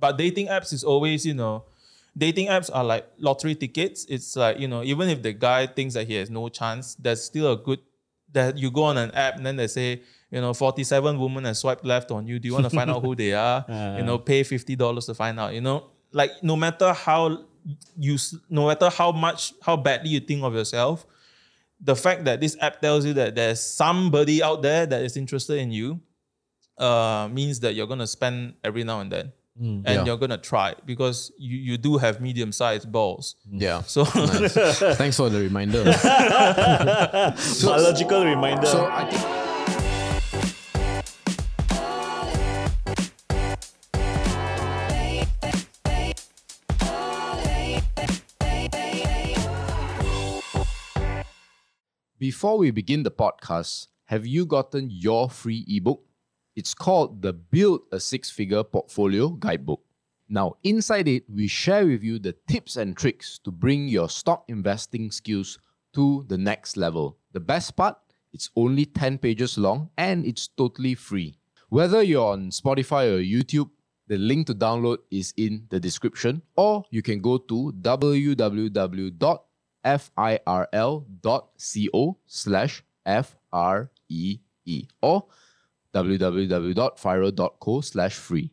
but dating apps is always, you know, dating apps are like lottery tickets. It's like, you know, even if the guy thinks that he has no chance, there's still a good that you go on an app and then they say, you know, 47 women have swiped left on you. Do you want to find out who they are? You know, pay $50 to find out, you know? Like no matter how you no matter how much how badly you think of yourself, the fact that this app tells you that there's somebody out there that is interested in you uh, means that you're gonna spend every now and then. Mm. and Yeah. you're gonna try because you, you do have medium sized balls. Mm. Yeah. So Nice. Thanks for the reminder. Biological reminder. so I think Before we begin the podcast, have you gotten your free ebook? It's called the Build a Six Figure Portfolio Guidebook. Now, inside it, we share with you the tips and tricks to bring your stock investing skills to the next level. The best part, it's only 10 pages long and it's totally free. Whether you're on Spotify or YouTube, the link to download is in the description, or you can go to www.firl.co slash F-R-E-E or www.firl.co slash free.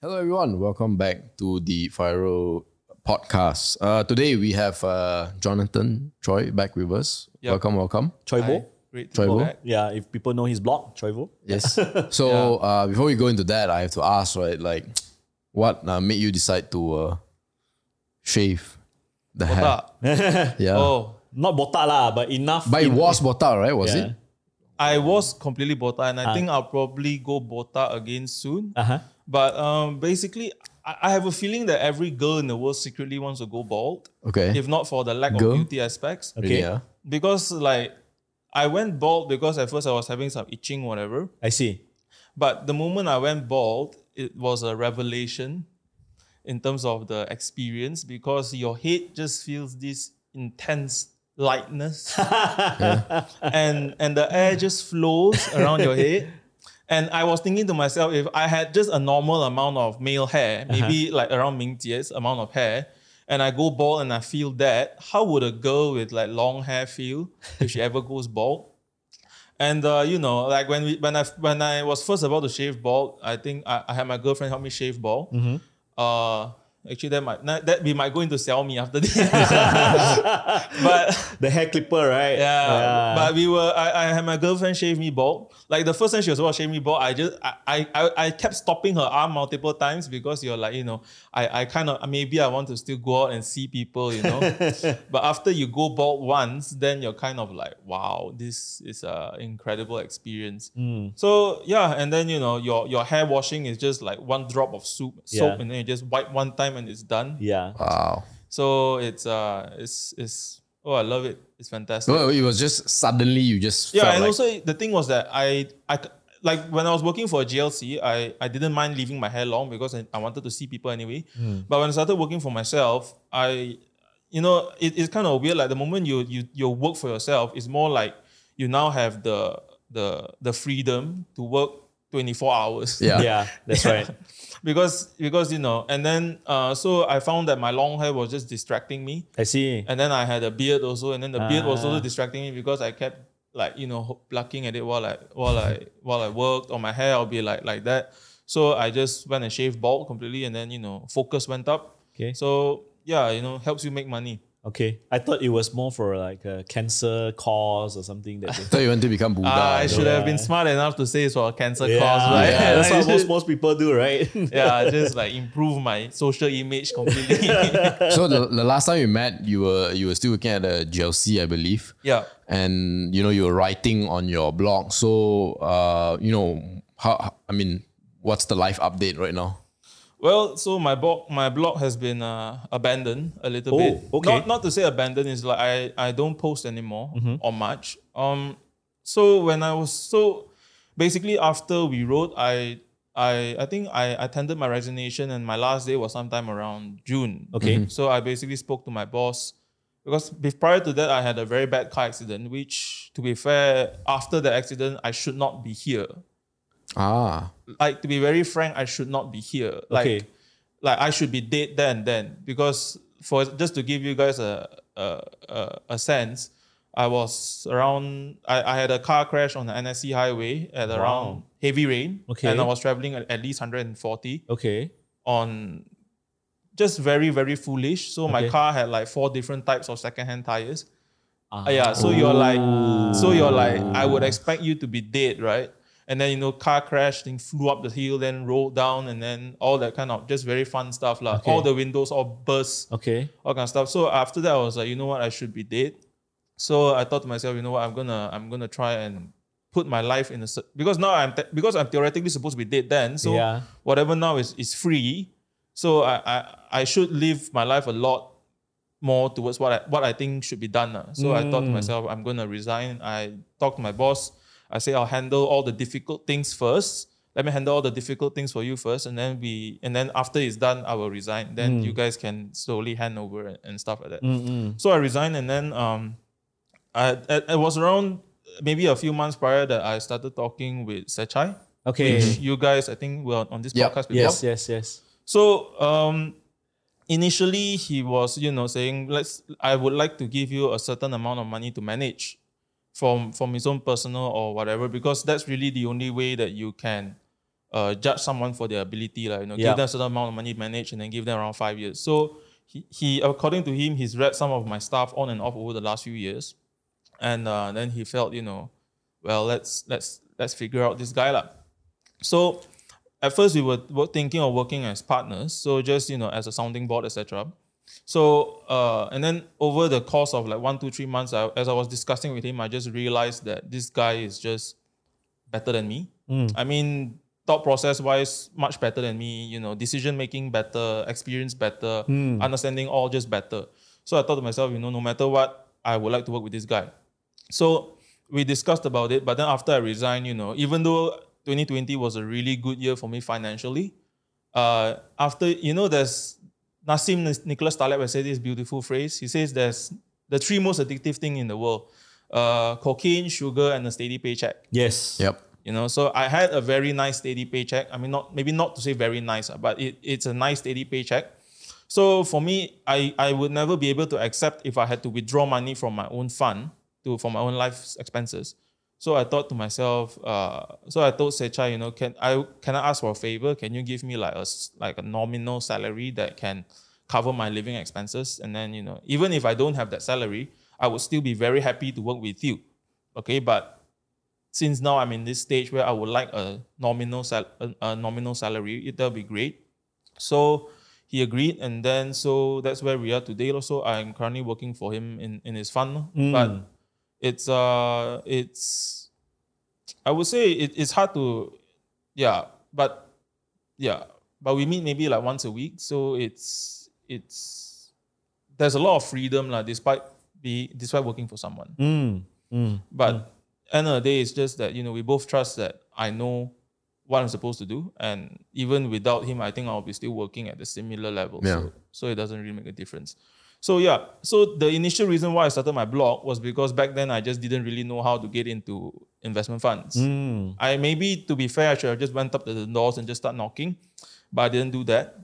Hello everyone, welcome back to the FIRL podcast. Uh, today we have uh, Jonathan Choi back with us. Yep. Welcome, welcome. Choivo. Hi, great to Choivo? Yeah, if people know his blog, Choivo. Yes. So uh, before we go into that, I have to ask, right, like, what uh, made you decide to uh, shave the hair? Yeah. Oh, Not botak lah, but enough. But it in- was botak, right? Was yeah. it? I was completely botak, and I Ah. think I'll probably go botak again soon. Uh-huh. But um, basically, I, I have a feeling that every girl in the world secretly wants to go bald, Okay. if not for the lack Girl? of beauty aspects. Okay. Yeah? Because like I went bald because at first I was having some itching, whatever. I see. But the moment I went bald, it was a revelation in terms of the experience because your head just feels this intense lightness. And and the air just flows around your head. And i was thinking to myself if i had just a normal amount of male hair maybe like around ming Jie's amount of hair and i go bald and i feel that how would a girl with like long hair feel if she ever goes bald? And uh, you know, like when we when I when I was first about to shave bald, I think I, I had my girlfriend help me shave bald. Uh, actually, that might that we might go into Xiaomi after this. but The hair clipper, right? yeah, but we were. I, I had my girlfriend shave me bald. Like the first time she was about to shave me bald, I just I, I I kept stopping her arm multiple times because you're like you know I I kind of maybe I want to still go out and see people you know, but after you go bald once, then you're kind of like wow this is a incredible experience. Hmm. So yeah, and then you know your your hair washing is just like one drop of soup soap, Yeah. and then you just wipe one time and it's done. yeah. Wow. So it's uh it's it's oh I love it. It's fantastic. Well, it was just suddenly you just Yeah, felt and like, also the thing was that I I like when I was working for a GLC, I I didn't mind leaving my hair long because I, I wanted to see people anyway. But when I started working for myself, I you know it, it's kind of weird. Like the moment you you you work for yourself, it's more like you now have the the the freedom to work twenty four hours. yeah. Yeah, that's right. Because because you know, and then uh, so I found that my long hair was just distracting me. I see. And then I had a beard also, and then the beard was also Ah. distracting me because I kept like you know plucking at it while I while I while I worked on my hair. I'll be like like that. So I just went and shaved bald completely, and then you know focus went up. Okay. So yeah, you know helps you make money. Okay. I thought it was more for like a cancer cause or something that they So you want to become Buddha. Ah, I you know? should have Yeah. been smart enough to say it's for a cancer yeah, cause, right? yeah, that's I what most, most people do, right? yeah, just like improve my social image completely. So the, the last time you met, you were you were still working at a GLC, I believe. yeah. and you know you were writing on your blog so uh you know how how- i mean what's the life update right now Well, so my blog my blog has been uh, abandoned a little Oh, bit. okay. Not not to say abandoned is like I I don't post anymore or much. Um, so when I was so basically after we wrote, I I I think I attended my resignation and my last day was sometime around June. Okay. So I basically spoke to my boss because prior to that I had a very bad car accident, which to be fair, after the accident I should not be here ah like to be very frank, I should not be here. Like Okay. like I should be dead then then because for just to give you guys a a, a, a sense, I was around. I, I had a car crash on the NSE highway at around heavy rain. Okay. and I was traveling at, at least 140 Okay. on just very very foolish. So my car had like four different types of secondhand tires. Uh, yeah, so you're like, so you're like, I would expect you to be dead, right? And then you know, car crashed thing flew up the hill, then rolled down, and then all that kind of just very fun stuff, lah. Okay. All the windows all burst, Okay. all kind of stuff. So after that, I was like, you know what, I should be dead. So I thought to myself, you know what, I'm gonna, I'm gonna try and put my life in a because now I'm because I'm theoretically supposed to be dead then. So Yeah. whatever now is is free. So I, I I should live my life a lot more towards what I what I think should be done. So I thought to mm. myself, I'm gonna resign. I talked to my boss. I say I'll handle all the difficult things first. Let me handle all the difficult things for you first, and then we and then after it's done, I will resign. Then you guys can slowly hand over and, and stuff like that. So I resigned, and then um, I, I it was around maybe a few months prior that I started talking with Sechai. Okay. Which you guys, I think, were on this Yeah. podcast before. Yes, yes, yes. So um, initially he was, you know, saying, "Let's. I would like to give you a certain amount of money to manage, from from his own personal or whatever, because that's really the only way that you can uh, judge someone for their ability, like you know, Yeah. give them a certain amount of money manage, and then give them around five years. So he, he according to him, he's read some of my stuff on and off over the last few years, and uh, then he felt, you know, well, let's let's let's figure out this guy lah. So at first we were, were thinking of working as partners, so just you know as a sounding board, etc. So uh, and then over the course of like one, two, three months, I, as I was discussing with him, I just realized that this guy is just better than me. I mean, thought process wise, much better than me. You know, decision making better, experience better, understanding all just better. So I thought to myself, you know, no matter what, I would like to work with this guy. So we discussed about it, but then after I resigned, you know, even though 2020 was a really good year for me financially, uh, after you know, there's Nassim Nicholas Taleb has said this beautiful phrase. He says there's the three most addictive thing in the world: uh, cocaine, sugar, and a steady paycheck. Yes. Yep. You know, so I had a very nice steady paycheck. I mean, not maybe not to say very nice, uh, but it, it's a nice steady paycheck. So for me, I, I would never be able to accept if I had to withdraw money from my own fund to for my own life expenses. So I thought to myself, uh, so I told Secha, you know, can I can I ask for a favor? Can you give me like a like a nominal salary that can cover my living expenses? And then you know, even if I don't have that salary, I would still be very happy to work with you. Okay, but since now I'm in this stage where I would like a nominal sal- a, a nominal salary, it, that'll be great. So he agreed, and then so that's where we are today. Also, I'm currently working for him in, in his fund, but it's uh it's I would say it, it's hard to yeah, but yeah, but we meet maybe like once a week, so it's it's there's a lot of freedom lah, despite be despite working for someone. Mm. Mm. But end of the day, it's just that you know we both trust that I know what I'm supposed to do, and even without him, I think I'll be still working at the similar level. Yeah. So, so it doesn't really make a difference. So yeah, so the initial reason why I started my blog was because back then I just didn't really know how to get into investment funds. Mm. I maybe to be fair, I should have just went up to the doors and just start knocking, but I didn't do that.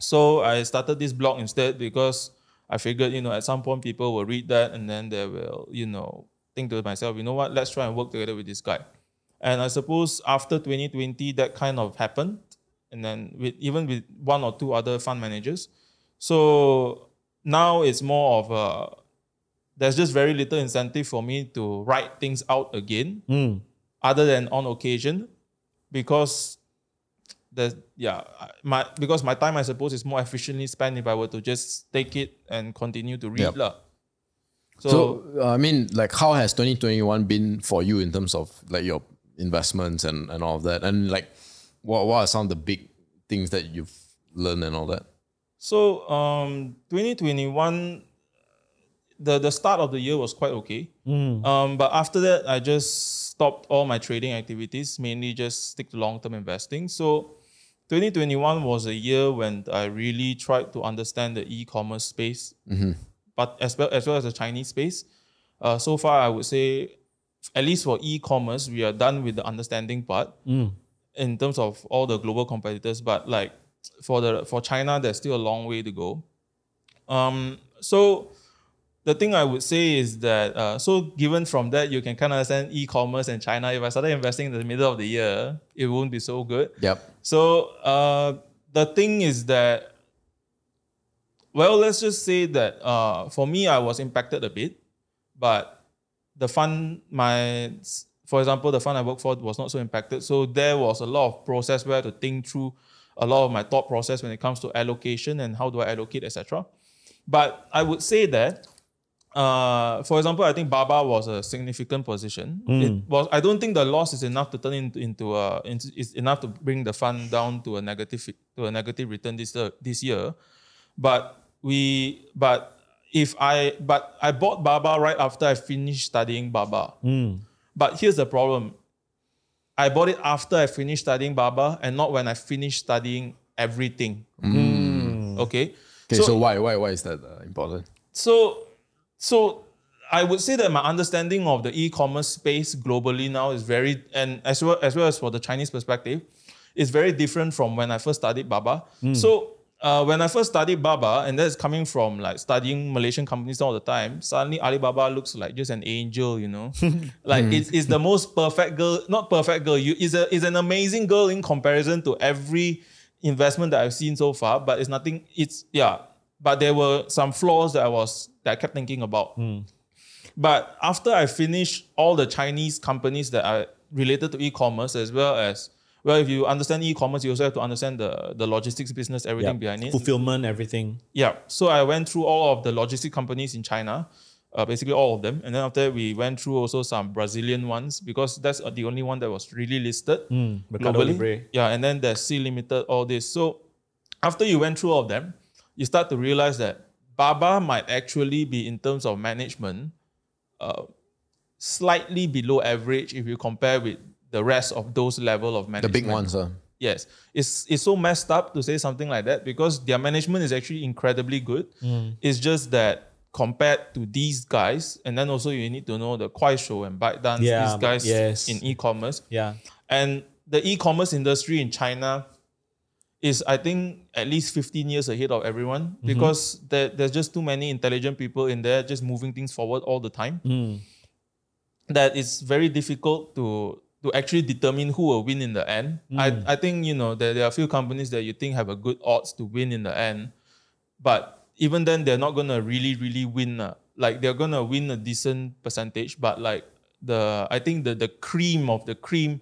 So I started this blog instead because I figured, you know, at some point people will read that and then they will, you know, think to myself, you know what, let's try and work together with this guy. And I suppose after 2020, that kind of happened. And then with even with one or two other fund managers. So now it's more of a there's just very little incentive for me to write things out again Mm. other than on occasion because the yeah my because my time I suppose is more efficiently spent if I were to just take it and continue to read Yep. So, So, uh, I mean, like, how has 2021 been for you in terms of like your investments and, and all of that? And like, what, what are some of the big things that you've learned and all that? So um 2021 the the start of the year was quite okay. Um, but after that, I just stopped all my trading activities, mainly just stick to long term investing. So 2021 was a year when I really tried to understand the e-commerce space, but as well as well as the Chinese space. Uh, so far, I would say, at least for e-commerce, we are done with the understanding part in terms of all the global competitors. But like for the for China, there's still a long way to go. Um, so the thing I would say is that uh, so given from that you can kind of understand e-commerce and China. If I started investing in the middle of the year, it won't be so good. Yep. So uh, the thing is that, well, let's just say that uh, for me, I was impacted a bit, but the fund, my, for example, the fund I work for was not so impacted. So there was a lot of process where to think through a lot of my thought process when it comes to allocation and how do I allocate, etc. But I would say that uh, for example, I think Baba was a significant position. Hmm. It was. I don't think the loss is enough to turn into into a into, is enough to bring the fund down to a negative to a negative return this year, this year. But we but if I but I bought Baba right after I finished studying Baba. Hmm. But here's the problem. I bought it after I finished studying Baba and not when I finished studying everything. Okay. Okay, so, why why why is that uh, important? So, so I would say that my understanding of the e-commerce space globally now is very, and as well as well as for the Chinese perspective, is very different from when I first studied Baba. So. Uh, when I first studied Baba, and that's coming from like studying Malaysian companies all the time, suddenly Alibaba looks like just an angel, you know. like it's, it's the most perfect girl, not perfect girl. You is a is an amazing girl in comparison to every investment that I've seen so far. But it's nothing. It's yeah. But there were some flaws that I was that I kept thinking about. But after I finished all the Chinese companies that are related to e-commerce, as well as well, if you understand e-commerce, you also have to understand the, the logistics business, everything behind it. Fulfillment, everything. Yeah. So I went through all of the logistic companies in China, uh, basically all of them. And then after that, we went through also some Brazilian ones because that's uh, the only one that was really listed Mercado globally. Libre. Yeah. And then there's Sea Limited, all this. So after you went through all of them, you start to realize that Baba might actually be, in terms of management, uh, slightly below average if you compare with the rest of those level of management. The big ones, uh. Yes, it's it's so messed up to say something like that because their management is actually incredibly good. It's just that compared to these guys, and then also you need to know the Kuaishou and ByteDance, Yeah, these guys yes. in e-commerce, Yeah. and the e-commerce industry in China is, I think, at least 15 years ahead of everyone because there, there's just too many intelligent people in there just moving things forward all the time. That it's very difficult to to actually determine who will win in the end. I, I think, you know, there, there are a few companies that you think have a good odds to win in the end. But even then, they're not going to really, really win. uh. Like, they're going to win a decent percentage. But, like, the I think the, the cream of the cream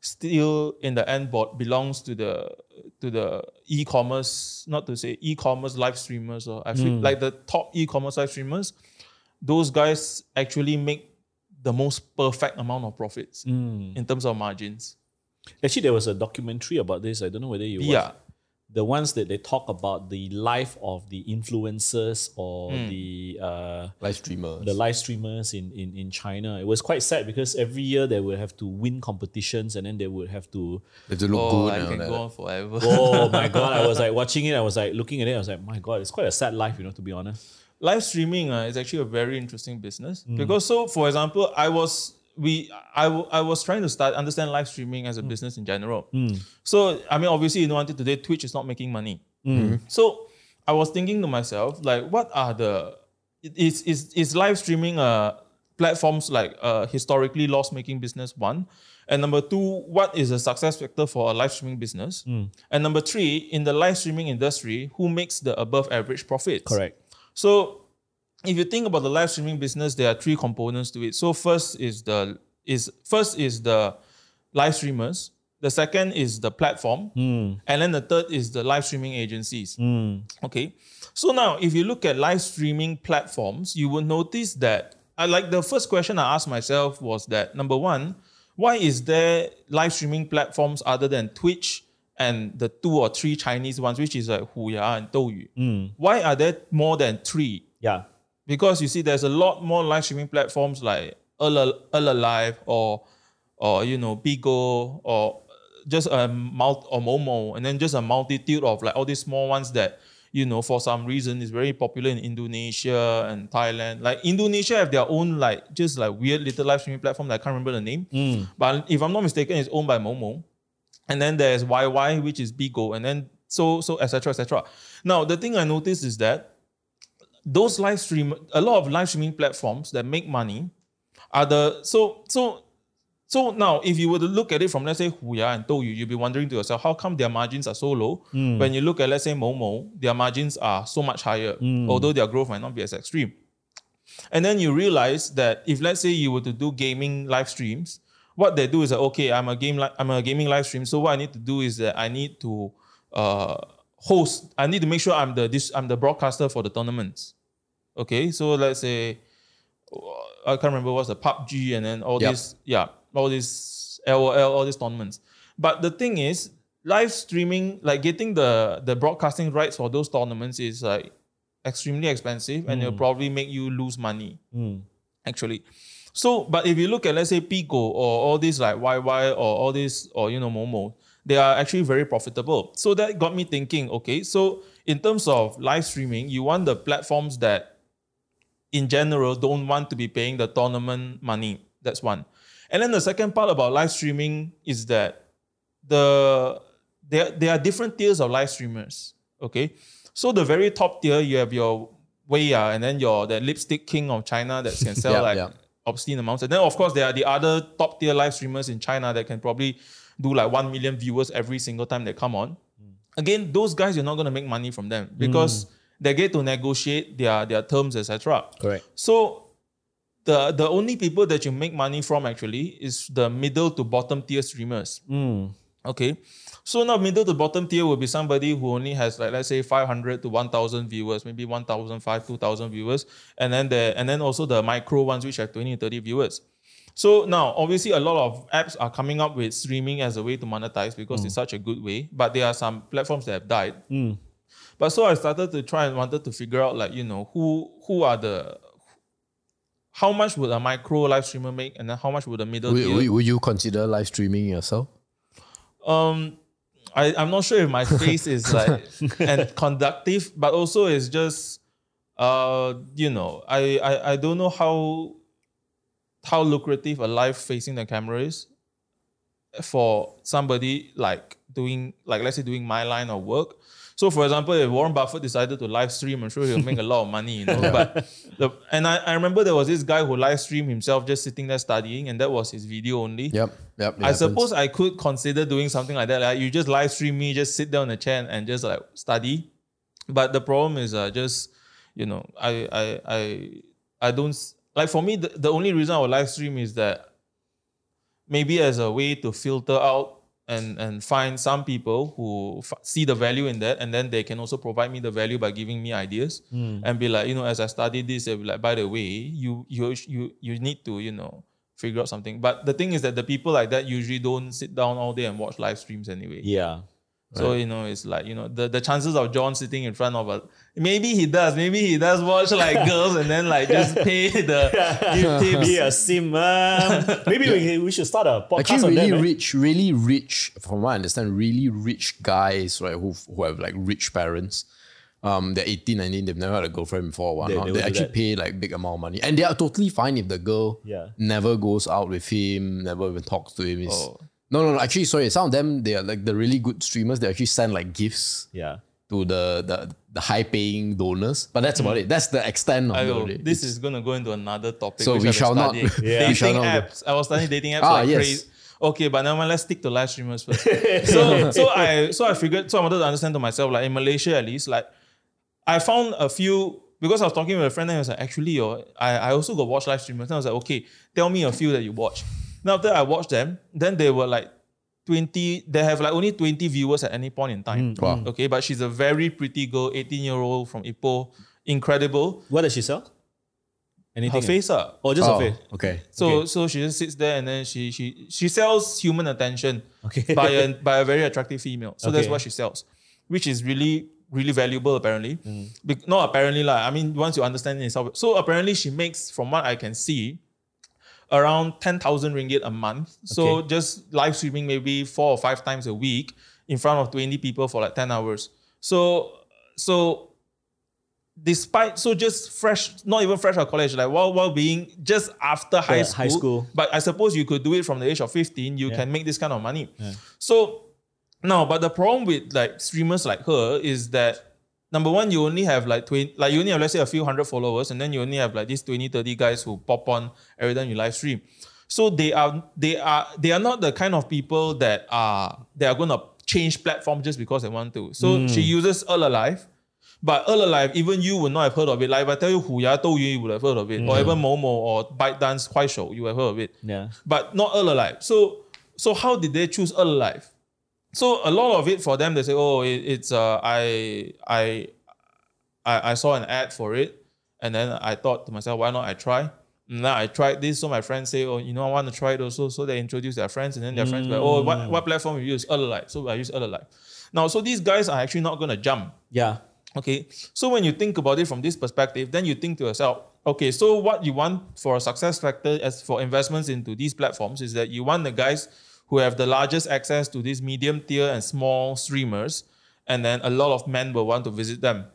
still in the end bot belongs to the to the e-commerce, not to say e-commerce live streamers or I feel like the top e-commerce live streamers, those guys actually make the most perfect amount of profits in terms of margins. Actually, there was a documentary about this. I don't know whether you watched. Yeah. The ones that they talk about the life of the influencers or Hmm. the uh, Live streamers. the live streamers in, in, in China. It was quite sad because every year they would have to win competitions and then they would have to. They have to look Oh, good I can go on forever. Oh my god! I was like watching it. I was like looking at it. I was like, my god, it's quite a sad life, you know. To be honest. Live streaming uh, is actually a very interesting business because so for example i was we I, w- I was trying to start understand live streaming as a business in general. So i mean obviously you know until today twitch is not making money. So i was thinking to myself like what are the is is is live streaming uh platforms like uh historically loss making business one? And number two what is a success factor for a live streaming business? And number three in the live streaming industry who makes the above average profits? Correct. So if you think about the live streaming business, there are three components to it. So first is the is first is the live streamers. The second is the platform, hmm. and then the third is the live streaming agencies. Hmm. Okay, so now if you look at live streaming platforms, you will notice that I like the first question I asked myself was that number one, why is there live streaming platforms other than Twitch and the two or three Chinese ones, which is like Huya and Douyu? Hmm. Why are there more than three? Yeah. because you see there's a lot more live streaming platforms like Ella, Live or or you know Bigo or just a mult or Momo and then just a multitude of like all these small ones that you know for some reason is very popular in Indonesia and Thailand. Like Indonesia have their own like just like weird little live streaming platform that I can't remember the name. Hmm. But if I'm not mistaken, it's owned by Momo. And then there's YY, which is Bigo, and then So so etc. etc. Now the thing I noticed is that those live stream a lot of live streaming platforms that make money are the so so so now if you were to look at it from let's say Huya and Douyu, you'll be wondering to yourself, how come their margins are so low? Hmm. When you look at let's say Momo, their margins are so much higher, hmm. although their growth might not be as extreme. And then you realize that if let's say you were to do gaming live streams, what they do is that okay, I'm a game li- I'm a gaming live stream. So what I need to do is that I need to uh, host. I need to make sure I'm the this I'm the broadcaster for the tournaments. Okay, so let's say uh, I can't remember what's the PUBG and then all Yep. this yeah all this LOL all these tournaments. But the thing is, live streaming like getting the the broadcasting rights for those tournaments is like extremely expensive and it'll probably make you lose money actually. So, but if you look at let's say Bigo or all these like YY or all these or you know Momo, they are actually very profitable. So that got me thinking. Okay, so in terms of live streaming, you want the platforms that, in general, don't want to be paying the tournament money. That's one. And then the second part about live streaming is that the there, there are different tiers of live streamers. Okay. So the very top tier, you have your Weiya and then your the lipstick king of China that can sell Yeah, like yeah. Obscene amounts. And then of course there are the other top tier live streamers in China that can probably do like one million viewers every single time they come on. Hmm. Again, those guys you're not gonna make money from them because hmm. they get to negotiate their their terms, etc. Correct. So the the only people that you make money from actually is the middle to bottom tier streamers. Hmm. Okay. So now middle to bottom tier will be somebody who only has like let's say 500 to 1000 viewers, maybe 1005, 2000 viewers, and then the and then also the micro ones which have 20 30 viewers. So now obviously a lot of apps are coming up with streaming as a way to monetize because it's such a good way, but there are some platforms that have died. But so I started to try and wanted to figure out like, you know, who who are the how much would a micro live streamer make and then how much would a middle Would, would you consider live streaming yourself? um I, I'm not sure if my face is like and conductive, but also it's just uh you know, I, I I don't know how how lucrative a life facing the camera is for somebody like doing like let's say doing my line of work. So for example, if Warren Buffett decided to live stream, I'm sure he'll make a lot of money, you know. But the, and I, I remember there was this guy who live streamed himself just sitting there studying, and that was his video only. Yep, yep. I happens. suppose I could consider doing something like that. Like you just live stream me, just sit down in a chair and just like study. But the problem is uh, just you know I I I I don't like for me the, the only reason I would live stream is that maybe as a way to filter out and and find some people who f- see the value in that and then they can also provide me the value by giving me ideas hmm. and be like you know as I study this they'll be like by the way you you you you need to you know figure out something. But the thing is that the people like that usually don't sit down all day and watch live streams anyway. Yeah. so you know it's like you know the, the chances of John sitting in front of a maybe he does maybe he does watch like girls and then like just pay the give tips Be a sim. um, maybe we, we should start a podcast Actually, really that. man. rich, really rich, from what I understand, really rich guys, right, who, who have like rich parents. Um, they're 18, 19, they've never had a girlfriend before. or They- they They, actually that. pay like big amount of money. And they are totally fine if the girl Yeah. never goes out with him, never even talks to him. It's- Oh. No, no, no. Actually, sorry. Some of them, they are like the really good streamers. They actually send like gifts Yeah. To the the, the high paying donors. But that's about it. That's the extent of I the know, it. this is gonna go into another topic. So we shall not- Yeah. we shall Dating not go- apps. I was studying dating apps Ah, like yes. crazy. Okay, but now let's stick to live streamers first. so so I so I figured so I wanted to understand to myself like in Malaysia at least like I found a few because I was talking with a friend and he was like actually yo, I, I also got watch live streamers and I was like okay tell me a few that you watch. Now after I watched them then they were like 20 they have like only 20 viewers at any point in time. Mm, wow. Mm. Okay, but she's a very pretty girl 18 year old from Ipoh incredible. What does she sell? Anything? Her face up. Oh, just Oh, her face. okay. So Okay. so she just sits there and then she she she sells human attention Okay. by a by a very attractive female. So that's what she sells, which is really really valuable apparently. Mm. Bec- not apparently like I mean once you understand it itself. So apparently she makes from what I can see around ten thousand ringgit a month. So Okay. just live streaming maybe four or five times a week in front of twenty people for like ten hours. So so despite so just fresh, not even fresh out of college, like while while being just after high Yeah, school. high school. But I suppose you could do it from the age of 15, you Yeah. can make this kind of money. So Now, but the problem with like streamers like her is that number one, you only have like 20, like you only have let's say a few hundred followers, and then you only have like these 20, 30 guys who pop on every time you live stream. So they are they are they are not the kind of people that are they are gonna change platform just because they want to. So hmm. she uses Earl Alive. But Earl Alive, even you would not have heard of it. Like if I tell you Huya Yu, you would have heard of it. Or hmm. even Momo or ByteDance Kuaishou, you have heard of it Yeah. but not Earl Alive. So so how did they choose Earl Alive? So a lot of it for them, they say, oh, it, it's uh, I I I I saw an ad for it, and then I thought to myself, why not I try? And now I tried this, so my friends say, oh, you know, I want to try it also. So they introduce their friends, and then their friends like, oh, what, what platform you use? Alive. So I use Alive. Now, so these guys are actually not gonna jump. Yeah. Okay, so when you think about it from this perspective, then you think to yourself, okay, so what you want for a success factor as for investments into these platforms is that you want the guys who have the largest access to these medium tier and small streamers, and then a lot of men will want to visit them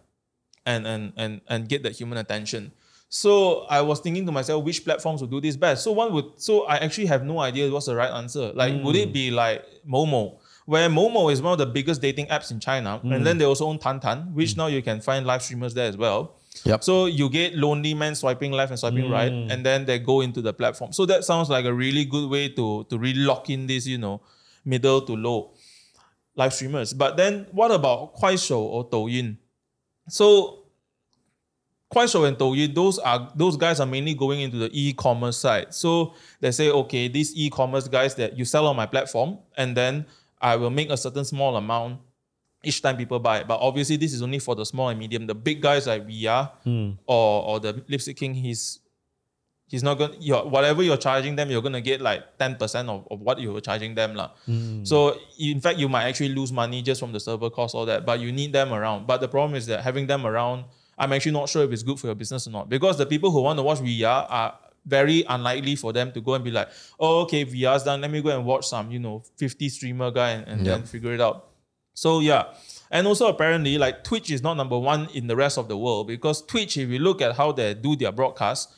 and and and and get that human attention. So I was thinking to myself, which platforms would do this best? So one would so I actually have no idea what's the right answer. Like, would it be like Momo? Where Momo is one of the biggest dating apps in China, and mm. then they also own Tantan, which mm. now you can find live streamers there as well. Yep. So you get lonely men swiping left and swiping right, mm. and then they go into the platform. So that sounds like a really good way to to really lock in this, you know, middle to low live streamers. But then what about Kuaishou or Douyin? So Kuaishou and Douyin, those are those guys are mainly going into the e-commerce side. So they say, okay, these e-commerce guys that you sell on my platform, and then I will make a certain small amount each time people buy. It. But obviously, this is only for the small and medium. The big guys like Viya hmm. or or the Lipstick King, he's he's not going to whatever you're charging them, you're gonna get like 10% of, of what you were charging them. lah. Hmm. So in fact, you might actually lose money just from the server cost, all that, but you need them around. But the problem is that having them around, I'm actually not sure if it's good for your business or not. Because the people who want to watch Viya are very unlikely for them to go and be like, oh, okay, Viya's done. Let me go and watch some, you know, 50 streamer guy and, and then figure it out. So yeah. And also apparently like Twitch is not number one in the rest of the world because Twitch, if you look at how they do their broadcast,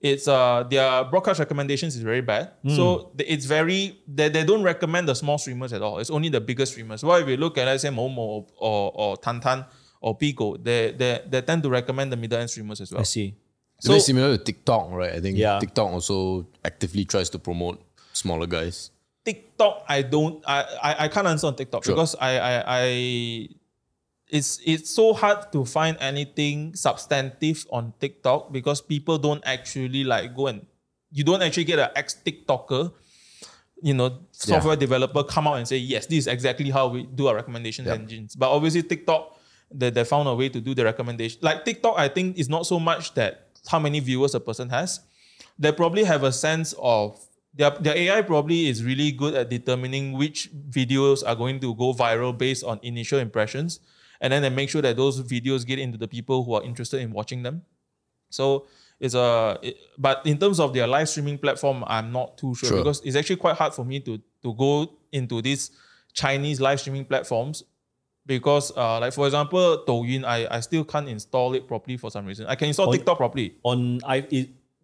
it's uh their broadcast recommendations is very bad. So it's very they, they don't recommend the small streamers at all. It's only the bigger streamers. While if you look at let's say Momo or or, or Tantan or Bigo, they, they they tend to recommend the middle end streamers as well. I see. It's very So- similar to TikTok, right? I think Yeah. TikTok also actively tries to promote smaller guys. TikTok, I don't, I, I, I can't answer on TikTok Sure. because I, I, I, it's it's so hard to find anything substantive on TikTok because people don't actually like go and you don't actually get an ex TikToker, you know, software developer come out and say yes, this is exactly how we do our recommendation Yep. engines. But obviously TikTok, they, they found a way to do the recommendation. Like TikTok, I think is not so much that how many viewers a person has they probably have a sense of their, their AI probably is really good at determining which videos are going to go viral based on initial impressions. And then they make sure that those videos get into the people who are interested in watching them. So it's a, it- but in terms of their live streaming platform, I'm not too sure, Sure. because it's actually quite hard for me to to go into these Chinese live streaming platforms because, uh, like for example, Douyin, I, I still can't install it properly for some reason. I can install On- TikTok properly. On I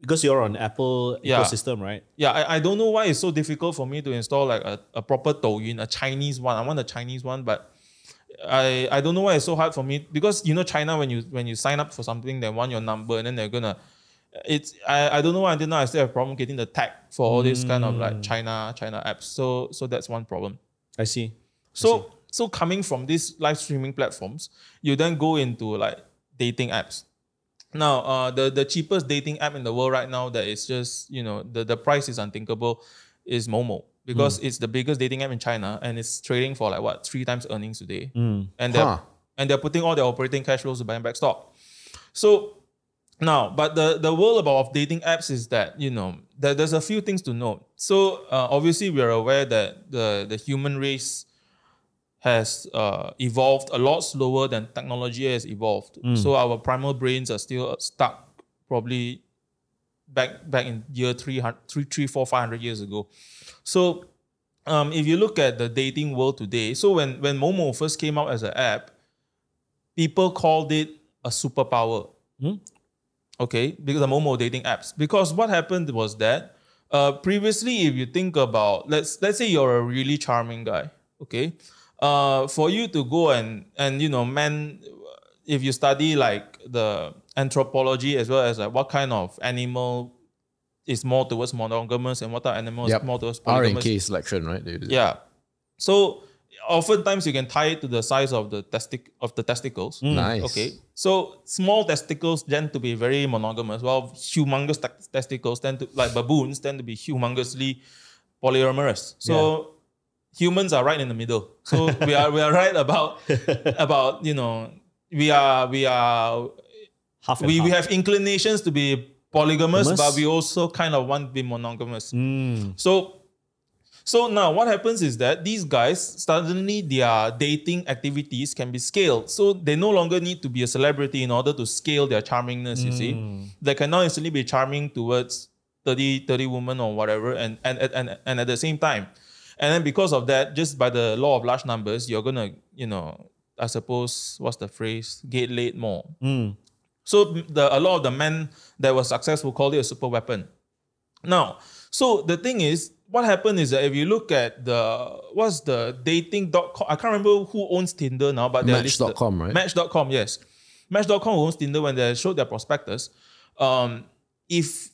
because you're on Apple Yeah. ecosystem, right? Yeah, I, I don't know why it's so difficult for me to install like a, a proper Douyin, a Chinese one. I want a Chinese one, but I I don't know why it's so hard for me because you know China when you when you sign up for something they want your number and then they're gonna it's I, I don't know why until now I still have a problem getting the tag for all these kind of like China China apps. So so that's one problem. I see. So so coming from these live streaming platforms, you then go into like dating apps. Now, uh, the the cheapest dating app in the world right now that is just you know the the price is unthinkable is Momo because it's the biggest dating app in China and it's trading for like what three times earnings today, and they're Huh. and they're putting all their operating cash flows to buying back stock. So now, but the the world about of dating apps is that you know there, there's a few things to note. So uh, obviously we are aware that the the human race has uh, evolved a lot slower than technology has evolved. So our primal brains are still stuck probably back back in year 300, 3, 3 4, 500 years ago. So um, if you look at the dating world today, so when, when Momo first came out as an app, people called it a superpower. Okay, because the Momo dating apps. Because what happened was that uh, previously, if you think about let's let's say you're a really charming guy, okay, uh, for you to go and and you know, men, if you study like the anthropology as well as like what kind of animal is more towards monogamous and what type of animal Yep. is more towards R polygamous. and K selection, right? Yeah. So oftentimes you can tie it to the size of the testic of the testicles. Nice. Okay. So small testicles tend to be very monogamous, while humongous te- testicles tend to like baboons tend to be humongously polyamorous. So humans are right in the middle. So we are we are right about about you know we are we are Half we, half. we have inclinations to be polygamous, but we also kind of want to be monogamous. Mm. So, so now what happens is that these guys suddenly their dating activities can be scaled. So they no longer need to be a celebrity in order to scale their charmingness. You see, they can now instantly be charming towards 30, 30 women or whatever, and, and and and at the same time, and then because of that, just by the law of large numbers, you're gonna you know. I suppose what's the phrase? Get laid more. Mm. So the, a lot of the men that were successful called it a super weapon. Now, so the thing is, what happened is that if you look at the what's the dating.com, I can't remember who owns Tinder now, but they're Match.com, right? Match.com, yes. Match.com owns Tinder when they showed their prospectus. Um, if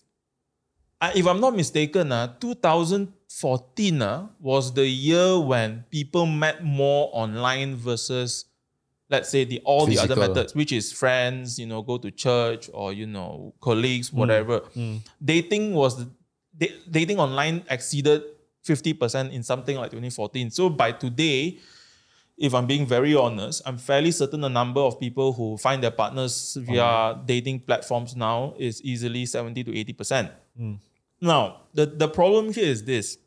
if I'm not mistaken, uh, 2014 uh, was the year when people met more online versus let's say the all the other methods, which is friends, you know, go to church or you know, colleagues, whatever. Dating was da- dating online exceeded 50% in something like 2014. So by today, if I'm being very honest, I'm fairly certain the number of people who find their partners via dating platforms now is easily 70 to 80%. Now, the, the problem here is this.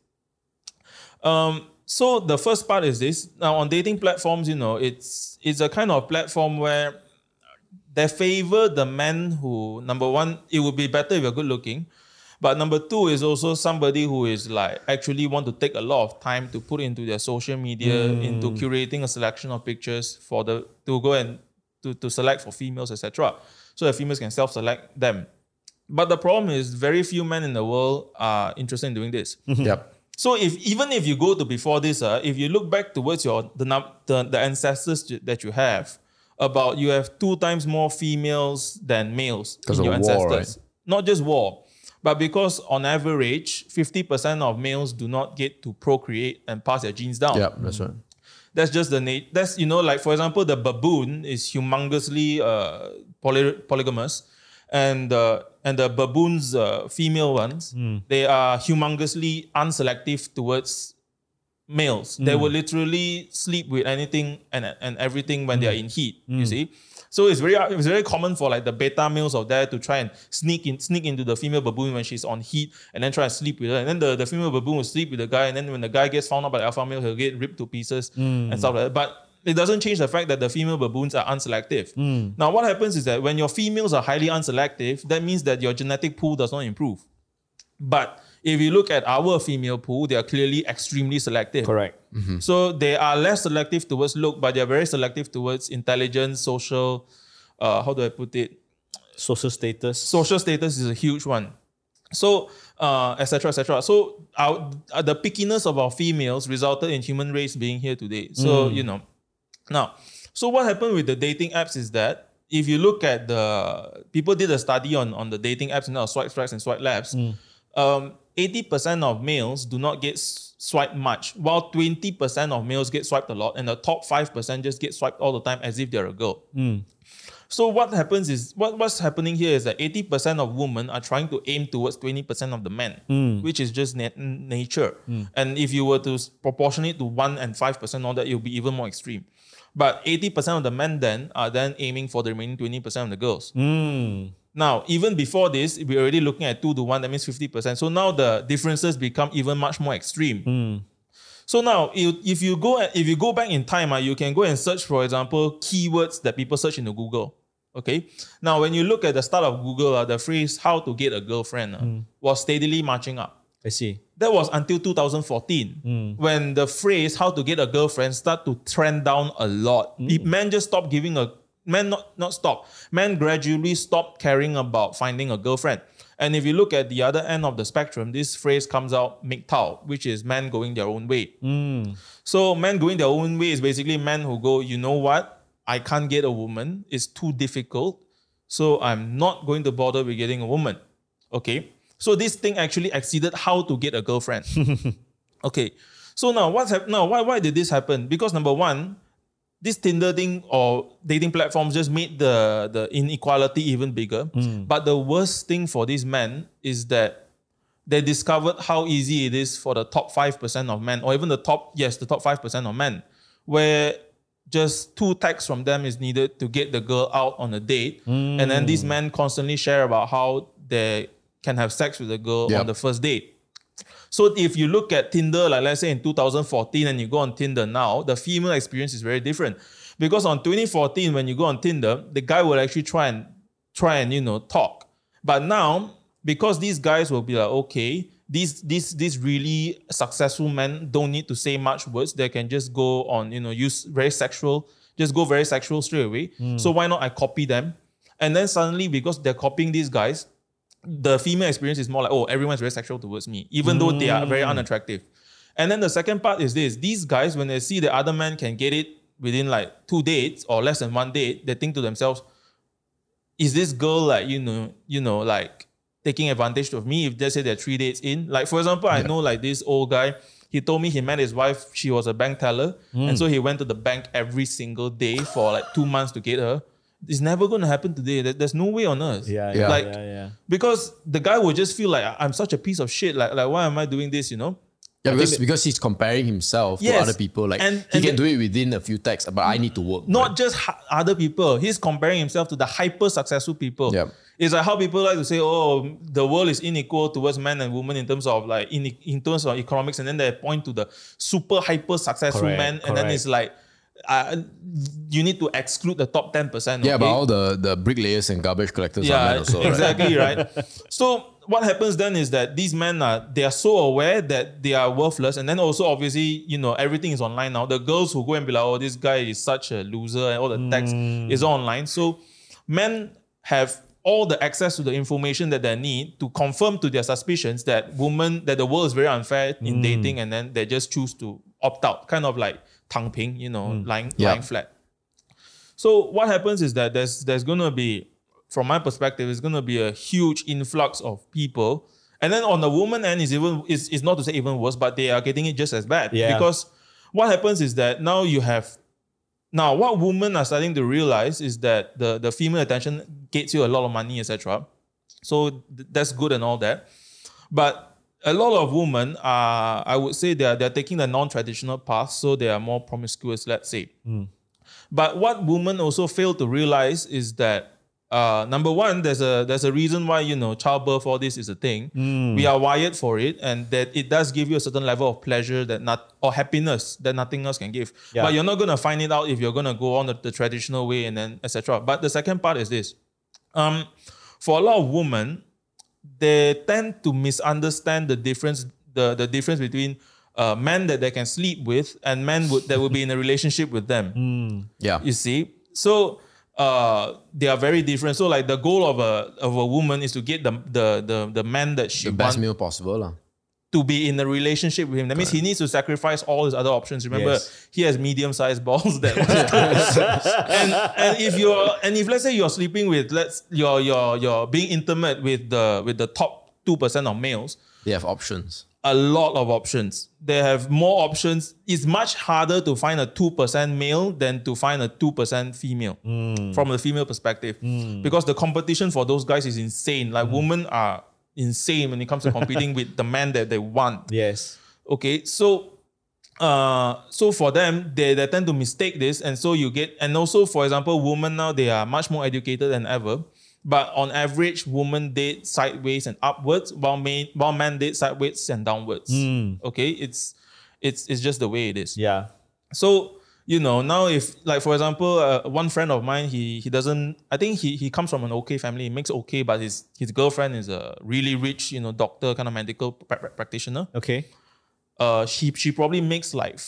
Um, so the first part is this. Now on dating platforms, you know, it's it's a kind of platform where they favor the men who number one, it would be better if you're good looking. But number two is also somebody who is like actually want to take a lot of time to put into their social media, into curating a selection of pictures for the to go and to, to select for females, etc. So that females can self-select them. But the problem is very few men in the world are interested in doing this. Yep. So if even if you go to before this, uh, if you look back towards your the, the the ancestors that you have, about you have two times more females than males in your of war, ancestors. Not just war, but because on average, fifty percent of males do not get to procreate and pass their genes down. Yep. That's right. That's just the nat- That's you know, like for example, the baboon is humongously uh, poly- polygamous, and uh, and the baboons, uh, female ones, they are humongously unselective towards males. They will literally sleep with anything and and everything when they are in heat. You see. So it's very it's very common for like the beta males of there to try and sneak in sneak into the female baboon when she's on heat and then try to sleep with her. And then the, the female baboon will sleep with the guy, and then when the guy gets found out by the alpha male, he'll get ripped to pieces and stuff like that. But it doesn't change the fact that the female baboons are unselective. Now, what happens is that when your females are highly unselective, that means that your genetic pool does not improve. But if you look at our female pool, they are clearly extremely selective. Correct. So they are less selective towards look, but they are very selective towards intelligence, social, uh, how do I put it? Social status. Social status is a huge one. So, uh, etc., etc. So, our, uh, the pickiness of our females resulted in human race being here today. So, you know, now, so what happened with the dating apps is that if you look at the people did a study on on the dating apps and swipe strikes and swipe labs, mm. um, 80% of males do not get swiped much, while 20% of males get swiped a lot, and the top 5% just get swiped all the time as if they're a girl. Mm. So what happens is what, what's happening here is that 80% of women are trying to aim towards 20% of the men, mm. which is just nat- nature. And if you were to proportion it to 1 and 5%, all that, it will be even more extreme. But 80% of the men then are then aiming for the remaining 20% of the girls. Mm. Now, even before this, we're already looking at 2 to 1, that means 50%. So now the differences become even much more extreme. So now, if, if you go if you go back in time, uh, you can go and search, for example, keywords that people search into Google. Okay. Now, when you look at the start of Google, uh, the phrase "how to get a girlfriend" uh, was steadily marching up. I see. That was until 2014 hmm. when the phrase "how to get a girlfriend" start to trend down a lot. Hmm. If Men just stopped giving a men not not stop. Men gradually stopped caring about finding a girlfriend. And if you look at the other end of the spectrum, this phrase comes out MGTOW, which is men going their own way. Hmm. So men going their own way is basically men who go, you know what? I can't get a woman. It's too difficult. So I'm not going to bother with getting a woman. Okay. So this thing actually exceeded how to get a girlfriend. okay. So now what's hap- now why why did this happen? Because number one, this Tinder thing or dating platforms just made the the inequality even bigger. Hmm. But the worst thing for these men is that they discovered how easy it is for the top 5% of men, or even the top, yes, the top 5% of men, where just two texts from them is needed to get the girl out on a date. Hmm. And then these men constantly share about how they can have sex with a girl Yep. on the first date. So if you look at Tinder, like let's say in 2014, and you go on Tinder now, the female experience is very different. Because on 2014, when you go on Tinder, the guy will actually try and try and you know talk. But now, because these guys will be like, okay, these these these really successful men don't need to say much words. They can just go on, you know, use very sexual, just go very sexual straight away. Hmm. So why not I copy them? And then suddenly, because they're copying these guys, the female experience is more like, oh, everyone's very sexual towards me, even though they are very mm. unattractive. And then the second part is this: these guys, when they see the other man can get it within like two dates or less than one date, they think to themselves, is this girl like you know, you know, like taking advantage of me? If they say they're three dates in, like for example, I know like this old guy. He told me he met his wife. She was a bank teller, and mm. so he went to the bank every single day for like two months to get her. It's never going to happen today. There's no way on earth. Yeah, Yeah. yeah, Like, yeah, yeah. because the guy will just feel like I'm such a piece of shit. Like, like why am I doing this? You know? Yeah, because, because he's comparing himself Yes. to other people. Like And- he and can the- do it within a few texts, but I need to work. Not just ha- other people. He's comparing himself to the hyper successful people. Yeah. It's like how people like to say, "Oh, the world is unequal towards men and women in terms of like in, in terms of economics," and then they point to the super hyper successful Correct, men, and then it's like, uh, you need to exclude the top ten percent. Yeah, but all the, the bricklayers and garbage collectors are men Yeah, also, exactly right. So what happens then is that these men are they are so aware that they are worthless, and then also obviously you know everything is online now. The girls who go and be like, oh, this guy is such a loser, and all the text is online. So men have all the access to the information that they need to confirm to their suspicions that women that the world is very unfair in dating, and then they just choose to opt out, kind of like tang ping, you know, mm. lying Yeah. lying flat. So what happens is that there's there's gonna be, from my perspective, it's gonna be a huge influx of people. And then on the woman end is even is, is not to say even worse, but they are getting it just as bad. Yeah. Because what happens is that now you have now what women are starting to realize is that the, the female attention gets you a lot of money, etc. So th- that's good and all that. But a lot of women are, I would say, they're, they're taking the non-traditional path, so they are more promiscuous, let's say. But what women also fail to realize is that uh, number one, there's a there's a reason why you know childbirth all this is a thing. We are wired for it, and that it does give you a certain level of pleasure that not or happiness that nothing else can give. Yeah. But you're not gonna find it out if you're gonna go on the, the traditional way and then etc. But the second part is this: um, for a lot of women, they tend to misunderstand the difference the, the difference between uh, men that they can sleep with and men would, that will be in a relationship with them. Yeah. You see, so uh, they are very different. So like the goal of a of a woman is to get the the the, the man that she the best wants meal possible. lah. To be in a relationship with him. That means he needs to sacrifice all his other options. Remember, Yes. he has medium sized balls that and and if you're and if let's say you're sleeping with let's you're you're you're being intimate with the with the top two percent of males, They have options. a lot of options. They have more options. It's much harder to find a 2% male than to find a 2% female hmm. from the female perspective. Hmm. Because the competition for those guys is insane. Like hmm. women are insane when it comes to competing with the man that they want. Yes. Okay, so uh, so for them, they, they tend to mistake this, and so you get, and also for example, women now they are much more educated than ever. But on average, women date sideways and upwards, while men while men date sideways and downwards. Okay, it's it's it's just the way it is. Yeah. So you know now if like for example uh, one friend of mine he he doesn't I think he he comes from an okay family he makes okay but his his girlfriend is a really rich you know doctor kind of medical pra- pra- practitioner Okay. uh she she probably makes like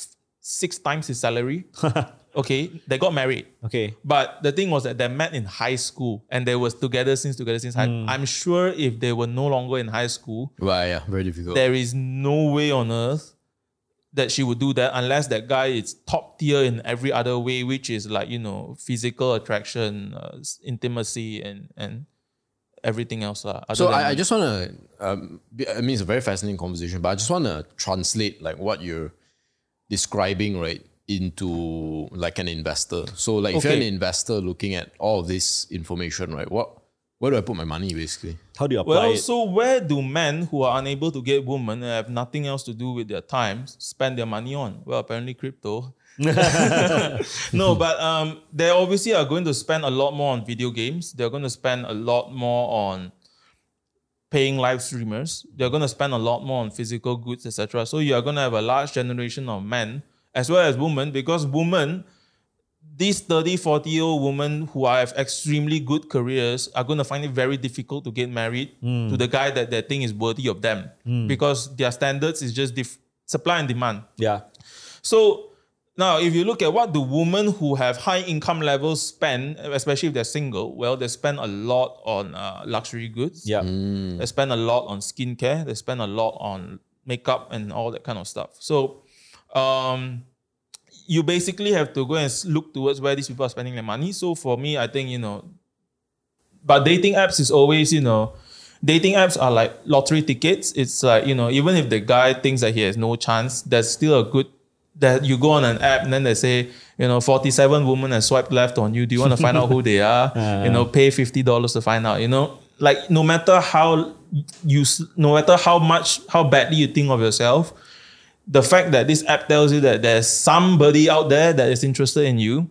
six times his salary. okay, they got married. Okay. But the thing was that they met in high school and they was together since together since high. I'm sure if they were no longer in high school, Right, yeah, very difficult. there is no way on earth that she would do that unless that guy is top tier in every other way, which is like you know physical attraction, uh, intimacy, and and everything else. lah. So I, I just want to, um, I mean, it's a very fascinating conversation, but I just want to translate like what you're describing, right, into like an investor. So like if you're an investor looking at all of this information, right, what, where do I put my money basically? How do you apply well, it? so where do men who are unable to get women and have nothing else to do with their time spend their money on? Well, apparently crypto. no, but um, they obviously are going to spend a lot more on video games. They're going to spend a lot more on paying live streamers. They're going to spend a lot more on physical goods, etc. So you are going to have a large generation of men as well as women because women these 30, 40 year old women who have extremely good careers are going to find it very difficult to get married to the guy that they think is worthy of them because their standards is just dif- supply and demand. yeah. So now, if you look at what the women who have high income levels spend, especially if they're single, well, they spend a lot on uh, luxury goods. Yeah. They spend a lot on skincare. They spend a lot on makeup and all that kind of stuff. So, um, you basically have to go and look towards where these people are spending their money. So for me, I think you know, but dating apps is always you know, dating apps are like lottery tickets. It's like you know, even if the guy thinks that he has no chance, there's still a good that you go on an app and then they say, you know, 47 women have swiped left on you. Do you want to find out who they are? you know, pay $50 to find out, you know? Like no matter how you no matter how much how badly you think of yourself, the fact that this app tells you that there's somebody out there that is interested in you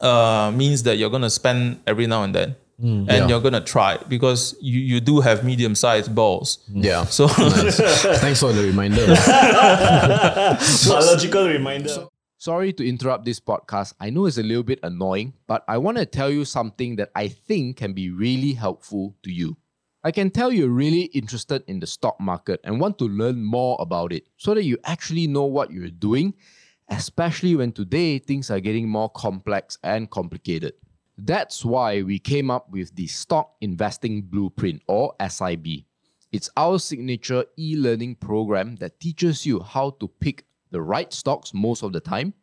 uh, means that you're gonna spend every now and then. and Yeah. you're gonna try because you, you do have medium sized balls. Yeah. So Thanks for the reminder. Biological reminder. Sorry to interrupt this podcast. I know it's a little bit annoying, but I want to tell you something that I think can be really helpful to you. I can tell you're really interested in the stock market and want to learn more about it so that you actually know what you're doing, especially when today things are getting more complex and complicated. That's why we came up with the Stock Investing Blueprint or SIB. It's our signature e learning program that teaches you how to pick the right stocks most of the time,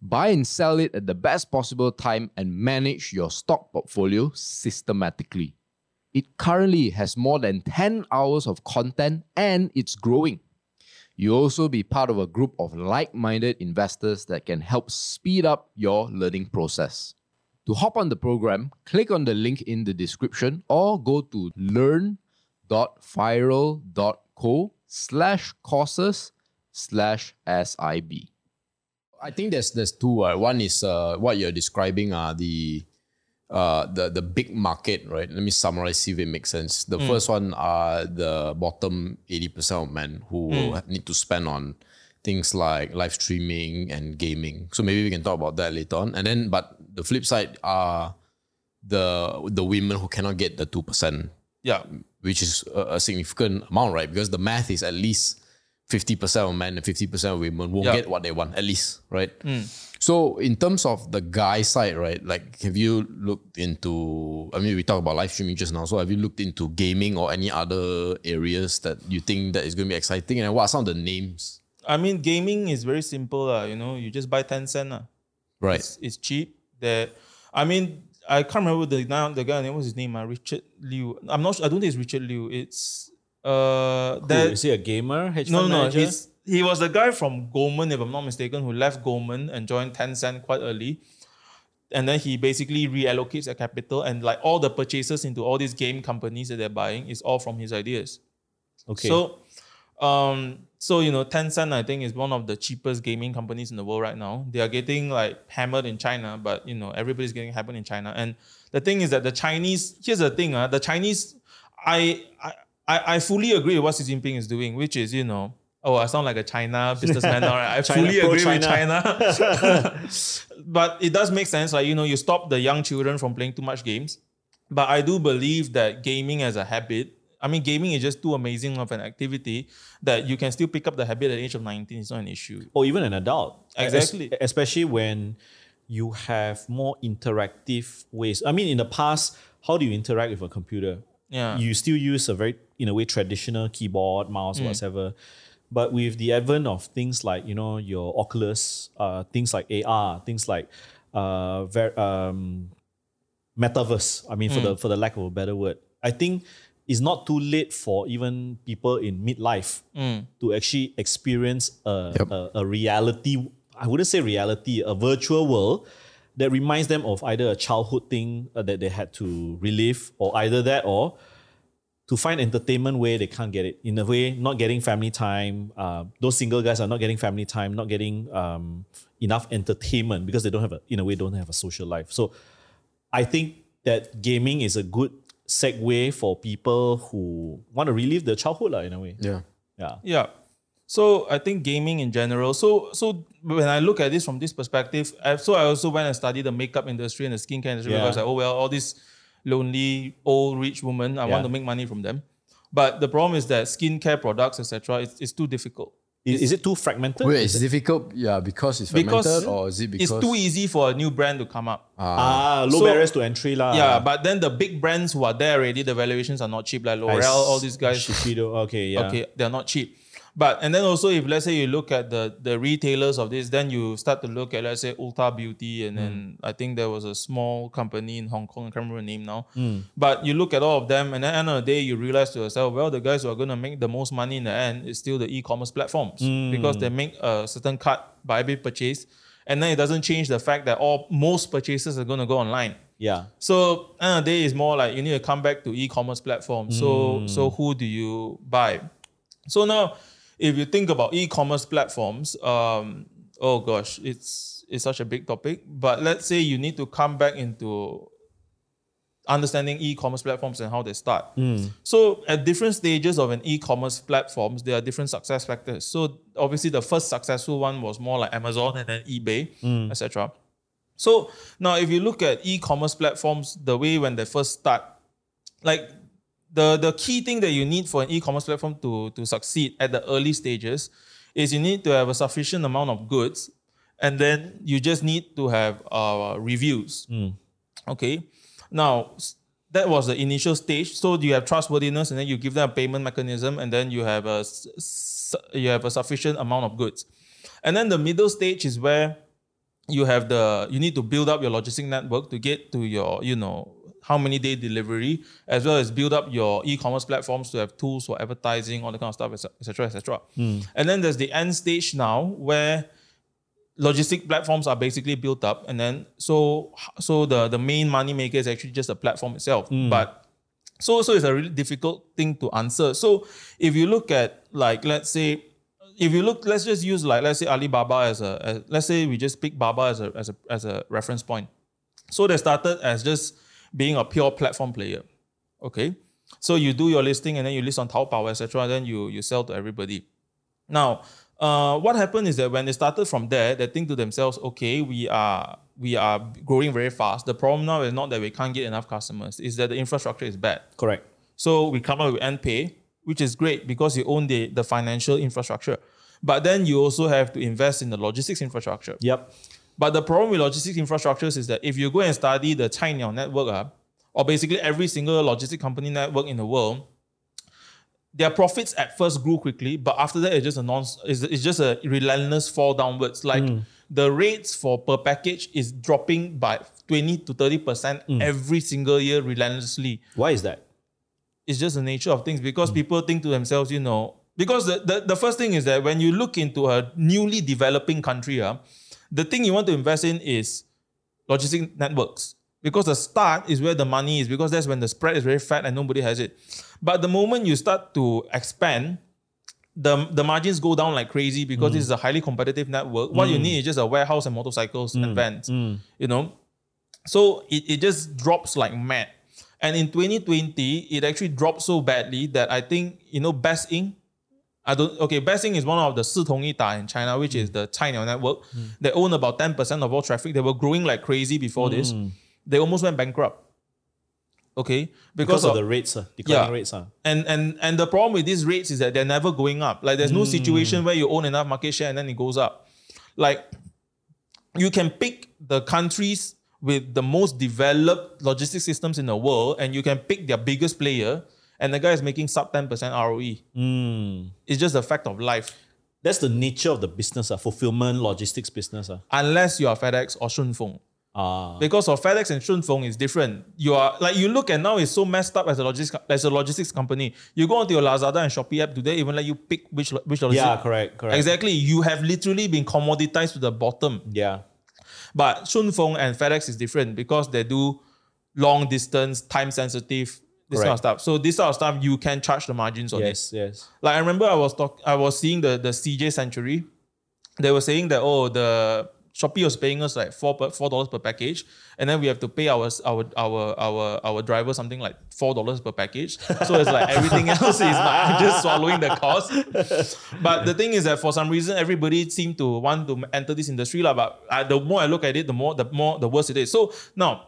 buy and sell it at the best possible time, and manage your stock portfolio systematically. It currently has more than 10 hours of content and it's growing. You'll also be part of a group of like minded investors that can help speed up your learning process. To hop on the program, click on the link in the description or go to learn.firl.co slash courses slash SIB. I think there's there's two. Uh, one is uh, what you're describing are the uh, the the big market, right? Let me summarize, see if it makes sense. The first one are the bottom eighty percent of men who will need to spend on things like live streaming and gaming. So maybe we can talk about that later on. And then, but the flip side are the the women who cannot get the two percent yeah. which is a, a significant amount, right? Because the math is at least 50% of men and 50% of women won't Yeah. get what they want, at least, right? So, in terms of the guy side, right? Like, have you looked into, I mean, we talked about live streaming just now. So, have you looked into gaming or any other areas that you think that is going to be exciting? And what are some of the names? I mean gaming is very simple, uh, you know, you just buy Tencent. Uh. Right. It's, it's cheap. There, I mean, I can't remember the now the guy name. What's his name? Uh, Richard Liu. I'm not. Sure, I don't think it's Richard Liu. It's uh. That is he a gamer? Hedge no no. manager? He's he was the guy from Goldman, if I'm not mistaken, who left Goldman and joined Tencent quite early. And then he basically reallocates the capital and like all the purchases into all these game companies that they're buying is all from his ideas. okay. So, um, so you know, Tencent I think is one of the cheapest gaming companies in the world right now. They are getting like hammered in China, but you know, everybody's getting hammered in China. And the thing is that the Chinese, here's the thing, uh, the Chinese, I, I, I I fully agree with what Xi Jinping is doing, which is you know. Oh, I sound like a China businessman now. Right? I China, fully agree with pro-China. But it does make sense. Like, you know, you stop the young children from playing too much games. But I do believe that gaming as a habit I mean, gaming is just too amazing of an activity that you can still pick up the habit at the age of 19. It's not an issue. or even an adult. Es- Exactly. especially when you have more interactive ways. I mean, in the past, how do you interact with a computer? Yeah. You still use a very, in a way, traditional keyboard, mouse, whatever. But with the advent of things like, you know, your Oculus, uh, things like AR, things like uh, ver- um, metaverse. I mean, for the for the lack of a better word, I think it's not too late for even people in midlife to actually experience a, Yep. a, a reality. I wouldn't say reality, a virtual world that reminds them of either a childhood thing uh, that they had to relive, or either that, or to find entertainment where they can't get it. In a way, not getting family time. Uh, those single guys are not getting family time, not getting um, enough entertainment because they don't have a, in a way, don't have a social life. So I think that gaming is a good segue for people who want to relive their childhood, lah, in a way. Yeah. Yeah. Yeah. So I think gaming in general. So so when I look at this from this perspective, I, so I also went and studied the makeup industry and the skincare industry Yeah. because like, oh well, all these lonely old rich woman. I Yeah. want to make money from them. But the problem is that skincare products, etc., it's, it's too difficult. Is, is it too fragmented? Wait, it's difficult. Yeah, because it's fragmented, Because or is it because it's too easy for a new brand to come up. ah, low So- barriers to entry, lah. yeah, but then the big brands who are there already, the valuations are not cheap. Like L'Oreal, all these guys. Shiseido, okay, yeah. Okay, they're not cheap. But and then also if let's say you look at the the retailers of this, then you start to look at let's say Ulta Beauty, and then mm. I think there was a small company in Hong Kong, I can't remember the name now. Mm. But you look at all of them, and at the end of the day, you realize to yourself, well, the guys who are going to make the most money in the end is still the e-commerce platforms mm. because they make a certain cut by every purchase, and then it doesn't change the fact that all most purchases are going to go online. Yeah. So end of the day is more like you need to come back to e-commerce platforms. So so who do you buy? So now, if you think about e-commerce platforms, um, oh gosh, it's it's such a big topic. But let's say you need to come back into understanding e-commerce platforms and how they start. So at different stages of an e-commerce platforms, there are different success factors. So obviously the first successful one was more like Amazon and then eBay, etc. So now if you look at e-commerce platforms, the way when they first start, like the, the key thing that you need for an e-commerce platform to, to succeed at the early stages is you need to have a sufficient amount of goods and then you just need to have uh, reviews. Okay. Now, that was the initial stage. So you have trustworthiness, and then you give them a payment mechanism, and then you have a you have a sufficient amount of goods. And then the middle stage is where you have the you need to build up your logistic network to get to your you know how many day delivery as well as build up your e-commerce platforms to have tools for advertising all the kind of stuff etc etc hmm. and then there's the end stage now where logistic platforms are basically built up and then so so the the main money maker is actually just the platform itself. Hmm. But so so it's a really difficult thing to answer. So if you look at like let's say if you look let's just use like let's say alibaba as a as, let's say we just pick baba as a as a as a reference point. So they started as just being a pure platform player okay so you do your listing and then you list on taobao etc then you you sell to everybody now, uh, what happened is that when they started from there, they think to themselves, okay, we are we are growing very fast. The problem now is not that we can't get enough customers, is that the infrastructure is bad. Correct. So we come up with NPay, which is great because you own the, the financial infrastructure. But then you also have to invest in the logistics infrastructure. Yep. But the problem with logistics infrastructures is that if you go and study the Cainiao network, uh, or basically every single logistic company network in the world, their profits at first grew quickly, but after that it's just a non it's, it's just a relentless fall downwards. Like the rates for per package is dropping by 20 to 30% every single year relentlessly Why is that? it's just the nature of things because people think to themselves, you know, because the, the, the first thing is that when you look into a newly developing country, uh, the thing you want to invest in is logistic networks. Because the start is where the money is, because that's when the spread is very fat and nobody has it. But the moment you start to expand, the, the margins go down like crazy because mm. this is a highly competitive network. What you mm. need is just a warehouse and motorcycles and mm. vans. You know, so it, it just drops like mad. And in 2020, it actually dropped so badly that I think, you know, Best Inc. I don't okay. Best is one of the Sitongyida in China, which is mm. the Cainiao network. Mm. They own about ten percent of all traffic. They were growing like crazy before mm. this. They almost went bankrupt. Okay, because, because of, of, the rates, uh, declining yeah. rates. Uh. And and and the problem with these rates is that they're never going up. Like there's no mm. situation where you own enough market share and then it goes up. Like you can pick the countries with the most developed logistic systems in the world, and you can pick their biggest player and the guy is making sub 10% ROE. Hmm. It's just a fact of life. That's the nature of the business, uh, fulfillment, logistics business. Uh. Unless you are FedEx or Shunfeng. Ah. Because of FedEx and Shunfeng is different. You are like you look at now it's so messed up as a logistics as a logistics company. You go onto your Lazada and Shopee app, do they even let you pick which which logistics? yeah, correct, correct. Exactly. You have literally been commoditized to the bottom. Yeah. But Shunfeng and FedEx is different because they do long distance, time sensitive, this kind of stuff. So this sort of stuff you can charge the margins on it. Yes, yes. Like I remember I was talk I was seeing the the CJ Century. They were saying that oh the Shopee was paying us like four per, four dollars per package, and then we have to pay our our our our our driver something like four dollars per package. So it's like everything else is like just swallowing the cost. But the thing is that for some reason everybody seemed to want to enter this industry lah. But uh, the more I look at it, the more the more the worse it is. So now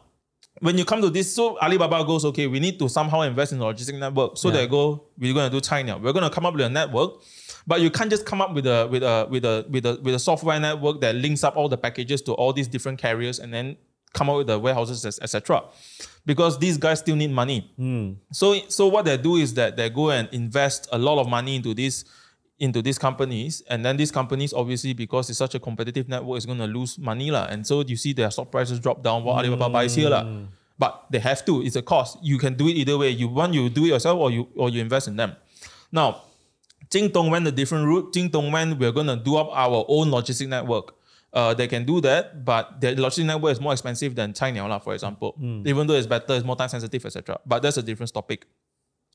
when you come to this, so Alibaba goes, okay, we need to somehow invest in the logistic network. So they go, we're going to do Cainiao. We're going to come up with a network, but you can't just come up with a with a with a with a with a software network that links up all the packages to all these different carriers and then come up with the warehouses, etc. Because these guys still need money. Hmm. So so what they do is that they go and invest a lot of money into this into these companies, and then these companies obviously because it's such a competitive network is going to lose money lah. And so you see their stock prices drop down while Alibaba buys here lah. But they have to. It's a cost. You can do it either way. You want you do it yourself or you or you invest in them. Now, Jingdong went a different route. Jingdong went we're going to do up our own logistic network. Uh, they can do that, but their logistic network is more expensive than Cainiao, for example. Even though it's better, it's more time sensitive, etc. But that's a different topic.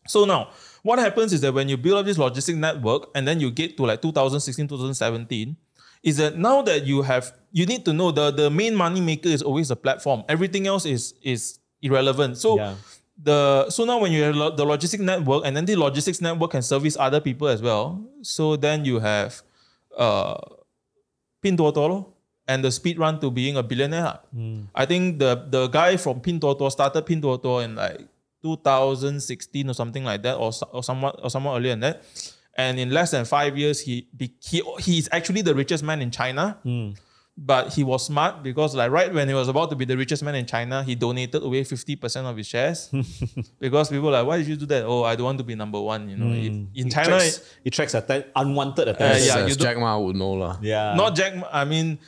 So now, what happens is that when you build up this logistic network and then you get to like 2016, 2017, is that now that you have, you need to know the, the main money maker is always the platform. Everything else is is irrelevant. So Yeah. the so now when you have lo- the logistic network and then the logistics network can service other people as well. So then you have uh Pinduoduo and the speed run to being a billionaire. lah. I think the the guy from Pinduoduo started Pinduoduo in like 2016 or something like that, or so- or somewhat or somewhat earlier than that. And in less than five years, he be, he he's actually the richest man in China. Hmm. But he was smart because, like, right when he was about to be the richest man in China, he donated away 50% of his shares. because people were like, why did you do that? Oh, I don't want to be number one. You know, hmm. If- in It China, tracks, it tracks atten- unwanted attention. yeah, you Jack Ma would know lah. yeah. not Jack. Ma- I mean,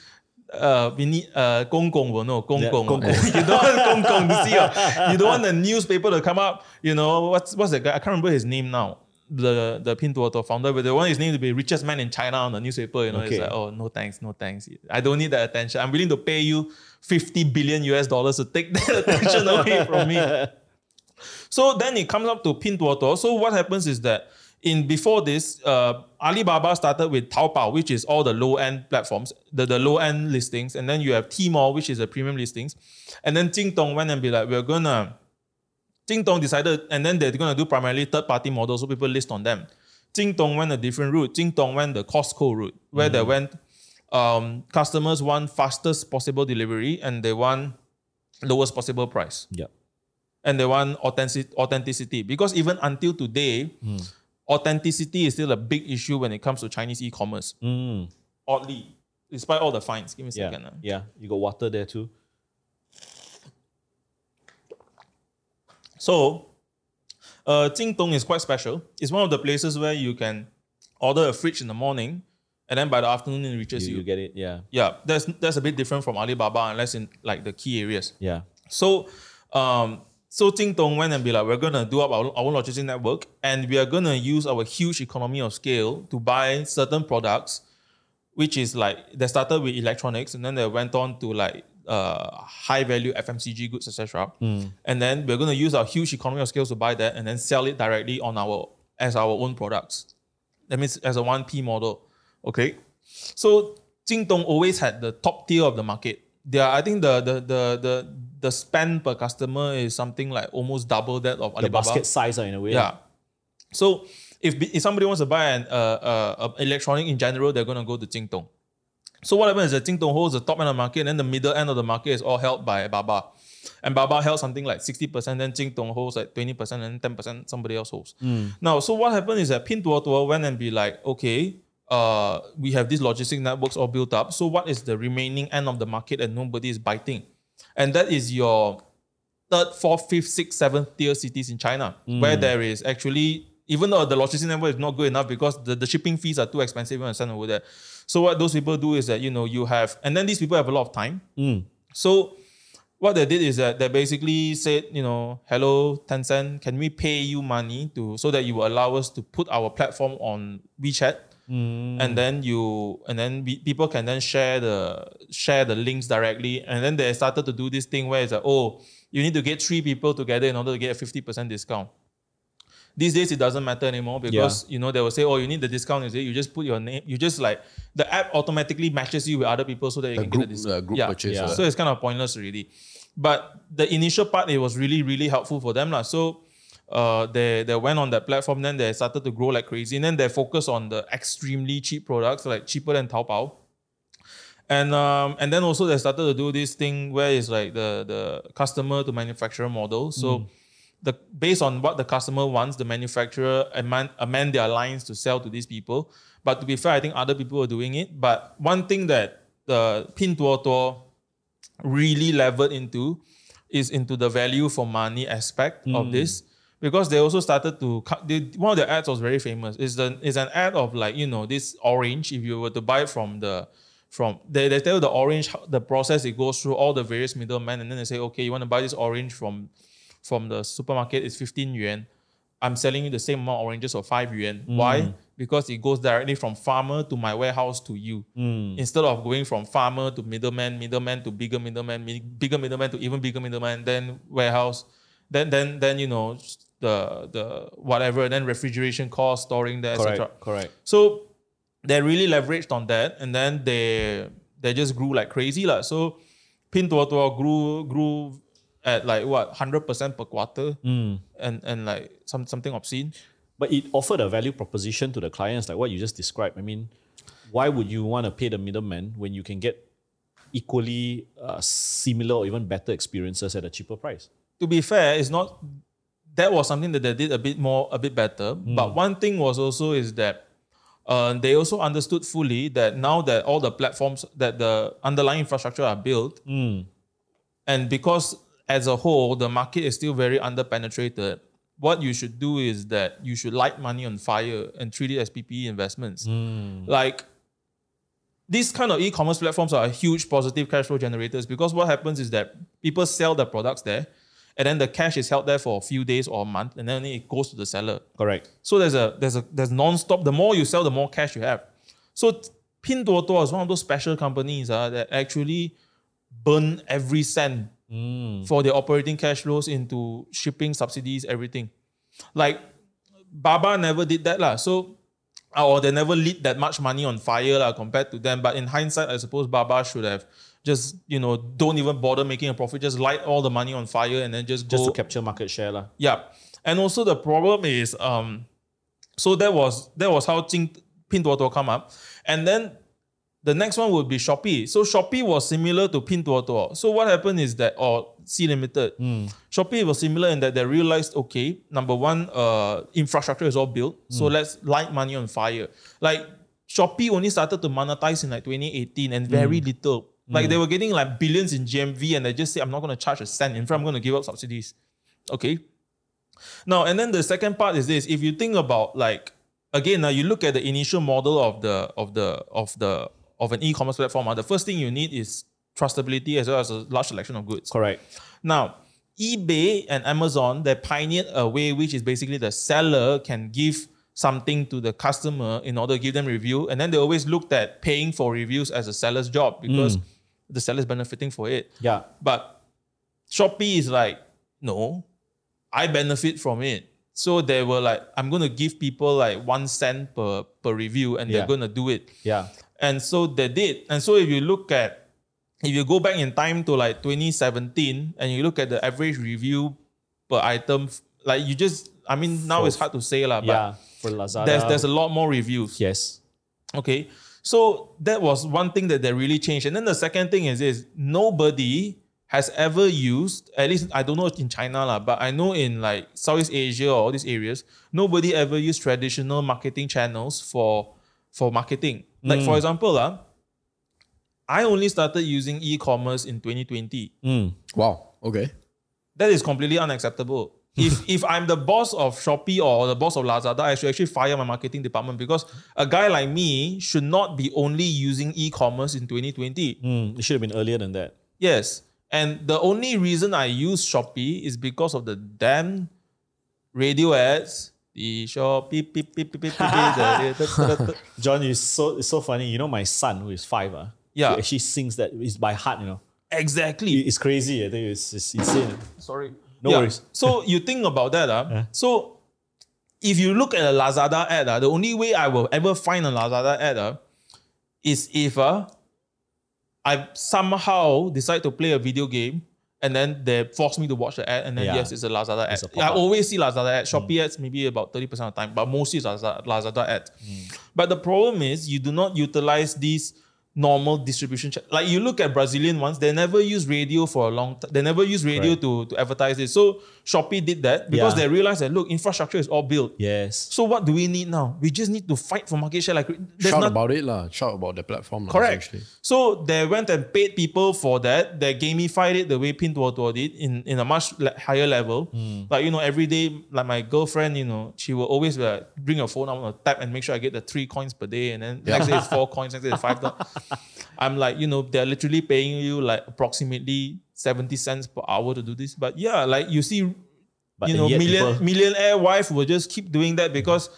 uh, we need uh, Gong Gong will know Gong Yeah, Gong. Gong Gong. you don't want Gong Gong to see. uh, you don't want the newspaper to come up. You know what's what's the guy? I can't remember his name now. The the Pinduoduo founder, but they want his name to be richest man in China on the newspaper. You know, it's like oh no thanks, no thanks. I don't need that attention. I'm willing to pay you fifty billion US dollars to take that attention away from me. So then it comes up to Pinduoduo. So what happens is that in before this, uh, Alibaba started with Taobao, which is all the low end platforms, the, the low end listings, and then you have Tmall, which is the premium listings, and then Jingdong went and be like, we're gonna. Jingdong decided, and then they're gonna do primarily third party models, so people list on them. Jingdong went a different route. Jingdong went the Costco route, where they went. Um, customers want fastest possible delivery, and they want lowest possible price Yeah. and they want authentic- authenticity because even until today, authenticity is still a big issue when it comes to Chinese e-commerce. Mm. Oddly, despite all the fines. Give me a Yeah. second. ah. Yeah. You got water there too. So, uh, Jingdong is quite special. It's one of the places where you can order a fridge in the morning, and then by the afternoon it reaches You, you. you get it. Yeah. yeah, that's that's a bit different from Alibaba, unless in like the key areas. Yeah. So, um, so Jingdong went and be like, we're gonna do up our, our own logistics network, and we are gonna use our huge economy of scale to buy certain products, which is like they started with electronics, and then they went on to like uh, high value FMCG goods, etc. And then we're gonna use our huge economy of scale to buy that, and then sell it directly on our as our own products. That means as a one P model. Okay, so Jingdong always had the top tier of the market. They are, I think the the the the the spend per customer is something like almost double that of Alibaba. The basket size in a way. Yeah. So if if somebody wants to buy an uh, uh, electronic in general, they're gonna go to Jingdong. So what happens is that Jingdong holds the top end of the market, and then the middle end of the market is all held by Baba. And Baba held something like 60%, then Jing Dong holds like 20%, and 10% somebody else holds. Now, so what happened is that Pinduoduo went and be like, okay, uh, we have these logistic networks all built up. So what is the remaining end of the market and nobody is biting? And that is your third, fourth, fifth, sixth, seventh tier cities in China, mm. where there is actually, even though the logistic network is not good enough because the, the shipping fees are too expensive when you send over there. So what those people do is that, you know, you have, and then these people have a lot of time. Mm. So what they did is that they basically said, you know, hello Tencent, can we pay you money to so that you will allow us to put our platform on WeChat, and then you and then we, people can then share the share the links directly, and then they started to do this thing where it's like, oh, you need to get three people together in order to get a fifty percent discount. These days it doesn't matter anymore because you know they will say, oh, you need the discount. Is it? You just put your name. You just like the app automatically matches you with other people so that you can group, get the discount. uh, group yeah. purchase. Yeah. uh, So it's kind of pointless really. But the initial part, it was really, really helpful for them. lah. So uh, they, they went on that platform, then they started to grow like crazy. And then they focused on the extremely cheap products, like cheaper than Taobao. And um, and then also they started to do this thing where it's like the, the customer to manufacturer model. So the based on what the customer wants, the manufacturer amend, amend their lines to sell to these people. But to be fair, I think other people are doing it. But one thing that the Pinduoduo really levered into is into the value for money aspect of this because they also started to cut they, one of the ads was very famous. Is the is an ad of like you know this orange if you were to buy from the from they, they tell you the orange the process it goes through all the various middlemen and then they say okay you want to buy this orange from from the supermarket it's 15 yuan. I'm selling you the same amount of oranges for 5 yuan. Mm. Why? Because it goes directly from farmer to my warehouse to you. Mm. Instead of going from farmer to middleman, middleman to bigger middleman, bigger middleman to even bigger middleman, then warehouse, then then then you know the the whatever, then refrigeration cost, storing there, etc. Correct. Correct. So they really leveraged on that, and then they they just grew like crazy lah. So Pinduoduo grew grew at like what hundred percent per quarter, and and like some something obscene. But it offered a value proposition to the clients, like what you just described. I mean, why would you want to pay the middleman when you can get equally uh, similar or even better experiences at a cheaper price? to be fair, it's not that was something that they did a bit more, a bit better. Hmm. But one thing was also is that uh, they also understood fully that now that all the platforms that the underlying infrastructure are built, hmm. and because as a whole the market is still very underpenetrated, what you should do is that you should light money on fire and treat it as PPE investments. Hmm. Like these kind of e-commerce platforms are huge positive cash flow generators because what happens is that people sell the products there and then the cash is held there for a few days or a month and then it goes to the seller. Correct. So there's a there's a there's non-stop. The more you sell, the more cash you have. So Pinduoduo is one of those special companies uh, that actually burn every cent for their operating cash flows into shipping subsidies, everything. Like Baba never did that lah. So or they never lit that much money on fire lah, compared to them. But in hindsight, I suppose Baba should have just you know don't even bother making a profit. Just light all the money on fire and then just Just go to capture market share. lah. yeah. And also the problem is um so that was that was how Jing Pinduoduo come up. And then the next one would be Shopee. So Shopee was similar to Pinduoduo. So what happened is that or Sea Limited. Shopee was similar in that they realized okay, number one, uh infrastructure is all built. So let's light money on fire. Like Shopee only started to monetize in like 2018 and very little. Like they were getting like billions in GMV and they just say, I'm not going to charge a cent. In fact, I'm going to give up subsidies. Okay. Now, and then the second part is this: if you think about like again, now you look at the initial model of the of the of the of an e-commerce platform. ah, the first thing you need is trustability as well as a large selection of goods. Correct. Now, eBay and Amazon they pioneered a way which is basically the seller can give something to the customer in order to give them review, and then they always looked at paying for reviews as a seller's job because the seller is benefiting for it. Yeah. But Shopee is like, no, I benefit from it. So they were like, I'm gonna give people like one cent per per review, and Yeah. they're gonna do it. Yeah. And so they did. And so if you look at, if you go back in time to like 2017, and you look at the average review per item, like you just, I mean, now For- it's hard to say lah, but yeah. For Lazada. there's there's a lot more reviews. yes. Okay. So that was one thing that they really changed. And then the second thing is this nobody has ever used, at least I don't know in China, lah, but I know in like Southeast Asia or all these areas, nobody ever used traditional marketing channels for for marketing. Like for mm. example, lah, I only started using e-commerce in 2020. Mm. Wow. Okay. That is completely unacceptable. If if I'm the boss of Shopee or the boss of Lazada, I should actually fire my marketing department because a guy like me should not be only using e-commerce in 2020. Mm, it should have been earlier than that. Yes. And the only reason I use Shopee is because of the damn radio ads. The Shopee, beep, beep, beep, John, it's so it's so funny. You know, my son who is five, uh, Yeah. he actually sings that it's by heart. You know, exactly. it's crazy. I think it's, it's insane. Sorry. No worries. So you think about that. Uh, So if you look at a Lazada ad, uh, the only way I will ever find a Lazada ad uh, is if uh, I somehow decide to play a video game and then they force me to watch the ad and then Yeah. yes, it's a Lazada ad. A Yeah, I always see Lazada ad. Shopee ads maybe about 30% of the time, but mostly it's Lazada, Lazada ads. But the problem is you do not utilize these normal distribution. Ch- like you look at Brazilian ones, they never use radio for a long time. They never use radio Right. to, to advertise it. So Shopee did that because Yeah. they realized that look, infrastructure is all built. Yes. So what do we need now? We just need to fight for market share. Like Shout not, about it, lah. Shout about the platform. lah, Correct. Actually. So they went and paid people for that. They gamified it the way Pinduoduo did in, in a much le- higher level. Hmm. Like, you know, every day, like my girlfriend, you know, she will always be like, bring her phone, I want to tap and make sure I get the three coins per day. And then next day it's four coins, next day it's five. dollars. I'm like, you know, they're literally paying you like approximately 70 cents per hour to do this. But yeah, like you see But you know, million, people- millionaire wife will just keep doing that because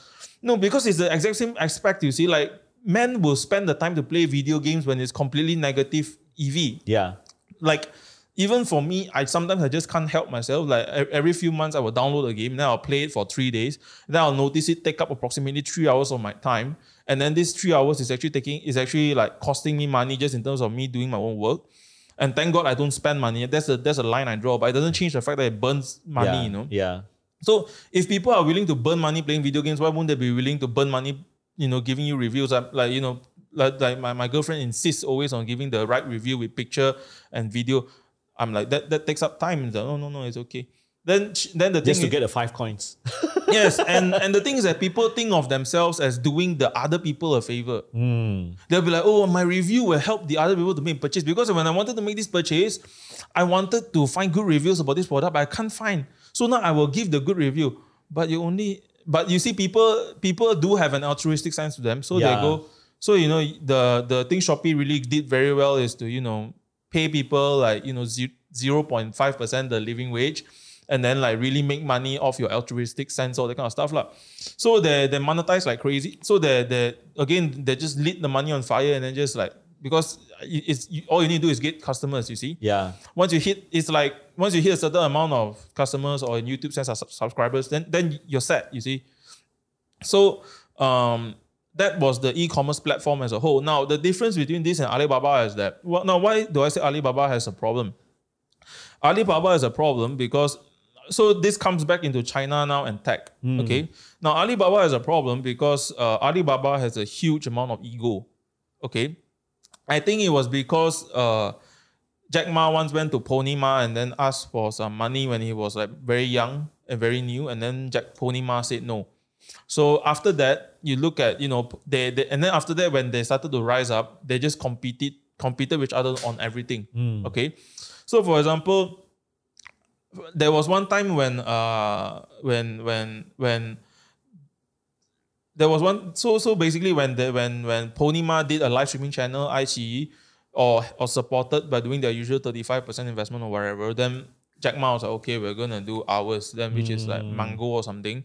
no, because it's the exact same aspect. You see, like men will spend the time to play video games when it's completely negative EV. Yeah. Like even for me, I sometimes I just can't help myself. Like every few months, I will download a game, then I'll play it for three days. Then I'll notice it take up approximately three hours of my time, and then this three hours is actually taking is actually like costing me money just in terms of me doing my own work. And thank God I don't spend money. That's a that's a line I draw, but it doesn't change the fact that it burns money. yeah. You know. Yeah. So if people are willing to burn money playing video games, why won't they be willing to burn money, you know, giving you reviews? I'm like, you know, like, like my, my girlfriend insists always on giving the right review with picture and video. I'm like, that that takes up time. And no, oh, no, no, it's okay. Then then the thing Just to is- get the five coins. yes, and and the thing is that people think of themselves as doing the other people a favor. Hmm. They'll be like, oh, my review will help the other people to make purchase. Because when I wanted to make this purchase, I wanted to find good reviews about this product, but I can't find. So now I will give the good review. But you only but you see, people people do have an altruistic sense to them. So Yeah. they go. So you know, the the thing Shopee really did very well is to, you know, pay people like, you know, zero point five percent the living wage and then like really make money off your altruistic sense, all that kind of stuff. lah. So they they monetize like crazy. So they they again they just lit the money on fire and then just like because it's you, all you need to do is get customers, you see. yeah. Once you hit it's like once you hit a certain amount of customers or in YouTube sense of subscribers, then then you're set, you see. So um that was the e-commerce platform as a whole. Now the difference between this and Alibaba is that well, now why do I say Alibaba has a problem? Alibaba is a problem because so this comes back into China now and tech. Okay. Now Alibaba is a problem because uh, Alibaba has a huge amount of ego. Okay. I think it was because uh, Jack Ma once went to Pony Ma and then asked for some money when he was like very young and very new, and then Jack Pony Ma said no. So after that, you look at you know they, they and then after that when they started to rise up, they just competed competed with each other on everything. Okay, so for example, there was one time when uh when when when there was one so so basically when the when when Pony Ma did a live streaming channel ICE or or supported by doing their usual 35% investment or whatever, then Jack Ma was like, okay, we're gonna do ours, then which is like Mango or something.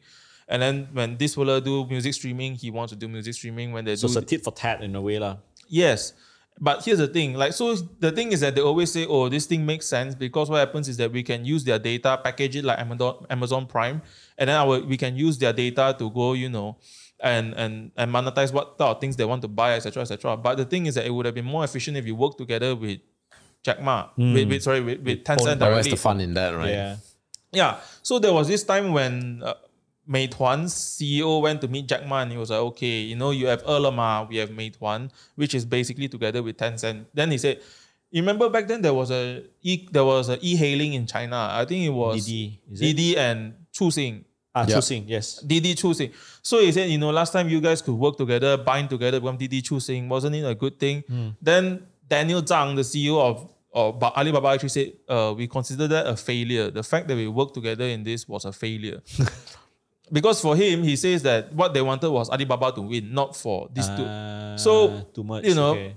And then when this fella do music streaming, he wants to do music streaming. When they So do it's a tit for tat in a way, lah. Yes. But here's the thing, like so the thing is that they always say, oh, this thing makes sense because what happens is that we can use their data, package it like Amazon Amazon Prime, and then our we can use their data to go, you know, and and and monetize what type of things they want to buy, etc. etc. But the thing is that it would have been more efficient if you work together with Jack Ma, with, with sorry, with, with Tencent where's directly. the fun in that, right? Yeah. Yeah. So there was this time when uh, Meituan's CEO went to meet Jack Ma and he was like, okay, you know, you have Ele.me, we have Meituan, which is basically together with Tencent. Then he said, You remember back then there was a e there was a e-hailing in China. I think it was Didi, is it? And Chu Xing. Ah, Yeah. choosing, yes. Didi Chu Xing. So he said, you know, last time you guys could work together, bind together, become Didi Chu Xing. Wasn't it a good thing? Then Daniel Zhang, the CEO of, of Alibaba, actually said, uh, we consider that a failure. The fact that we worked together in this was a failure. because for him, he says that what they wanted was Alibaba to win, not for these two. Ah, So, too much. you know, okay.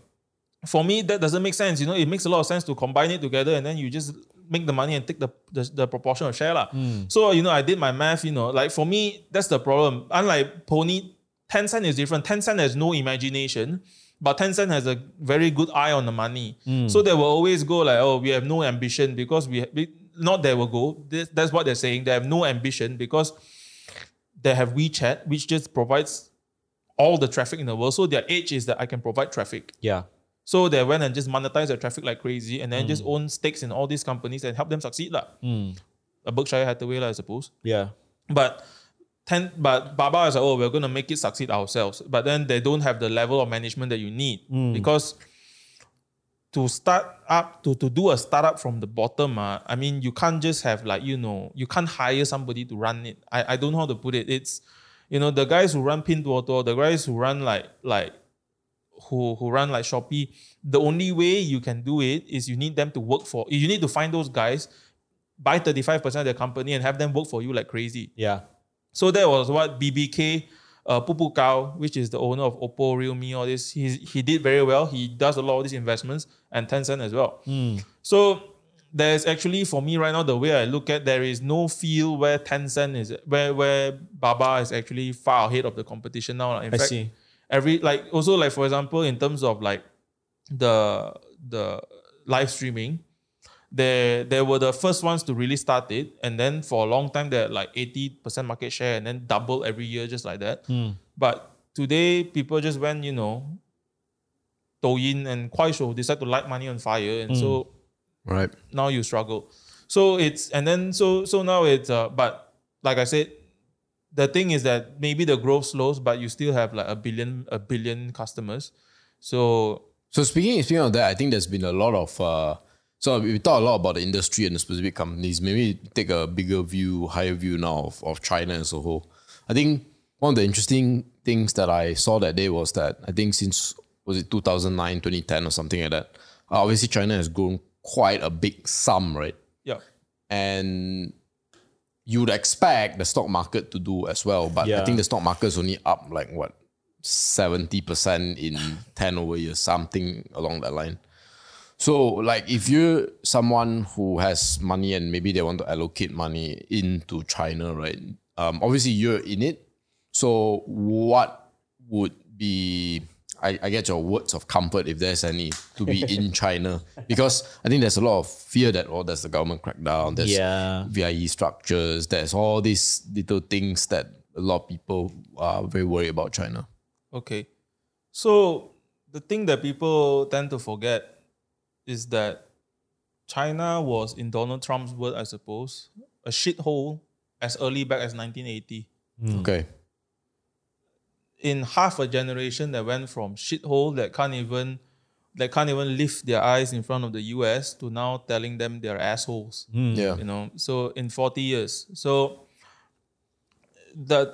For me, that doesn't make sense. You know, it makes a lot of sense to combine it together and then you just make the money and take the, the, the proportion of share. lah. So, you know, I did my math, you know, like for me, that's the problem. Unlike Pony, Tencent is different. Tencent has no imagination, but Tencent has a very good eye on the money. So they will always go like, oh, we have no ambition because we, we not they will go. This, that's what they're saying. They have no ambition because they have WeChat, which just provides all the traffic in the world. So their edge is that I can provide traffic. yeah. So they went and just monetize their traffic like crazy and then just mm. own stakes in all these companies and help them succeed. lah. Mm. A Berkshire Hathaway, lah, I suppose. Yeah. But ten, but Baba is like, oh, we're gonna make it succeed ourselves. But then they don't have the level of management that you need mm. because to start up to, to do a startup from the bottom, uh, I mean, you can't just have like you know, you can't hire somebody to run it. I, I don't know how to put it. It's you know the guys who run Pinduoduo, the guys who run like like who who run like Shopee. The only way you can do it is you need them to work for. You need to find those guys, buy thirty five percent of their company, and have them work for you like crazy. Yeah. So that was what BBK, uh, Bubu Gao, which is the owner of Oppo, Realme, all this. He he did very well. He does a lot of these investments and Tencent as well. So there's actually for me right now the way I look at there is no field where Tencent is where where Baba is actually far ahead of the competition now. In I fact, see. every like also like for example in terms of like the the live streaming they they were the first ones to really start it and then for a long time they had like 80% market share and then double every year just like that but today people just went you know Douyin and Kuaishou decide to light money on fire and so Right. now you struggle. So it's and then so so now it's uh but like I said, the thing is that maybe the growth slows, but you still have like a billion a billion customers. So So speaking speaking of that, I think there's been a lot of uh, so we talk a lot about the industry and the specific companies. Maybe take a bigger view, higher view now of, of China as a whole. I think one of the interesting things that I saw that day was that I think since was it 2009, 2010 or something like that. Uh, obviously, China has grown quite a big sum, right? yeah. and you would expect the stock market to do as well. But I think the stock market is only up like what seventy percent in ten over years, something along that line. So, like, if you're someone who has money and maybe they want to allocate money into China, right? Um, obviously, you're in it. So, what would be, I, I get your words of comfort, if there's any, to be in China? Because I think there's a lot of fear that, oh, there's the government crackdown, there's Yeah. VIE structures, there's all these little things that a lot of people are very worried about China. Okay. So the thing that people tend to forget is that China was, in Donald Trump's word, I suppose, a shithole as early back as 1980. Hmm. Okay. In half a generation that went from shithole that can't even that can't even lift their eyes in front of the US to now telling them they're assholes. Hmm. Yeah. You know, so in 40 years. So that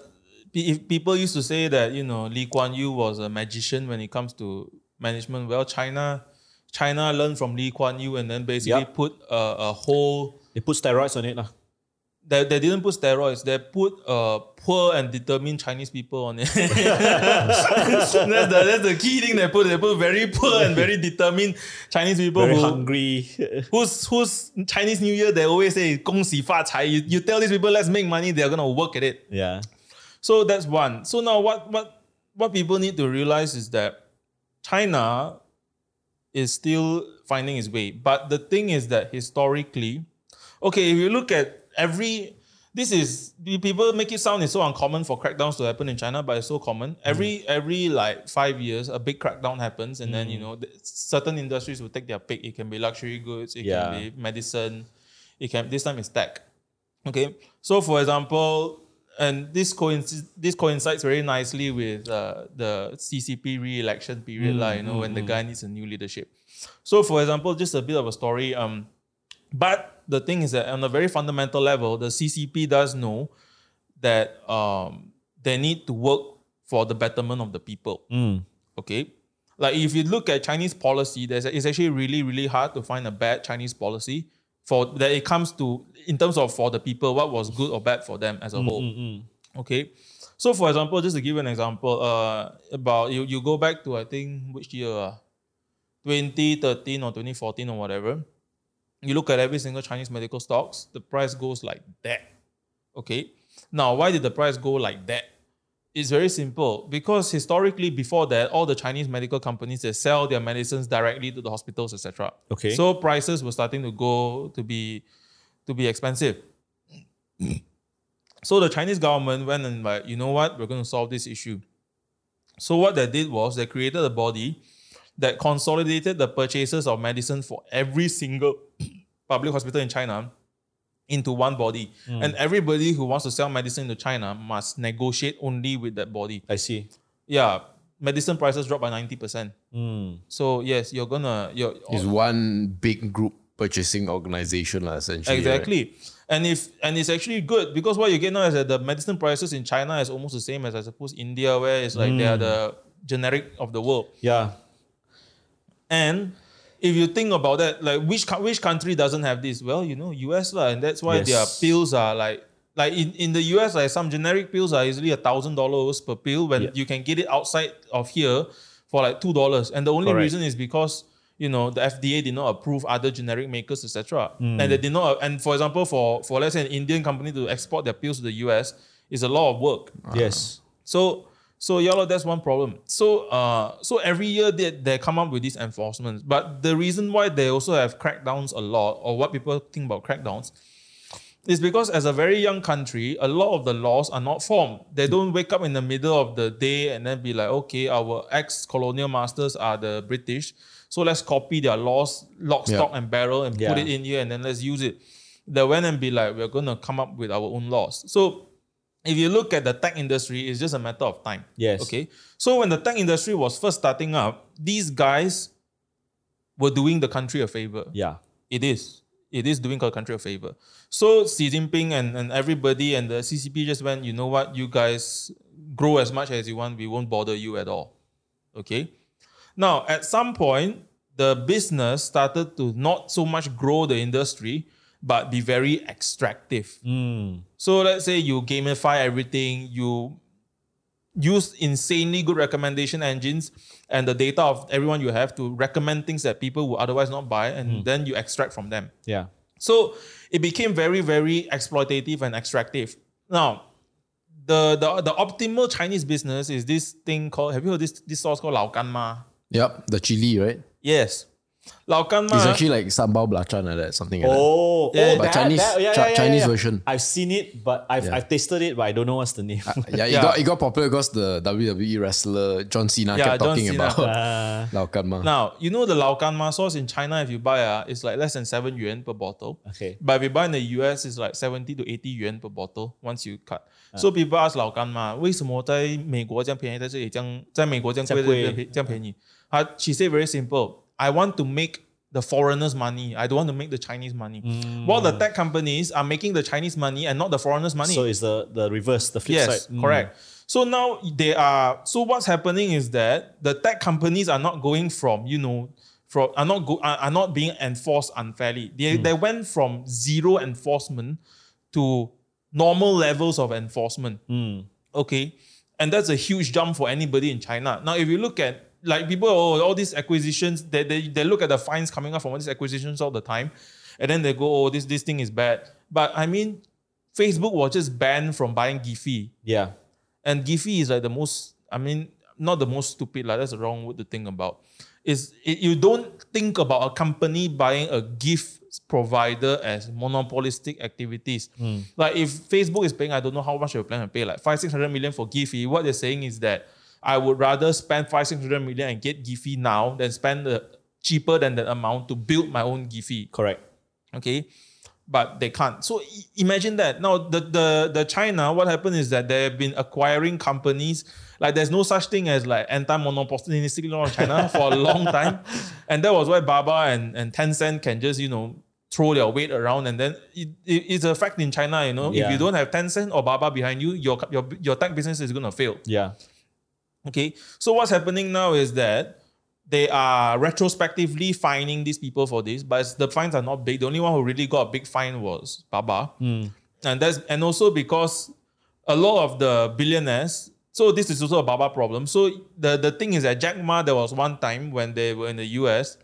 if people used to say that, you know, Lee Kuan Yew was a magician when it comes to management. Well, China China learned from Lee Kuan Yew and then basically yep. put a, a, whole. They put steroids on it. Nah. They, they didn't put steroids. They put uh, poor and determined Chinese people on it. that's, the, that's the key thing they put. They put very poor and very determined Chinese people very who hungry. who's who's Chinese New Year? They always say "Gong Xi Fa Cai." You, you tell these people, "Let's make money." They're gonna work at it. Yeah. So that's one. So now what what what people need to realize is that China is still finding its way. But the thing is that historically, okay, if you look at every this is people make it sound it's so uncommon for crackdowns to happen in China, but it's so common. Every mm. every like five years, a big crackdown happens, and then mm. you know certain industries will take their pick. It can be luxury goods, it Yeah. can be medicine, it can this time it's tech. Okay, so for example, and this coincides this coincides very nicely with uh, the CCP re-election period, lah. You know, when the guy needs a new leadership. So, for example, just a bit of a story. Um, but the thing is that on a very fundamental level, the CCP does know that um, they need to work for the betterment of the people. Okay, like if you look at Chinese policy, there's it's actually really really hard to find a bad Chinese policy for that it comes to in terms of for the people what was good or bad for them as a whole. Okay, so for example, just to give an example, uh, about you you go back to I think which year, uh, 2013 or 2014 or whatever. You look at every single Chinese medical stocks, the price goes like that. Okay, now why did the price go like that? It's very simple because historically before that, all the Chinese medical companies they sell their medicines directly to the hospitals, etc. Okay. So prices were starting to go to be to be expensive. so the Chinese government went and like, you know what, we're going to solve this issue. So what they did was they created a body that consolidated the purchases of medicine for every single public hospital in China into one body. Hmm. And everybody who wants to sell medicine to China must negotiate only with that body. I see. Yeah, medicine prices drop by 90%. Hmm. So yes, you're gonna you're It's one big group purchasing organization, lah, essentially. right? Exactly. And if and it's actually good because what you get now is that the medicine prices in China is almost the same as I suppose India, where it's like they are hmm. the generic of the world. Yeah. And if you think about that, like which which country doesn't have this? Well, you know, US lah, and that's why their pills are like like in, in the US, like some generic pills are easily a thousand dollars per pill when Yeah. you can get it outside of here for like two dollars. And the only Correct. reason is because you know the FDA did not approve other generic makers, etc. Hmm. And they did not. And for example, for for let's say an Indian company to export their pills to the US is a lot of work. Yes. So so yeah, that's one problem. So uh so every year they, they come up with these enforcements. But the reason why they also have crackdowns a lot, or what people think about crackdowns, is because as a very young country, a lot of the laws are not formed. They don't wake up in the middle of the day and then be like, okay, our ex-colonial masters are the British. So let's copy their laws, lock, Yeah. stock, and barrel and put it in here and then let's use it. They went and be like, we're gonna come up with our own laws. So if you look at the tech industry, it's just a matter of time. Yes. Okay. So when the tech industry was first starting up, these guys were doing the country a favor. Yeah. It is. It is doing our country a favor. So Xi Jinping and, and everybody and the CCP just went, you know what, you guys grow as much as you want, we won't bother you at all. Okay. Now, at some point, the business started to not so much grow the industry, but be very extractive. Hmm. So let's say you gamify everything, you use insanely good recommendation engines and the data of everyone you have to recommend things that people would otherwise not buy, and hmm. then you extract from them. Yeah. So it became very, very exploitative and extractive. Now, the the, the optimal Chinese business is this thing called. Have you heard this this sauce called Lao Gan Ma? Yep, the chili, right? Yes, Lao Gan Ma. It's actually like sambal belacan like that, something like oh, that. Yeah, oh, but that, Chinese, that, yeah, yeah, Chinese version. I've seen it, but I've, I've tasted it, but I don't know what's the name. Uh, yeah, it got it got popular because the WWE wrestler John Cena kept John talking Cena, about uh, ma. Now you know the Lao Gan Ma sauce in China. If you buy, uh, it's like less than seven yuan per bottle. Okay. But if you buy in the US, it's like seventy to eighty yuan per bottle once you cut. Uh. So people ask 老干妈为什么在美国这样便宜，在这里这样在美国这样贵，这样便宜？它 she said very simple。I want to make the foreigners money. I don't want to make the Chinese money. Mm. While the tech companies are making the Chinese money and not the foreigners money. So it's the, the reverse, the flip Yes, side. Mm. correct. So now they are. So what's happening is that the tech companies are not going from you know from are not go, are, are not being enforced unfairly. They mm. they went from zero enforcement to normal levels of enforcement. Mm. Okay, and that's a huge jump for anybody in China. Now, if you look at like people, oh, all these acquisitions, they, they, they look at the fines coming up from all these acquisitions all the time, and then they go, oh, this this thing is bad. But I mean, Facebook was just banned from buying Giphy. Yeah. And Giphy is like the most, I mean, not the most stupid, like that's the wrong word to think about. Is it, you don't think about a company buying a gift provider as monopolistic activities. Hmm. Like if Facebook is paying, I don't know how much they're planning to pay, like five, six hundred million for Giphy. What they're saying is that I would rather spend five, six hundred million and get Giphy now than spend the cheaper than that amount to build my own Giphy. Correct. Okay. but they can't. So imagine that. Now the the the China, what happened is that they have been acquiring companies. Like there's no such thing as like anti-monopolistic law in China for a long time, and that was why Baba and and Tencent can just you know throw their weight around, and then it, it- it's a fact in China. You know, if you don't have Tencent or Baba behind you, your your your tech business is gonna fail. Yeah. Okay, so what's happening now is that they are retrospectively fining these people for this, but the fines are not big. The only one who really got a big fine was Baba, hmm. and that's and also because a lot of the billionaires. So this is also a Baba problem. So the the thing is that Jack Ma, there was one time when they were in the US,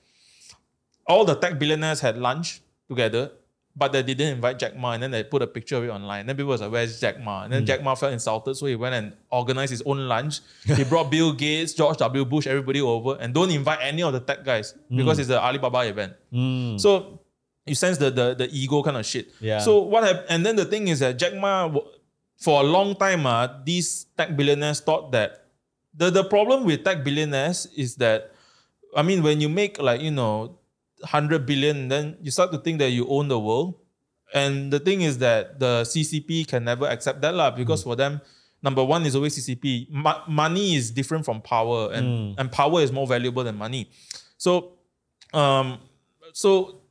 all the tech billionaires had lunch together, but they didn't invite Jack Ma, and then they put a picture of it online. Then people was like, "Where's Jack Ma?" And then hmm. Jack Ma felt insulted, so he went and organized his own lunch. he brought Bill Gates, George W. Bush, everybody over, and don't invite any of the tech guys hmm. because it's the Alibaba event. Hmm. So you sense the, the the ego kind of shit. Yeah. So what happened? And then the thing is that Jack Ma, for a long time, uh, these tech billionaires thought that the the problem with tech billionaires is that, I mean, when you make like you know, hundred billion, then you start to think that you own the world. And the thing is that the CCP can never accept that lah, because for them, number one is always CCP. Mo- money is different from power, and and power is more valuable than money. So, um, so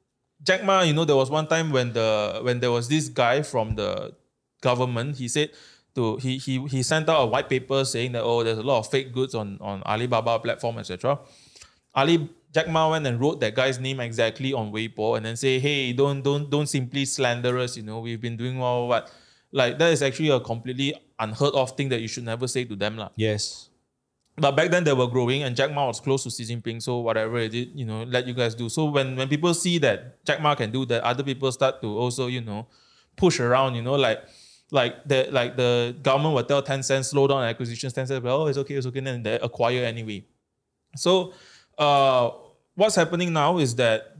Jack Ma, you know, there was one time when the when there was this guy from the government, he said to he he he sent out a white paper saying that oh, there's a lot of fake goods on on Alibaba platform, etc. Ali Jack Ma went and wrote that guy's name exactly on Weibo and then say, hey, don't don't don't simply slander us. You know, we've been doing well, what like that is actually a completely unheard of thing that you should never say to them, lah. Yes. But back then they were growing and Jack Ma was close to Xi Jinping. So whatever it did, you know, let you guys do. So when, when people see that Jack Ma can do that, other people start to also, you know, push around, you know, like like the like the government will tell Tencent slow down acquisitions. Tencent will, oh, it's okay, it's okay, then they acquire anyway. So uh what's happening now is that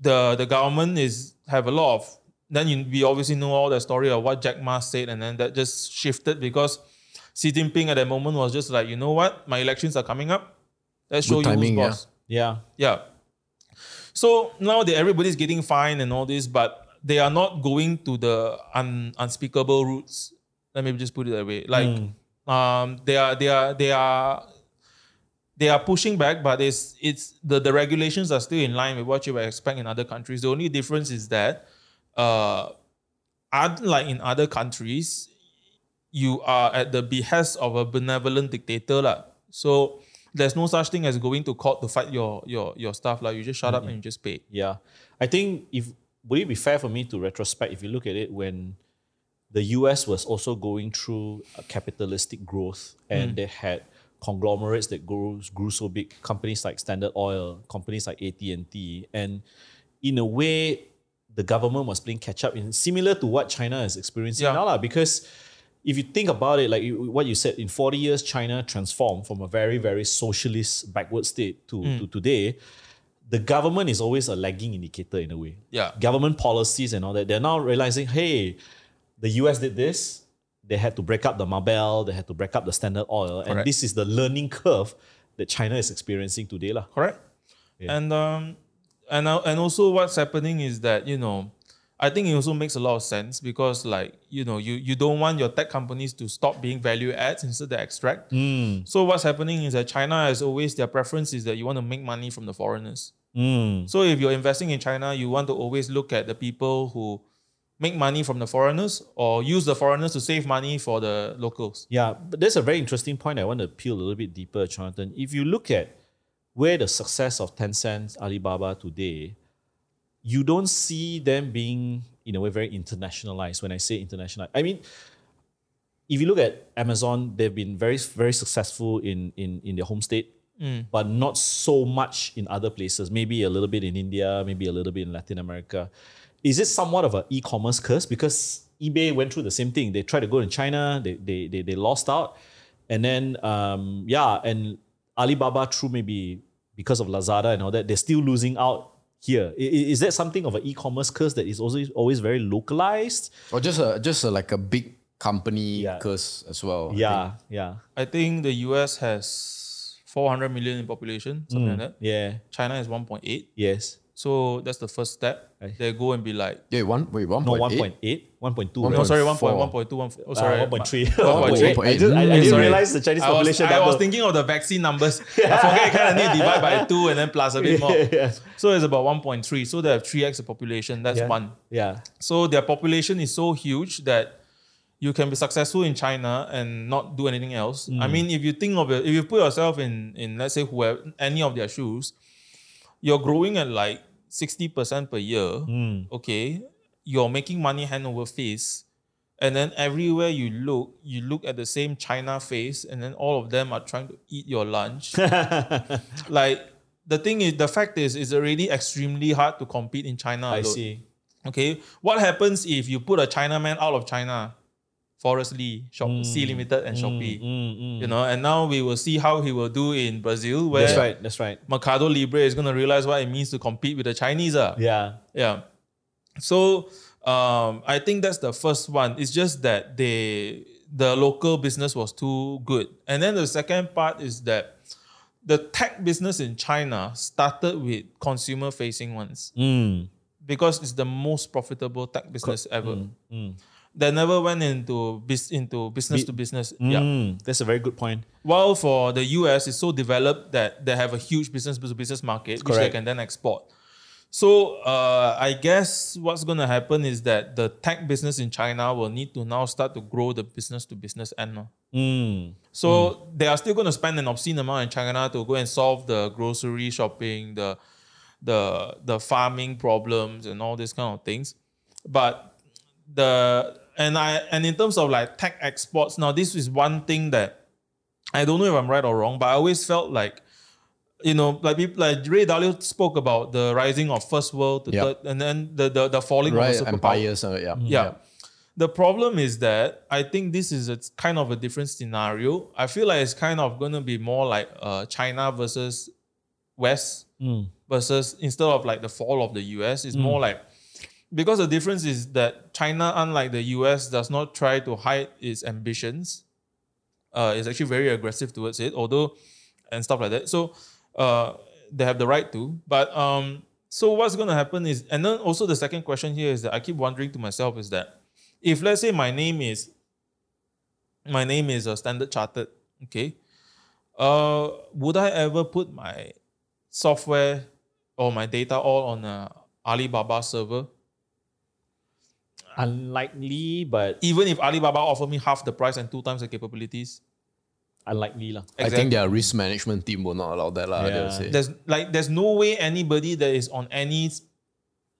the the government is have a lot of then you, we obviously know all the story of what Jack Ma said, and then that just shifted because Xi Jinping at that moment was just like, you know what, my elections are coming up. Let's show Good you timing, who's yeah. boss. Yeah. Yeah. So now that everybody's getting fined and all this, but they are not going to the un, unspeakable routes. Let me just put it that way. Like um they are they are they are they are pushing back, but it's it's the, the regulations are still in line with what you would expect in other countries. The only difference is that uh unlike in other countries, you are at the behest of a benevolent dictator. lah. So there's no such thing as going to court to fight your your your stuff. Like you just shut up and you just pay. Yeah. I think if would it be fair for me to retrospect if you look at it when the US was also going through a capitalistic growth and they had conglomerates that grew, grew so big, companies like Standard Oil, companies like AT&T, and in a way, the government was playing catch up in similar to what China is experiencing Yeah. now, lah, because if you think about it, like what you said, in 40 years, China transformed from a very, very socialist backward state to, hmm. to today. The government is always a lagging indicator in a way. Yeah. Government policies and all that. They're now realizing, hey, the US did this. They had to break up the Ma Bell, they had to break up the Standard Oil. And Correct. this is the learning curve that China is experiencing today. lah. Correct. And um and uh, and also what's happening is that you know I think it also makes a lot of sense because like you know you you don't want your tech companies to stop being value adds instead they extract. So what's happening is that China has always their preference is that you want to make money from the foreigners. So if you're investing in China, you want to always look at the people who make money from the foreigners or use the foreigners to save money for the locals. Yeah, but there's a very interesting point I want to peel a little bit deeper, Jonathan. If you look at where the success of Tencent, Alibaba today, you don't see them being, in a way, very internationalized. When I say international, I mean, if you look at Amazon, they've been very, very successful in in, in their home state, mm. but not so much in other places. Maybe a little bit in India, maybe a little bit in Latin America. Is it somewhat of an e-commerce curse? Because eBay went through the same thing. They tried to go in China, they they they, they lost out, and then um, yeah, and Alibaba through maybe because of Lazada and all that, they're still losing out here. I- i- Is that something of an e-commerce curse that is also always very localized? Or just a just a, like a big company Yeah. curse as well. I Yeah, yeah, I think the US has 400 million in population, something like that. yeah. China is 1.8. Yes. So that's the first step. Aye. They go and be like, Yeah, one wait, one No, point eight. 1.8, 1.2. One no, right? sorry, 1.4. 1.1, 1.2, 1, oh, sorry, Uh, 1.3. 1.3. 1.8. I, just, I, I Mm, didn't sorry. realize the Chinese I was, population I was doubled. thinking of the vaccine numbers. I forget, kind of need to divide by two and then plus a bit more. yeah. So it's about 1.3. So they have 3x the population. That's Yeah. one. yeah. So their population is so huge that you can be successful in China and not do anything else. I mean, if you think of it, if you put yourself in, in let's say whoever any of their shoes, you're growing at like 60% per year. Hmm. Okay. You're making money hand over face. And then everywhere you look, you look at the same China face, and then all of them are trying to eat your lunch. like the thing is, the fact is, it's already extremely hard to compete in China. I see. Okay, what happens if you put a Chinaman out of China? Forrest Li, Shop, Sea Limited, and Shopee. Mm, mm. You know, and now we will see how he will do in Brazil, where That's right. That's right. Mercado Libre is going to realize what it means to compete with the Chinese. ah. Yeah. Yeah. So um, I think that's the first one. It's just that they the local business was too good. And then the second part is that the tech business in China started with consumer facing ones Mm. because it's the most profitable tech business ever. They never went into bis- into business Be- to business. Yeah. Mm. That's a very good point. While for the US, it's so developed that they have a huge business to business market, which they Correct. can then export. So uh, I guess what's going to happen is that the tech business in China will need to now start to grow the business to business end. lor. Mm. So they are still going to spend an obscene amount in China to go and solve the grocery shopping, the the the farming problems and all these kind of things. But the and I and in terms of like tech exports, now this is one thing that I don't know if I'm right or wrong, but I always felt like you know, like people like Ray Dalio spoke about the rising of first world to Yep. third, and then the the, the falling Right, of empires. Uh, yeah. Yeah. The problem is that I think this is a kind of a different scenario. I feel like it's kind of going to be more like uh, China versus West Mm. versus instead of like the fall of the US, it's more like because the difference is that China, unlike the US, does not try to hide its ambitions. Uh, it's actually very aggressive towards it, although and stuff like that. So uh, they have the right to. But um, so what's going to happen is, and then also the second question here is that I keep wondering to myself is that if let's say my name is my name is a Standard Chartered, okay, uh, would I ever put my software or my data all on a Alibaba server? Unlikely, but Even if Alibaba offer me half the price and two times the capabilities, unlikely lah. I think their risk management team will not allow that. lah. Yeah. they'll say. there's like there's no way anybody that is on any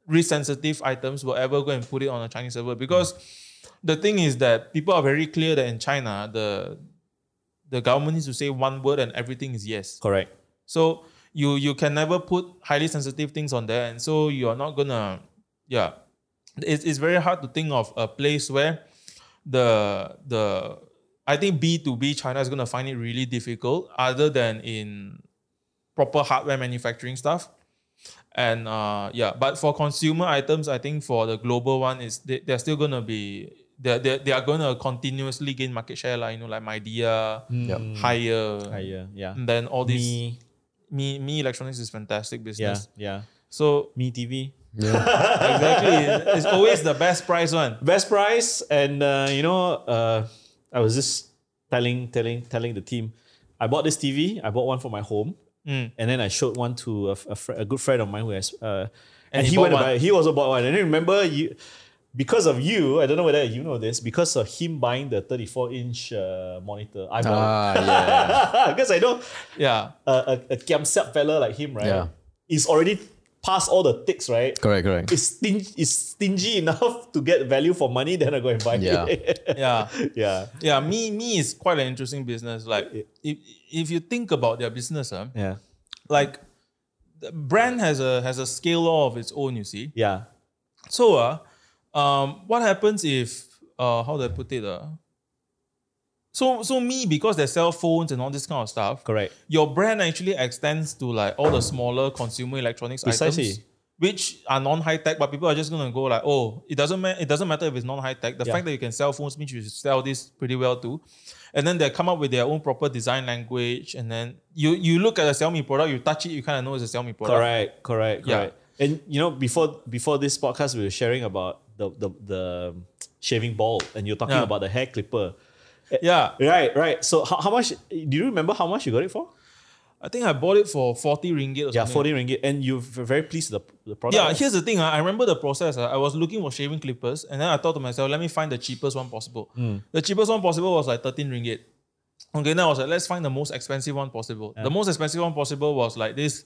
risk sensitive items will ever go and put it on a Chinese server because the thing is that people are very clear that in China the the government needs to say one word and everything is yes. Correct. So you you can never put highly sensitive things on there, and so you are not gonna, yeah. It's, it's very hard to think of a place where the the I think B two B China is gonna find it really difficult, other than in proper hardware manufacturing stuff. And uh, yeah, but for consumer items, I think for the global one is they, they're still gonna be they they they are gonna continuously gain market share, like you know, like Midea, Mm. Haier, Haier. Yeah. and then all these Me. me me electronics is fantastic business. Yeah. business. Yeah. So Mi TV. Exactly, it's always the best price one. best price and uh, you know uh, i was just telling telling telling the team i bought this tv i bought one for my home Mm. and then i showed one to a, a, fr- a good friend of mine who has uh, and, he he, bought went one. he also bought one and then remember you because of you i don't know whether you know this because of him buying the 34 inch uh, monitor i bought Ah, yeah. because i know Yeah, a, a, a kiam siap fella like him right Yeah. is already past all the ticks right correct, correct. is stingy, is stingy enough to get value for money, then I go and buy Yeah. it. yeah, yeah. yeah. Me me is quite an interesting business. Like if if you think about their business, huh, Yeah. like the brand has a has a scale law of its own. You see. Yeah. So uh, um, what happens if uh, how do I put it uh? So so me because they sell phones and all this kind of stuff. Correct. your brand actually extends to like all the smaller consumer electronics Precisely. items, which are non-high tech, but people are just gonna go like, oh, it doesn't matter. It doesn't matter if it's non-high tech. The Yeah. fact that you can sell phones means you should sell this pretty well too. And then they come up with their own proper design language, and then you you look at a Xiaomi product, you touch it, you kind of know it's a Xiaomi product. Correct. Correct. Yeah. Correct. And you know, before before this podcast, we were sharing about the the, the shaving ball, and you're talking Yeah. about the hair clipper. Yeah, Right, right. So how, how much? Do you remember how much you got it for? I think I bought it for 40 ringgit or Yeah, something. forty ringgit, and you're very pleased with the, the product. Yeah, right? here's the thing. ah, I remember the process. ah. I was looking for shaving clippers, and then I thought to myself, let me find the cheapest one possible. The cheapest one possible was like 13 ringgit. Okay, now I was like, let's find the most expensive one possible. The most expensive one possible was like this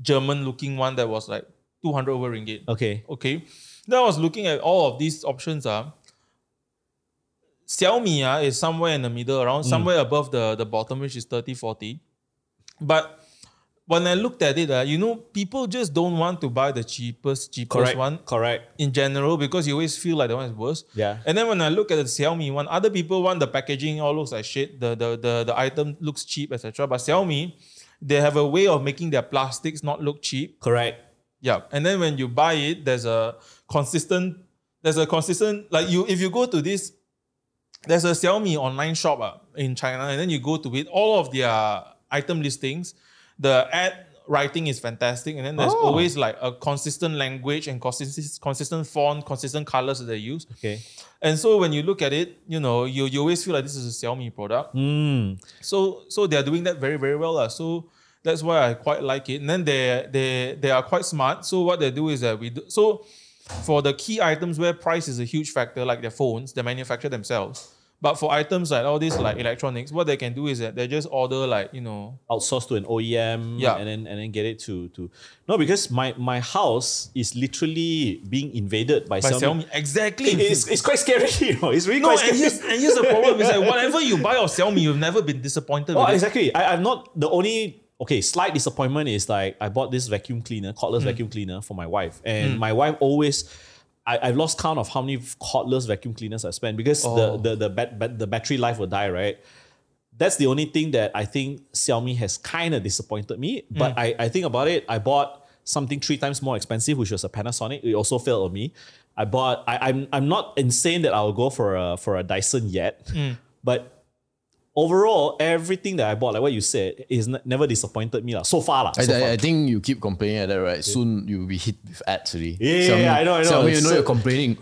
German looking one that was like 200 over ringgit. Okay. Okay. Then I was looking at all of these options. Uh, Xiaomi uh, is somewhere in the middle, around somewhere above the, the bottom, which is 30, 40. But when I looked at it, uh, you know, people just don't want to buy the cheapest, cheapest Correct. one Correct. in general because you always feel like the one is worse. Yeah. And then when I look at the Xiaomi one, other people want the packaging all looks like shit. The the the, the item looks cheap, etc. But Xiaomi, they have a way of making their plastics not look cheap. Correct. Yeah. And then when you buy it, there's a consistent, there's a consistent, like you, if you go to this, there's a Xiaomi online shop uh, in China, and then you go to it, all of their item listings, the ad writing is fantastic. And then there's Oh. always like a consistent language and consistent, consistent font, consistent colors that they use. Okay. And so when you look at it, you know, you, you always feel like this is a Xiaomi product. Mm. So so they're doing that very very well. lah. So that's why I quite like it. And then they they they are quite smart. So what they do is that we do so for the key items where price is a huge factor, like their phones, they manufacture themselves. But for items like all these like electronics, what they can do is that they just order like you know outsource to an OEM Yeah. and then and then get it to to no because my my house is literally being invaded by, by Xiaomi. Xiaomi. Exactly. It's, it's quite scary, you know. It's really no, quite and scary. here's, and here's the problem is that whatever you buy of Xiaomi, you've never been disappointed Oh, with it. exactly. I, I'm not the only okay. Slight disappointment is like I bought this vacuum cleaner, Hmm. cordless vacuum cleaner for my wife, and hmm. my wife always. I, I've lost count of how many cordless vacuum cleaners I spent because Oh. the the the, bat, bat, the battery life will die, right? That's the only thing that I think Xiaomi has kind of disappointed me. Hmm. But I, I think about it, I bought something three times more expensive, which was a Panasonic. It also failed on me. I bought. I, I'm I'm not insane that I'll go for a for a Dyson yet, hmm. but overall, everything that I bought, like what you said, is n- never disappointed me lah. So far lah. I, So far. I, I think you keep complaining at that, right? Soon you'll be hit with ads already. Yeah, yeah, I know, I know. Xiaomi, you know so- you're complaining.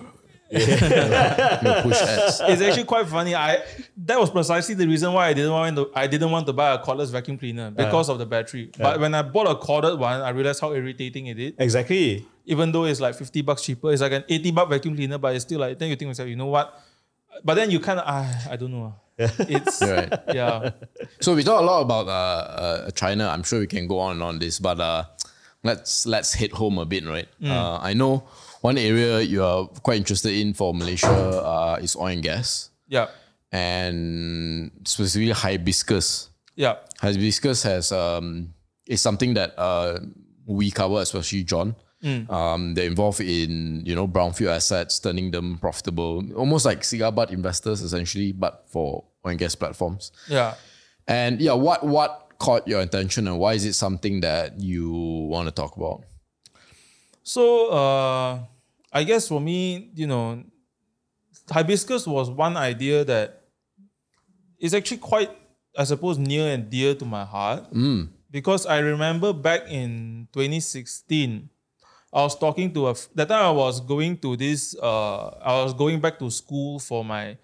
you push ads. it's actually quite funny. I that was precisely the reason why I didn't want to I didn't want to buy a cordless vacuum cleaner because of the battery. But when I bought a corded one, I realized how irritating it is. exactly. Even though it's like 50 bucks cheaper, it's like an 80 buck vacuum cleaner, but it's still like then you think to yourself, you know what? But then you kind of ah, I don't know. It's Right. yeah. So we talk a lot about uh, uh, China. I'm sure we can go on and on this, but uh, let's let's hit home a bit, right? Uh, I know one area you are quite interested in for Malaysia uh, is oil and gas, Yeah. and specifically hibiscus. Yeah. Hibiscus has um, is something that uh, we cover, especially John. Um, they're involved in you know brownfield assets, turning them profitable, almost like cigar butt investors essentially, but for oil and gas platforms. Yeah. And yeah, what what caught your attention and why is it something that you want to talk about? So uh, I guess for me, you know, hibiscus was one idea that is actually quite, I suppose, near and dear to my heart. Because I remember back in 2016, I was talking to a. that time I was going to this uh I was going back to school for my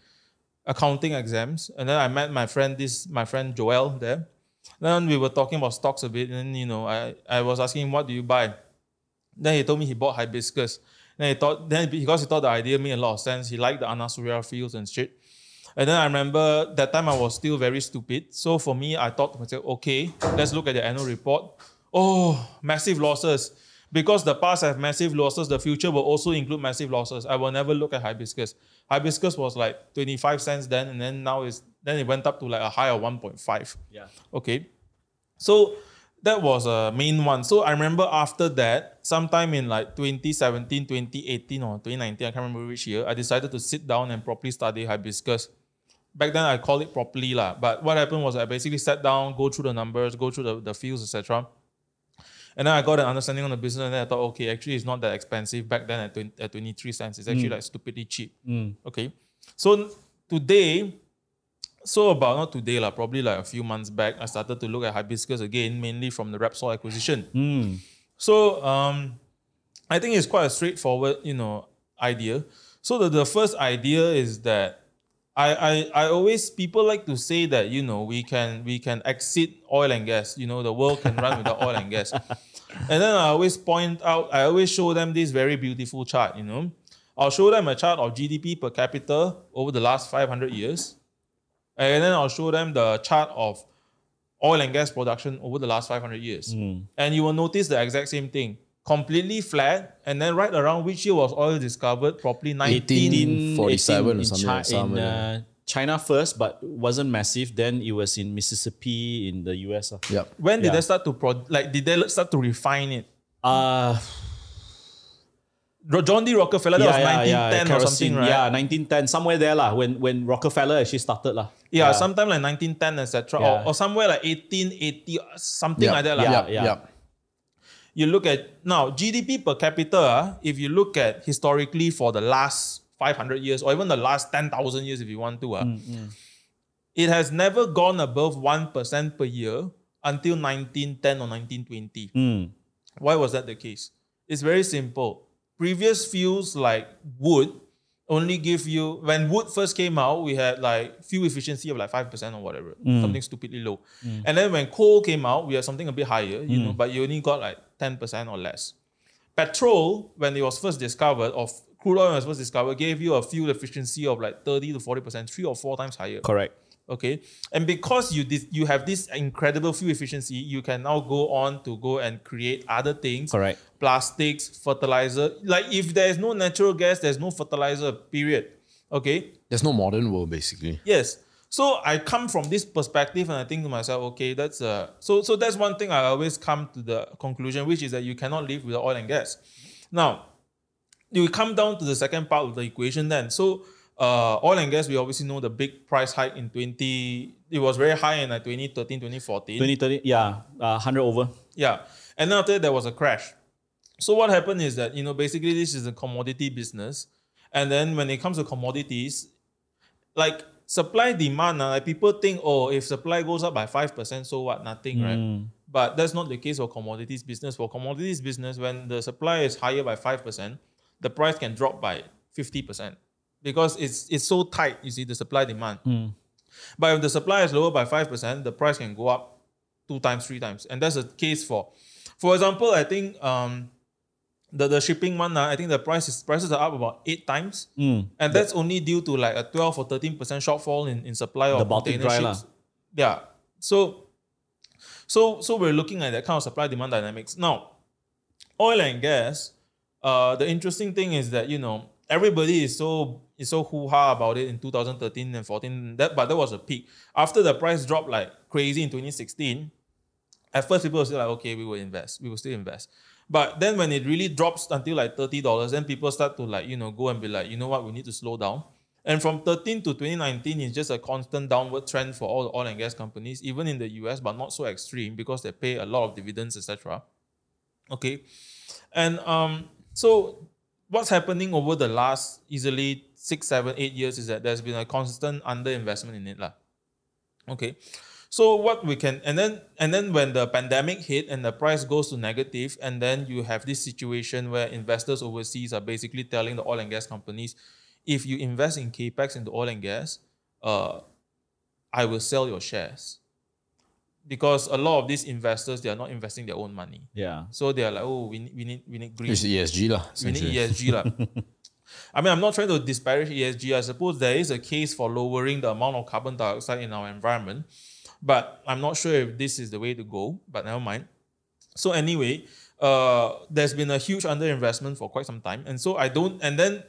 accounting exams and then I met my friend this my friend Joel there. Then we were talking about stocks a bit and then, you know I I was asking him what do you buy? Then he told me he bought hibiscus. Then he thought then because he thought the idea made a lot of sense. He liked the Anasuria fields and shit. And then I remember that time I was still very stupid. So for me, I thought to myself, okay, let's look at the annual report. Oh, massive losses. Because the past have massive losses, the future will also include massive losses. I will never look at hibiscus. Hibiscus was like 25 cents then, and then now it's then it went up to like a high of 1.5. Yeah. Okay. So that was a main one. So I remember after that, sometime in like 2017, 2018, or 2019, I can't remember which year, I decided to sit down and properly study hibiscus. Back then, I call it properly. lah. But what happened was I basically sat down, go through the numbers, go through the, the fields, etc. And then I got an understanding on the business, and then I thought, okay, actually, it's not that expensive. Back then, at, 20, at 23 cents, it's actually like stupidly cheap. Okay. So today, so about not today, lah, probably like a few months back, I started to look at hibiscus again, mainly from the Repsol acquisition. So um, I think it's quite a straightforward, you know, idea. So the, the first idea is that I, I I always people like to say that you know we can we can exit oil and gas. You know the world can run without oil and gas. And then I always point out, I always show them this very beautiful chart. You know, I'll show them a chart of GDP per capita over the last 500 years, and then I'll show them the chart of oil and gas production over the last 500 years. Hmm. And you will notice the exact same thing. Completely flat, and then right around which year was oil discovered? Probably 19. 1847 or in something Chi- like something in uh, China first, but wasn't massive. Then it was in Mississippi in the US. Uh. Yep. When did Yeah. they start to pro- like? Did they start to refine it? Uh, John D. Rockefeller, that was 1910 or kerosene. something, right? Yeah, 1910, somewhere there lah. When when Rockefeller actually started lah. Yeah, sometime like 1910, etc. Yeah. Or, or somewhere like 1880, something like that. lah. Yeah, yeah. You look at now GDP per capita. ah, If you look at historically for the last 500 years, or even the last 10,000 years, if you want to, ah, it has never gone above one percent per year until 1910 or 1920. Mm. Why was that the case? It's very simple. Previous fuels like wood only give you when wood first came out, we had like fuel efficiency of like five percent or whatever, something stupidly low. And then when coal came out, we had something a bit higher, you know, but you only got like ten percent or less. Petrol, when it was first discovered, or crude oil was first discovered, gave you a fuel efficiency of like thirty to forty percent, three or four times higher. Correct. Okay, and because you dis- you have this incredible fuel efficiency, you can now go on to go and create other things. Correct. Plastics, fertilizer. Like if there is no natural gas, there's no fertilizer. Period. Okay. There's no modern world basically. Yes. So I come from this perspective and I think to myself, okay, that's uh so so that's one thing I always come to the conclusion, which is that you cannot live without oil and gas. Now, you come down to the second part of the equation then. So uh, oil and gas, we obviously know the big price hike in 20, it was very high in like 2013, 2014. 2030, yeah, uh, 100 over. Yeah. And then after that, there was a crash. So what happened is that, you know, basically this is a commodity business. And then when it comes to commodities, like supply demand, uh, like people think, oh, if supply goes up by 5%, so what? Nothing, right? But that's not the case for commodities business. For commodities business, when the supply is higher by 5%, the price can drop by 50% because it's it's so tight, you see, the supply demand. But if the supply is lower by 5%, the price can go up two times, three times. And that's the case for, for example, I think um, the, the shipping one, uh, I think the price is, prices are up about eight times. Mm. And that's only due to like a 12 or 13% shortfall in, in supply of The Baltic container dry ships. Yeah. So, so, so we're looking at that kind of supply demand dynamics. Now, oil and gas, uh, the interesting thing is that, you know, everybody is so is so hoo-ha about it in 2013 and 14. That but that was a peak. After the price dropped like crazy in 2016, at first people were still like, okay, we will invest. We will still invest. But then when it really drops until like $30, then people start to like, you know, go and be like, you know what, we need to slow down. And from 13 to 2019 is just a constant downward trend for all the oil and gas companies, even in the US, but not so extreme because they pay a lot of dividends, etc. Okay. And um, so what's happening over the last easily six, seven, eight years is that there's been a constant underinvestment in it. lah. Okay. So what we can and then and then when the pandemic hit and the price goes to negative, and then you have this situation where investors overseas are basically telling the oil and gas companies, if you invest in capex into oil and gas, uh, I will sell your shares. Because a lot of these investors they are not investing their own money. Yeah. So they are like, oh, we need we need we need green It's ESG lah. we need. ESG. lah. I mean, I'm not trying to disparage ESG. I suppose there is a case for lowering the amount of carbon dioxide in our environment, but I'm not sure if this is the way to go, but never mind. So, anyway, uh, there's been a huge underinvestment for quite some time. And so, I don't, and then,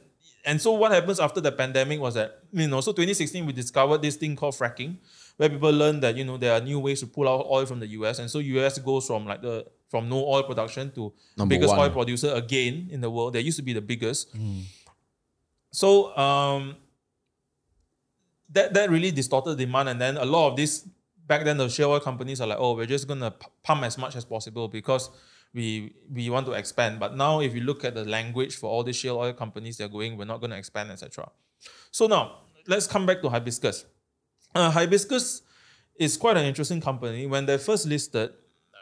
and so what happens after the pandemic was that, you know, so 2016, we discovered this thing called fracking, where people learned that, you know, there are new ways to pull out oil from the US. And so, US goes from like the, from no oil production to Number biggest one. oil producer again in the world. They used to be the biggest. So um, that that really distorted demand, and then a lot of these back then the shale oil companies are like, oh, we're just gonna pump as much as possible because we we want to expand. But now, if you look at the language for all these shale oil companies, they're going, we're not gonna expand, etc. So now let's come back to Hibiscus. Uh, Hibiscus is quite an interesting company. When they first listed,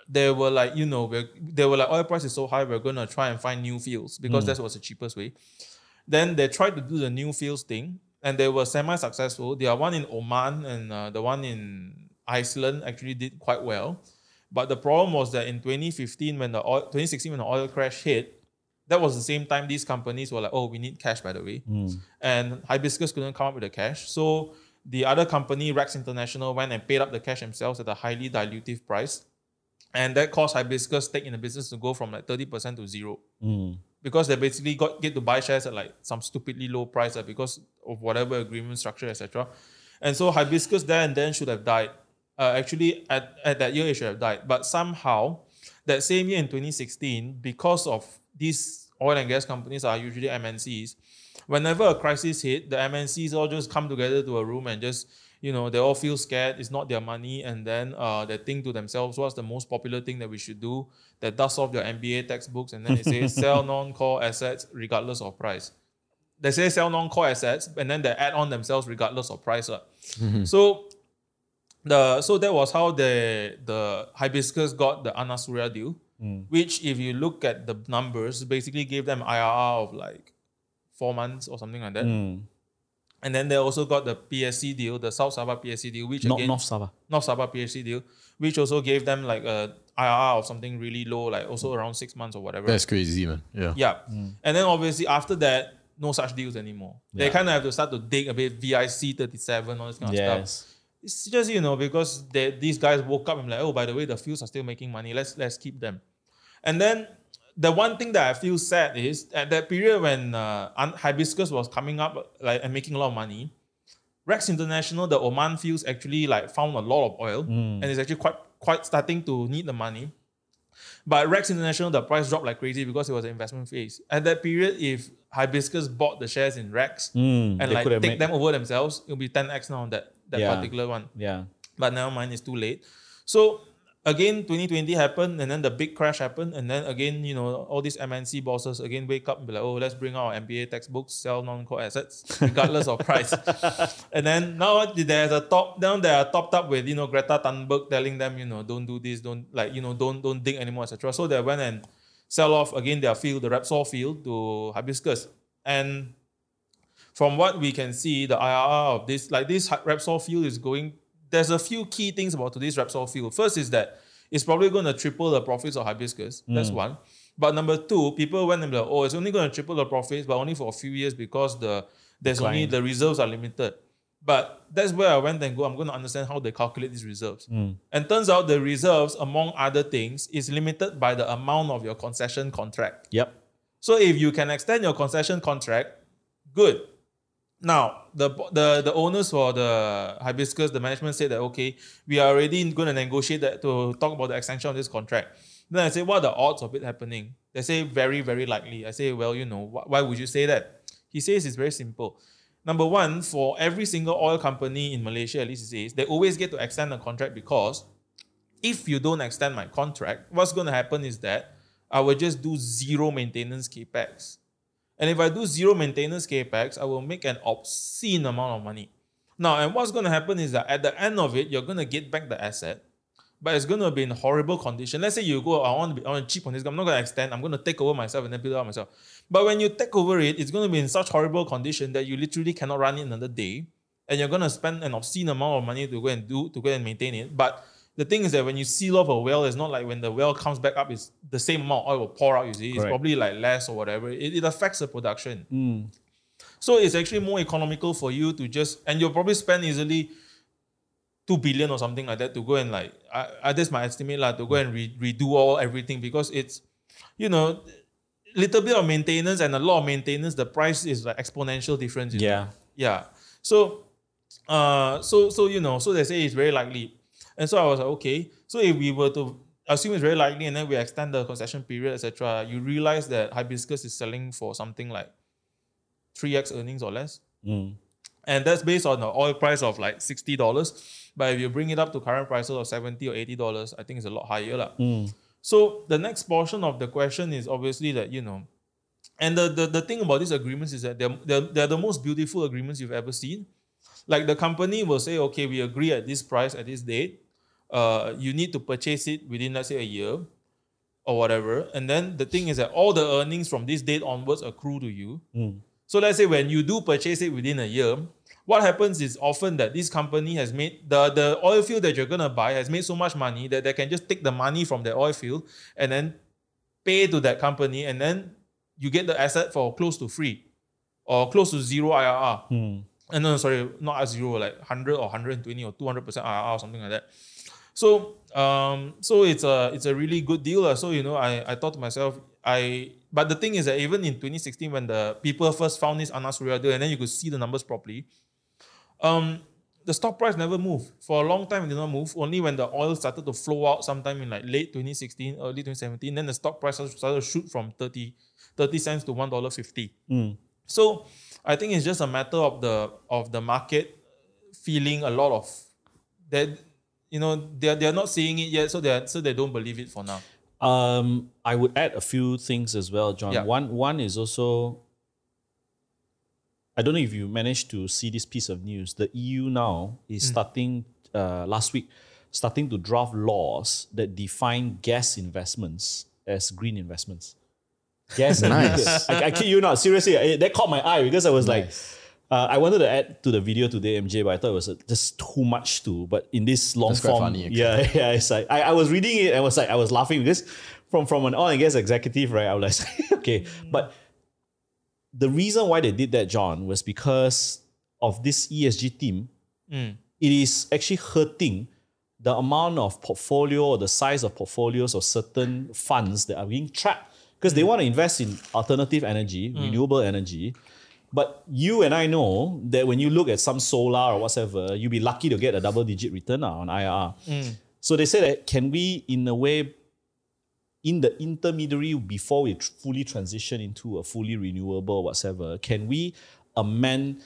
they were like, you know, we're, they were like, oil price is so high, we're gonna try and find new fields because that was the cheapest way. Then they tried to do the new fields thing, and they were semi-successful. They are one in Oman and uh, the one in Iceland actually did quite well. But the problem was that in 2015, when the oil, 2016, when the oil crash hit, that was the same time these companies were like, oh, we need cash, by the way. And Hibiscus couldn't come up with the cash. So the other company, Rex International, went and paid up the cash themselves at a highly dilutive price. And that caused Hibiscus stake in the business to go from like 30% to zero. Because they basically got get to buy shares at like some stupidly low price uh, because of whatever agreement structure, etc. And so Hibiscus there and then should have died. Uh, actually, at, at that year, it should have died. But somehow, that same year in 2016, because of these oil and gas companies are usually MNCs, whenever a crisis hit, the MNCs all just come together to a room and just, you know, they all feel scared. It's not their money. And then uh, they think to themselves, what's the most popular thing that we should do? They dust off their MBA textbooks and then they say, sell non-core assets regardless of price. They say sell non-core assets and then they add on themselves regardless of price. lah. So the so that was how the the hibiscus got the Anasuria deal, hmm. which if you look at the numbers, basically gave them IRR of like four months or something like that. Mm. And then they also got the PSC deal, the South Sabah PSC deal, which Not again North Sabah. North Sabah PSC deal, which also gave them like a IRR of something really low, like also hmm. around six months or whatever. That's crazy, man. Yeah. Yeah. Hmm. And then obviously after that, no such deals anymore. They kind of have to start to dig a bit VIC 37, all this kind of stuff. It's just you know because they, these guys woke up and like, oh, by the way, the fields are still making money. Let's let's keep them. And then the one thing that I feel sad is at that period when uh, hibiscus was coming up like and making a lot of money, Rex International, the Oman fields actually like found a lot of oil and it's actually quite quite starting to need the money. But Rex International, the price dropped like crazy because it was an investment phase. At that period, if Hibiscus bought the shares in Rex Mm, and like take made- them over themselves, it'll be 10x now on that, that Yeah. particular one. Yeah. But now mine is too late. So again, 2020 happened, and then the big crash happened, and then again, you know, all these MNC bosses again wake up and be like, oh, let's bring out our MBA textbooks, sell non-core assets, regardless of price. and then now there's a top down they are topped up with you know Greta Thunberg telling them, you know, don't do this, don't like, you know, don't don't dig anymore, etc. So they went and sell off again their field, the Repsol field to Hibiscus. And from what we can see, the IRR of this, like this Repsol field is going. There's a few key things about today's Repsol field. First is that it's probably going to triple the profits of Hibiscus. That's mm. one. But number two, people went and like, oh, it's only going to triple the profits, but only for a few years because the there's only the reserves are limited. But that's where I went and go. I'm going to understand how they calculate these reserves. Mm. And turns out the reserves, among other things, is limited by the amount of your concession contract. Yep. So if you can extend your concession contract, good. Now the the the owners for the hibiscus, the management said that okay, we are already going to negotiate that to talk about the extension of this contract. Then I say, what are the odds of it happening? They say very very likely. I say, well, you know, wh- why would you say that? He says it's very simple. Number one, for every single oil company in Malaysia, at least he says, they always get to extend the contract because if you don't extend my contract, what's going to happen is that I will just do zero maintenance capex. And if I do zero maintenance capex, I will make an obscene amount of money. Now, and what's going to happen is that at the end of it, you're going to get back the asset, but it's going to be in horrible condition. Let's say you go, I want to be to cheap on this. I'm not going to extend. I'm going to take over myself and then build it out myself. But when you take over it, it's going to be in such horrible condition that you literally cannot run it another day, and you're going to spend an obscene amount of money to go and do to go and maintain it. But the thing is that when you seal off a well, it's not like when the well comes back up, it's the same amount of oil will pour out. You see, it's Correct. probably like less or whatever. It, it affects the production. So it's actually more economical for you to just, and you'll probably spend easily two billion or something like that to go and like, I, I, that's my estimate lah, to go and re- redo all everything because it's, you know, little bit of maintenance and a lot of maintenance, the price is like exponential difference. you know. Yeah. Yeah. So, uh, so so you know, so they say it's very likely, and so I was like, okay. So if we were to assume it's very likely, and then we extend the concession period, etc., you realize that hibiscus is selling for something like three x earnings or less, Mm. and that's based on the oil price of like sixty dollars. But if you bring it up to current prices of seventy or eighty dollars, I think it's a lot higher, lah. So the next portion of the question is obviously that you know, and the the, the thing about these agreements is that they're, they're they're the most beautiful agreements you've ever seen. Like the company will say, okay, we agree at this price at this date. Uh, you need to purchase it within let's say a year or whatever. And then the thing is that all the earnings from this date onwards accrue to you. So let's say when you do purchase it within a year, what happens is often that this company has made the, the oil field that you're gonna buy has made so much money that they can just take the money from the oil field and then pay to that company and then you get the asset for close to free or close to zero IRR. And no, sorry, not at zero, like 100 or 120 or 200% IRR or something like that. So um, so it's a it's a really good deal. So you know, I, I thought to myself, I but the thing is that even in 2016 when the people first found this Anasuria deal and then you could see the numbers properly, um, the stock price never moved. For a long time it did not move. Only when the oil started to flow out sometime in like late 2016, early 2017, then the stock price started to shoot from 30, 30 cents to $1.50. So I think it's just a matter of the of the market feeling a lot of that you know they're they're not seeing it yet, so they so they don't believe it for now. Um, I would add a few things as well, John. Yeah. One one is also I don't know if you managed to see this piece of news. The EU now is starting uh, last week starting to draft laws that define gas investments as green investments. Gas Nice. I, I kid you not. Seriously, I- that caught my eye because I was like, uh, I wanted to add to the video today, MJ, but I thought it was uh, just too much to. But in this long That's form, funny, yeah, yeah, it's like I, I was reading it. I was like, I was laughing because from from an oil and gas executive, right? I was like, okay, but the reason why they did that, John, was because of this ESG team. It is actually hurting the amount of portfolio or the size of portfolios of certain funds that are being trapped because they want to invest in alternative energy, renewable energy. But you and I know that when you look at some solar or whatever, you'll be lucky to get a double digit return on IRR. So they say that can we, in a way, in the intermediary before we fully transition into a fully renewable or whatever, can we amend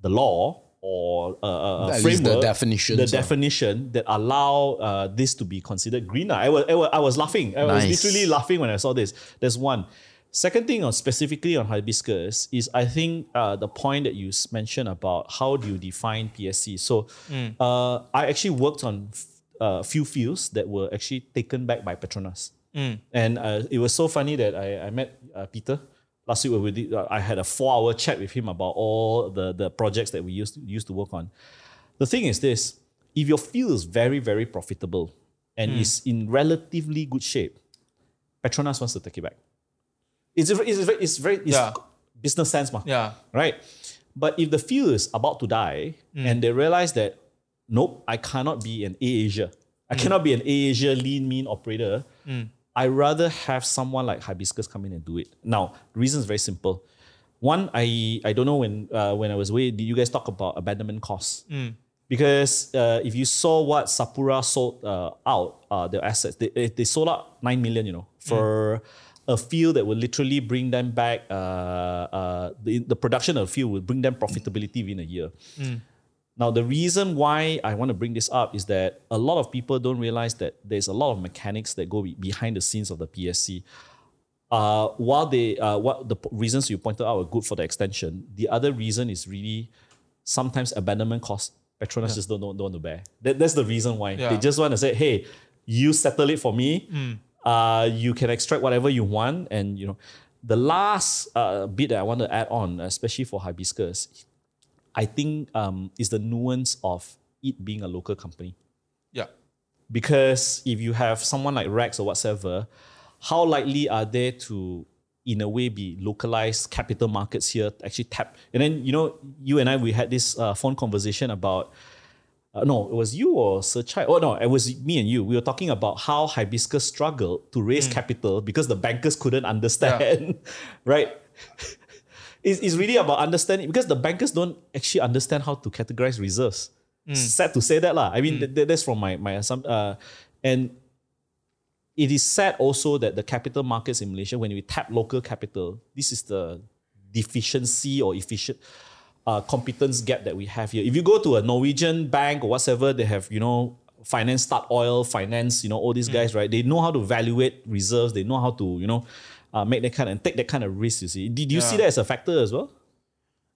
the law or a, a, least the framework, definitions, the definition that allow uh, this to be considered greener? I was, I was, I was laughing. I was literally laughing when I saw this. There's one. Second thing on specifically on hibiscus is I think uh, the point that you mentioned about how do you define PSC. So uh, I actually worked on f- a few fields that were actually taken back by Petronas. And uh, it was so funny that I, I met uh, Peter last week. We did, uh, I had a four-hour chat with him about all the, the projects that we used to, used to work on. The thing is this: if your field is very very profitable and is in relatively good shape, Petronas wants to take it back. It's it's very it's very it's Yeah. business sense, ma Yeah. right? But if the field is about to die and they realize that, nope, I cannot be an Asia. I cannot be an Asia lean mean operator, I rather have someone like Hibiscus come in and do it. Now, the reason is very simple. One, I I don't know when uh, when I was away, did you guys talk about abandonment costs? Because uh, if you saw what Sapura sold uh, out uh, their assets, they, they they sold out nine million, you know, for a field that will literally bring them back. Uh, uh, the the production of the field will bring them profitability within a year. Now, the reason why I want to bring this up is that a lot of people don't realize that there's a lot of mechanics that go be- behind the scenes of the PSC. Uh, while they, uh, what the reasons you pointed out are good for the extension, the other reason is really sometimes abandonment costs. Petronas just don't, don't, don't want to bear. That, that's the reason why. They just want to say, hey, you settle it for me. Uh, you can extract whatever you want. And, you know, the last uh, bit that I want to add on, especially for hibiscus, I think um, is the nuance of it being a local company. Yeah. Because if you have someone like Rex or whatsoever, how likely are they to, in a way, be localized capital markets here to actually tap? And then, you know, you and I, we had this uh, phone conversation about, uh, no, it was you or Sir Chai. Oh, no, it was me and you. We were talking about how Hibiscus struggled to raise capital because the bankers couldn't understand, right? it's, it's really about understanding because the bankers don't actually understand how to categorize reserves. Sad to say that lah. I mean, th- th- that's from my my assumption. Uh, and it is sad also that the capital markets in Malaysia, when we tap local capital, this is the deficiency or efficient uh, competence gap that we have here. If you go to a Norwegian bank or whatever, they have you know finance Statoil, finance you know all these guys right. They know how to evaluate reserves. They know how to you know uh, make that kind of, and take that kind of risk. You see, did you see that as a factor as well?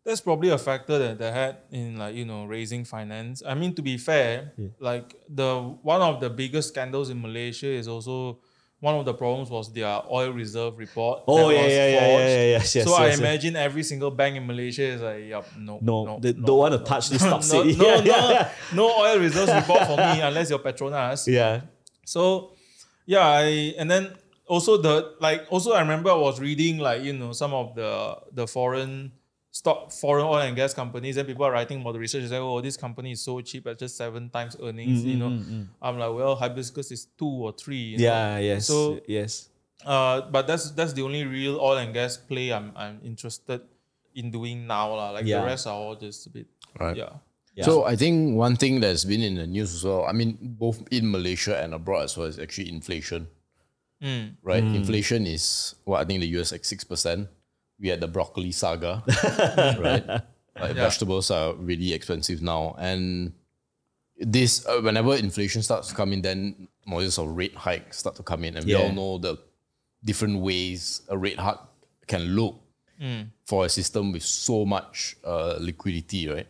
that's probably a factor that they had in like you know raising finance. I mean, to be fair, like the one of the biggest scandals in Malaysia is also one of the problems was their oil reserve report. Oh, yeah, yeah, yeah, yeah, yeah, yes, yes, so I yes, yes. imagine every single bank in Malaysia is like, yup, no, No, no, they no, don't want to no. touch this no, no, Yeah, no, yeah, no oil reserves report for me unless you're Petronas. yeah. So yeah, I and then also the like also I remember I was reading like you know some of the the foreign stock foreign oil and gas companies and people are writing about the research say oh this company is so cheap at just seven times earnings mm, you know mm, mm, I'm like well hibiscus is two or three you know. Yeah, yes. So- yes. uh but that's that's the only real oil and gas play I'm I'm interested in doing now lah. like Yeah. the rest are all just a bit Right. yeah Yeah. So I think one thing that's been in the news as well, I mean, both in Malaysia and abroad as well, is actually inflation. Mm. Right? Hmm. Inflation is what I think the US like six percent. We had the broccoli saga, right? Like Yeah. vegetables are really expensive now, and this uh, whenever inflation starts to come in, then models of rate hike start to come in, and we all know the different ways a rate hike can look for a system with so much uh, liquidity, right?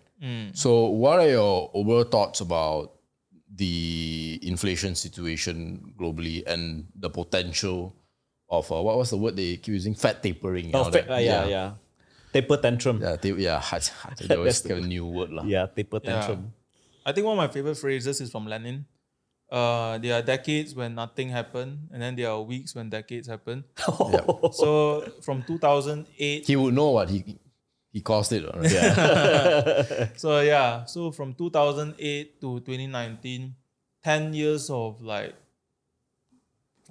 So, what are your overall thoughts about the inflation situation globally and the potential of uh, what was the word they keep using? Fed tapering. Oh, all fa- that. uh, yeah, yeah, Taper tantrum. Yeah, Yeah, ta- yeah. They always get a new word. lah. Yeah, taper Yeah. tantrum. I think one of my favorite phrases is from Lenin. Uh, there are decades when nothing happened, and then there are weeks when decades happen. So from 2008, He would know what he he caused it. Right? Yeah. so yeah, so from 2008 to 2019, 10 years of like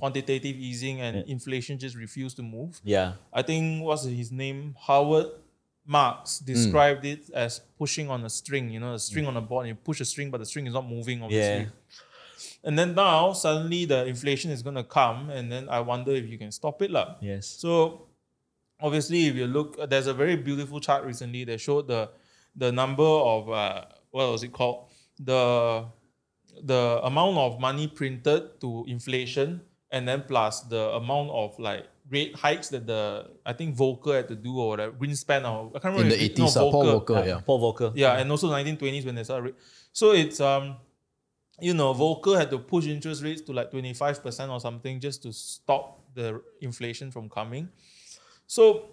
quantitative easing and inflation just refused to move. Yeah. I think what's his name? Howard Marks described it as pushing on a string, you know, a string on a board, and you push a string, but the string is not moving, obviously. Yeah. And then now suddenly the inflation is gonna come, and then I wonder if you can stop it. lah. Yes. So obviously, if you look, there's a very beautiful chart recently that showed the the number of uh, what was it called the the amount of money printed to inflation, and then plus the amount of like rate hikes that the I think Volcker had to do or whatever Greenspan or I can't remember In the if it- no, eighties, uh, Paul Walker. Uh, Yeah. Paul Volcker. yeah, and also 1920s when they started. So it's um, you know, Volcker had to push interest rates to like 25% or something just to stop the inflation from coming. So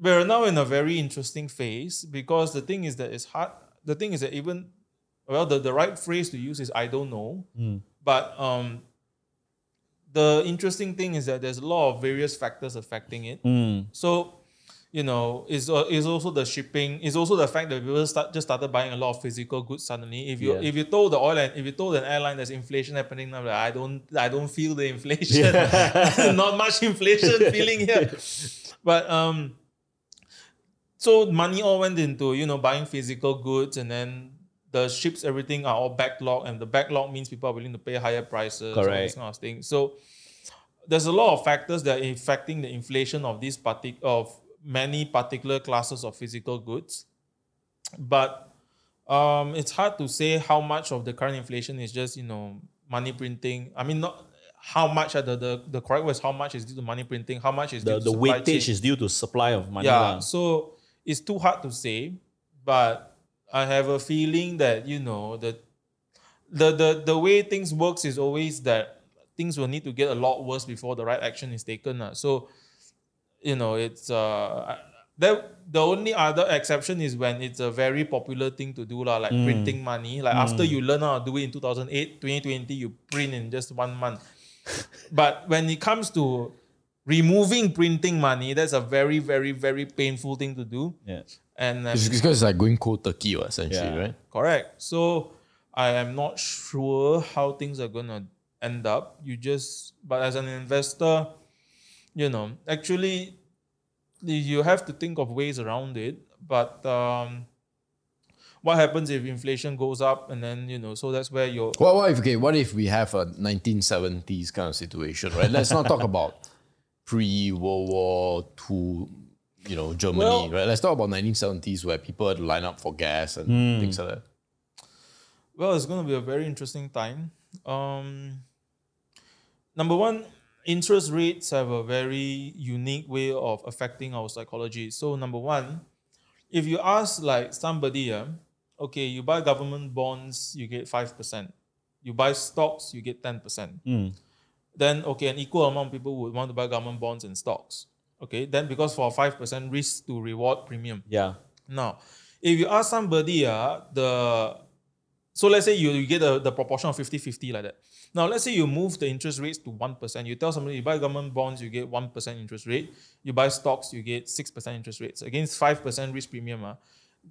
we're now in a very interesting phase because the thing is that it's hard. The thing is that even well, the, the right phrase to use is I don't know. But um the interesting thing is that there's a lot of various factors affecting it. Mm. So, you know, is uh, is also the shipping, is also the fact that people start just started buying a lot of physical goods suddenly. If you Yeah. if you told the oil and if you told an airline there's inflation happening now, like, I don't I don't feel the inflation. Not much inflation feeling here. But um so money all went into, you know, buying physical goods and then the ships, everything are all backlogged, and the backlog means people are willing to pay higher prices, all Correct. this kind of thing. So there's a lot of factors that are affecting the inflation of these partic- of many particular classes of physical goods. But um, it's hard to say how much of the current inflation is just, you know, money printing. I mean, not how much are the, the, the correct is how much is due to money printing, how much is The, due the supply weightage chain. is due to supply of money. Yeah, so it's too hard to say, but I have a feeling that you know the the the the way things works is always that things will need to get a lot worse before the right action is taken. lah. So you know it's uh the the only other exception is when it's a very popular thing to do like mm. printing money. Like after mm. you learn how to do it in 2008, 2020, you print in just one month. but when it comes to removing printing money, that's a very, very, very painful thing to do. Yeah. And It's because it's like going cold turkey, essentially, Yeah. right? correct. So I am not sure how things are gonna end up. You just, but as an investor, you know, actually, you have to think of ways around it. But um, what happens if inflation goes up, and then you know, so that's where your What, what if okay? What if we have a 1970s kind of situation, right? Let's not talk about pre World War II, you know, Germany, Well- right? Let's talk about 1970s where people had to line up for gas and things like that. Well, it's going to be a very interesting time. Um, number one, interest rates have a very unique way of affecting our psychology. So, number one, if you ask like somebody, uh, okay, you buy government bonds, you get five percent. You buy stocks, you get ten percent. Then okay, an equal amount of people would want to buy government bonds and stocks. Okay, then because for five percent risk to reward premium. Yeah. Now, if you ask somebody, uh, the so let's say you, you get the, the proportion of 50-50 like that. Now, let's say you move the interest rates to 1%. You tell somebody you buy government bonds, you get 1% interest rate. You buy stocks, you get 6% interest rates against 5% risk premium. Uh,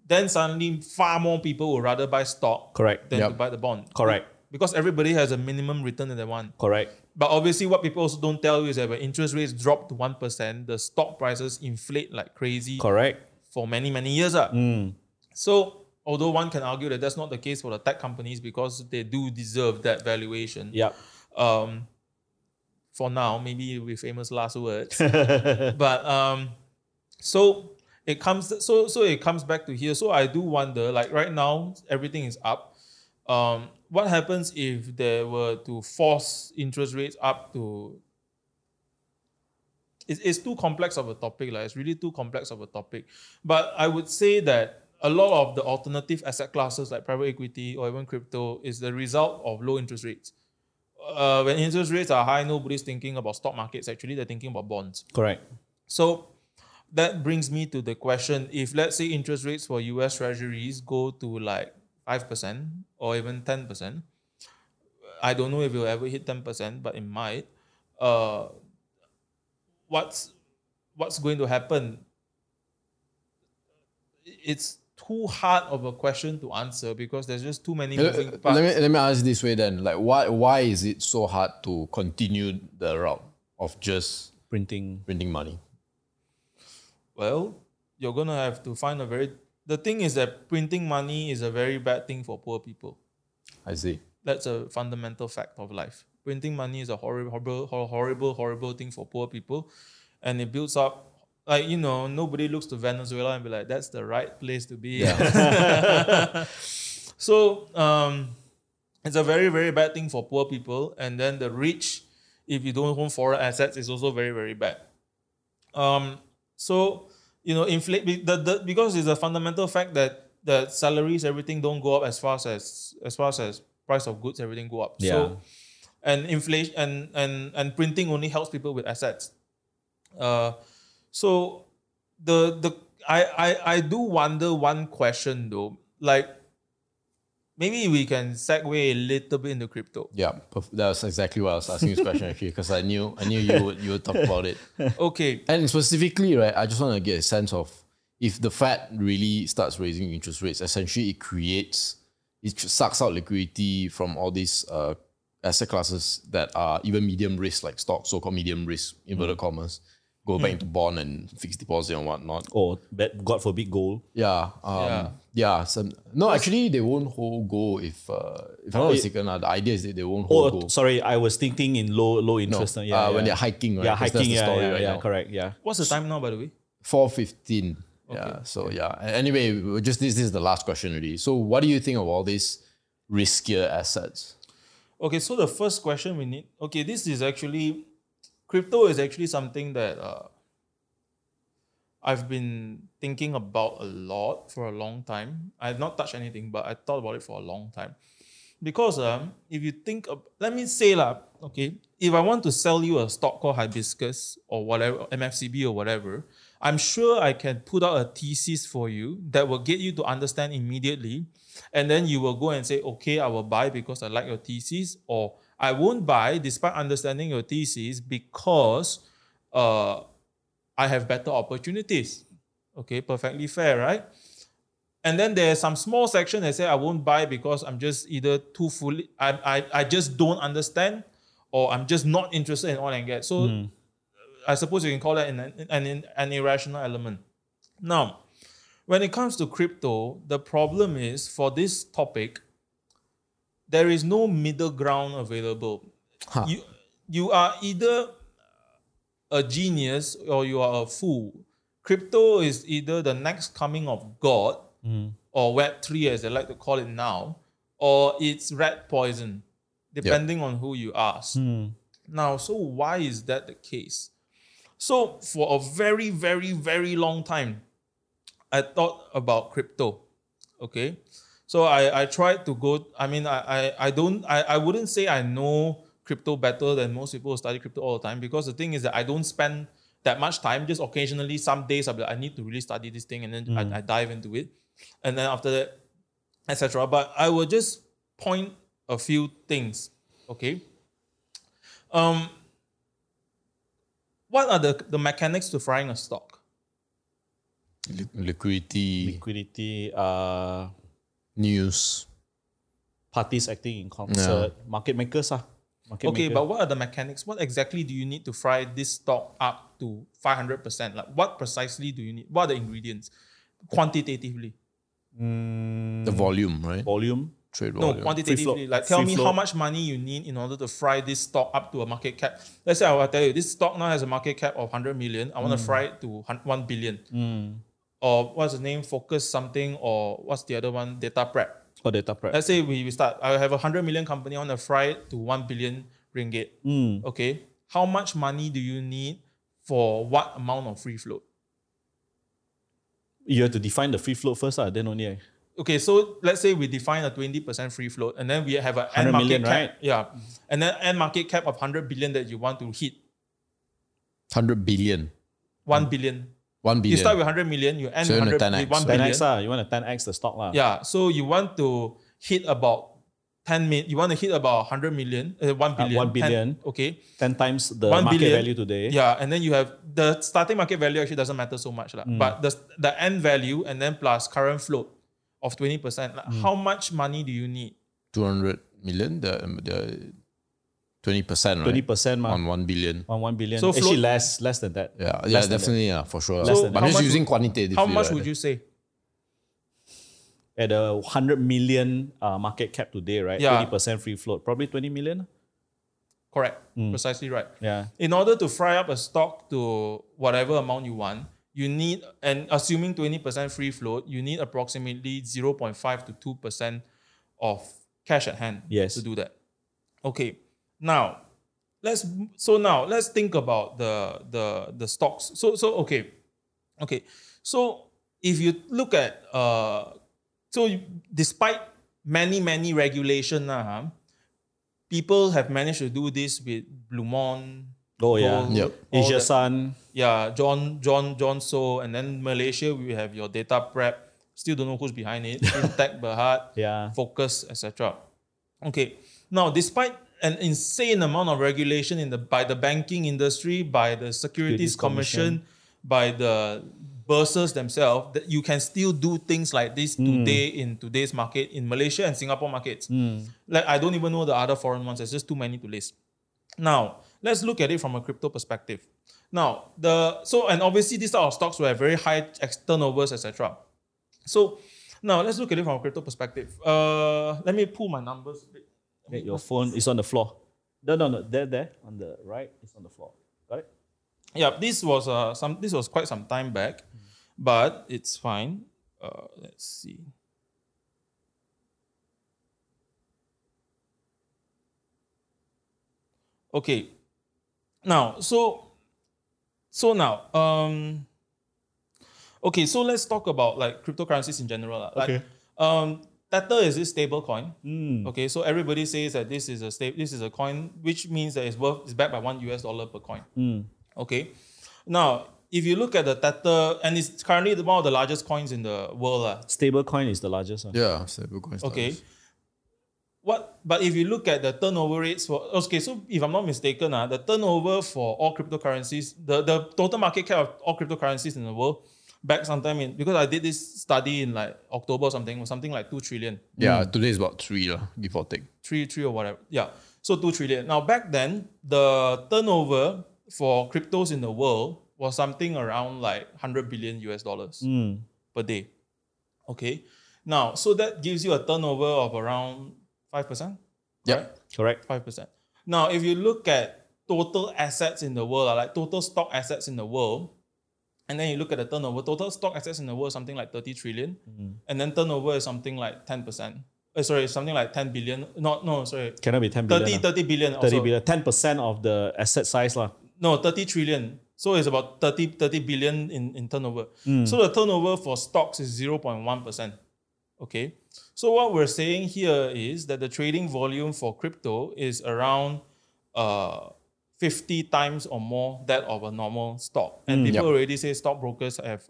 then suddenly far more people will rather buy stock Correct. than to buy the bond. Correct. Because everybody has a minimum return that they want. Correct. But obviously, what people also don't tell you is that when interest rates drop to 1%, the stock prices inflate like crazy Correct. for many, many years. ah. So, although one can argue that that's not the case for the tech companies because they do deserve that valuation. Yeah. Um, for now, maybe with famous last words. but um, so it comes so so it comes back to here. So I do wonder, like right now, everything is up. Um, what happens if they were to force interest rates up to it's, it's too complex of a topic. Like, it's really too complex of a topic. But I would say that a lot of the alternative asset classes like private equity or even crypto is the result of low interest rates. Uh, when interest rates are high, nobody's thinking about stock markets. Actually, they're thinking about bonds. Correct. So that brings me to the question: If let's say interest rates for U.S. Treasuries go to like five percent or even ten percent, I don't know if you'll ever hit ten percent, but it might. Uh, what's what's going to happen? It's too hard of a question to answer because there's just too many moving Let me let me ask this way then. Like why why is it so hard to continue the route of just Printing. printing money? Well, you're gonna have to find a very. The thing is that printing money is a very bad thing for poor people. I see. That's a fundamental fact of life. Printing money is a horrible, horrible, horrible, horrible thing for poor people, and it builds up. Like you know, nobody looks to Venezuela and be like, "That's the right place to be." so um, it's a very, very bad thing for poor people, and then the rich, if you don't own foreign assets, is also very, very bad. Um, so you know, inflate the, the because it's a fundamental fact that the salaries, everything don't go up as fast as as fast as price of goods, everything go up. Yeah. So and inflation and and and printing only helps people with assets. Uh, so the the I I I do wonder one question though, like maybe we can segue a little bit into crypto. Yeah, that was exactly what I was asking this question actually because I knew I knew you would you would talk about it. Okay, And specifically, right, I just want to get a sense of if the Fed really starts raising interest rates, essentially it creates, it sucks out liquidity from all these uh, asset classes that are even medium risk, like stocks, so called medium risk, inverted commas, go back into bond and fixed deposit and whatnot. Or bet, God forbid gold. Yeah. Um, Yeah. yeah. some, no, actually, they won't hold gold if, uh, if I'm not mistaken, uh, the idea is that they won't hold Oh, gold. sorry, I was thinking in low low No, interest. uh, uh, yeah, when yeah. they're hiking, right? yeah, 'Cause that's hiking. the Yeah, story yeah, right yeah, correct. Yeah. what's the time now, by the way? Four fifteen. Yeah. So yeah. A- Anyway, just this, this is the last question already. So what do you think of all these riskier assets? Okay, so the first question we need. Okay, this is actually crypto is actually something that uh, I've been thinking about a lot for a long time. I have not touched anything, but I thought about it for a long time. Because um, if you think, of, let me say lah, okay, if I want to sell you a stock called hibiscus or whatever, MFCB or whatever, I'm sure I can put out a thesis for you that will get you to understand immediately, and then you will go and say, okay, I will buy because I like your thesis, or I won't buy despite understanding your thesis because uh, I have better opportunities. Okay, perfectly fair, right? And then there's some small section that say I won't buy because I'm just either too fully, I, I, I just don't understand, or I'm just not interested in oil and gas. So I suppose you can call that an, an, an irrational element. Now, when it comes to crypto, the problem is for this topic, there is no middle ground available. You, you are either a genius or you are a fool. Crypto is either the next coming of God mm. or Web3 as they like to call it now, or it's rat poison, depending on who you ask. Hmm. Now, so why is that the case? So, for a very, very, very long time, I thought about crypto. Okay. So I, I tried to go, I mean, I, I, I don't, I, I wouldn't say I know crypto better than most people who study crypto all the time because the thing is that I don't spend that much time. Just occasionally, some days I'll be like, I need to really study this thing and then I, I dive into it. And then after that, etc. But I will just point a few things. Okay. Um, what are the, the mechanics to frying a stock? Liquidity, Liquidity, uh, news. parties acting in concert, market makers. Ah. Market Okay, maker. but what are the mechanics? What exactly do you need to fry this stock up to 500%? Like, what precisely do you need? What are the ingredients? Quantitatively. The volume, right? volume. Trade No, volume. quantitatively. float. Like, tell Free me float. how much money you need in order to fry this stock up to a market cap. Let's say I will tell you this stock now has a market cap of 100 million. I want Mm. to fry it to hun- 1 billion. Or what's the name? Focus something, or what's the other one? Data prep. Or data prep. Let's say we, we start, I have a 100 million company, I want to fry it to 1 billion ringgit. Mm. Okay. How much money do you need for what amount of free float? You have to define the free float first, ah, then only. I- Okay, so let's say we define a 20% free float and then we have an 100 end market million, cap. right? Yeah. And then end market cap of 100 billion that you want to hit 100 billion. 1 billion. 1 billion. You start with 100 million, you end So you want 100 with 10x. 1 billion. 10x, ah, you want to 10x the stock. lah. Yeah, so you want to hit about 10 million, you want to hit about 100 million, uh, 1 billion. 1 billion. 10 okay. 10 times the 1 market billion. value today. Yeah, and then you have the starting market value actually doesn't matter so much. lah. Mm. But the, the end value and then plus current float of 20%. like, Mm. How much money do you need? 200 million, the, um, the 20%, right? 20% ma, On 1 billion. on 1 billion. So Actually, float- less less than that. Yeah, Less yeah, than that. definitely, yeah, for sure. Less than. I'm just How much using would- quantitatively. How much right? would you say? At a 100 million uh, market cap today, right? Yeah. 20% free float. Probably 20 million. Correct. Mm. Precisely right. Yeah. In order to fry up a stock to whatever amount you want, you need, and assuming 20% free float, you need approximately 0.5 to 2% of cash at hand Yes. to do that. Okay. Now, let's so now let's think about the the the stocks. So so okay. Okay. So if you look at uh so you- despite many many regulation uh, people have managed to do this with Blue Mon, Oh, yeah. Gold, Yep. all Asia that- Sun. yeah, John, John, John So, and then Malaysia, we have your data prep. Still don't know who's behind it. Fintech, Berhad, Yeah. Focus, etc. Okay. Now, despite an insane amount of regulation in the by the banking industry, by the Securities Securities Commission, by the bursars themselves, that you can still do things like this today in today's market in Malaysia and Singapore markets. Like I don't even know the other foreign ones. There's just too many to list. Now, let's look at it from a crypto perspective. Now, the so and obviously these type of stocks have very high ex- turnovers, etc. So now let's look at it from a crypto perspective. Uh, let me pull my numbers. a bit. Okay, your phone is on the floor. No, no, no. There, there. On the right, it's on the floor. Got it? Yeah, this was uh, some this was quite some time back, but it's fine. Uh, let's see. Okay. Now, so so now, um okay, so let's talk about like cryptocurrencies in general. Like Okay. um Tether is this stable coin. Mm. Okay, so everybody says that this is a sta- this is a coin, which means that it's worth it's backed by one US dollar per coin. Mm. Okay. Now, if you look at the Tether, and it's currently one of the largest coins in the world. lah. Stable coin is the largest one. Yeah, stablecoin stocks. Okay. What but if you look at the turnover rates for okay, so if I'm not mistaken, uh, the turnover for all cryptocurrencies, the, the total market cap of all cryptocurrencies in the world back sometime in because I did this study in like October or something, was something like two trillion. Yeah, today is about three, lah, give or take. three, three or whatever. Yeah. So two trillion. Now back then, the turnover for cryptos in the world was something around like 100 billion US dollars Mm. per day. Okay. Now, so that gives you a turnover of around 5%. Yeah. Correct. 5%. Now, if you look at total assets in the world, uh, like total stock assets in the world, and then you look at the turnover, total stock assets in the world is something like 30 trillion, and then turnover is something like 10%. Uh, sorry, something like 10 billion. No, no, sorry. Cannot be 10 30, billion. 30 billion. 30 also. billion. 10% of the asset size. lah. No, 30 trillion. So it's about 30, 30 billion in, in turnover. So the turnover for stocks is 0.1%. Okay. So what we're saying here is that the trading volume for crypto is around uh, 50 times or more that of a normal stock. And mm, people already say stockbrokers have,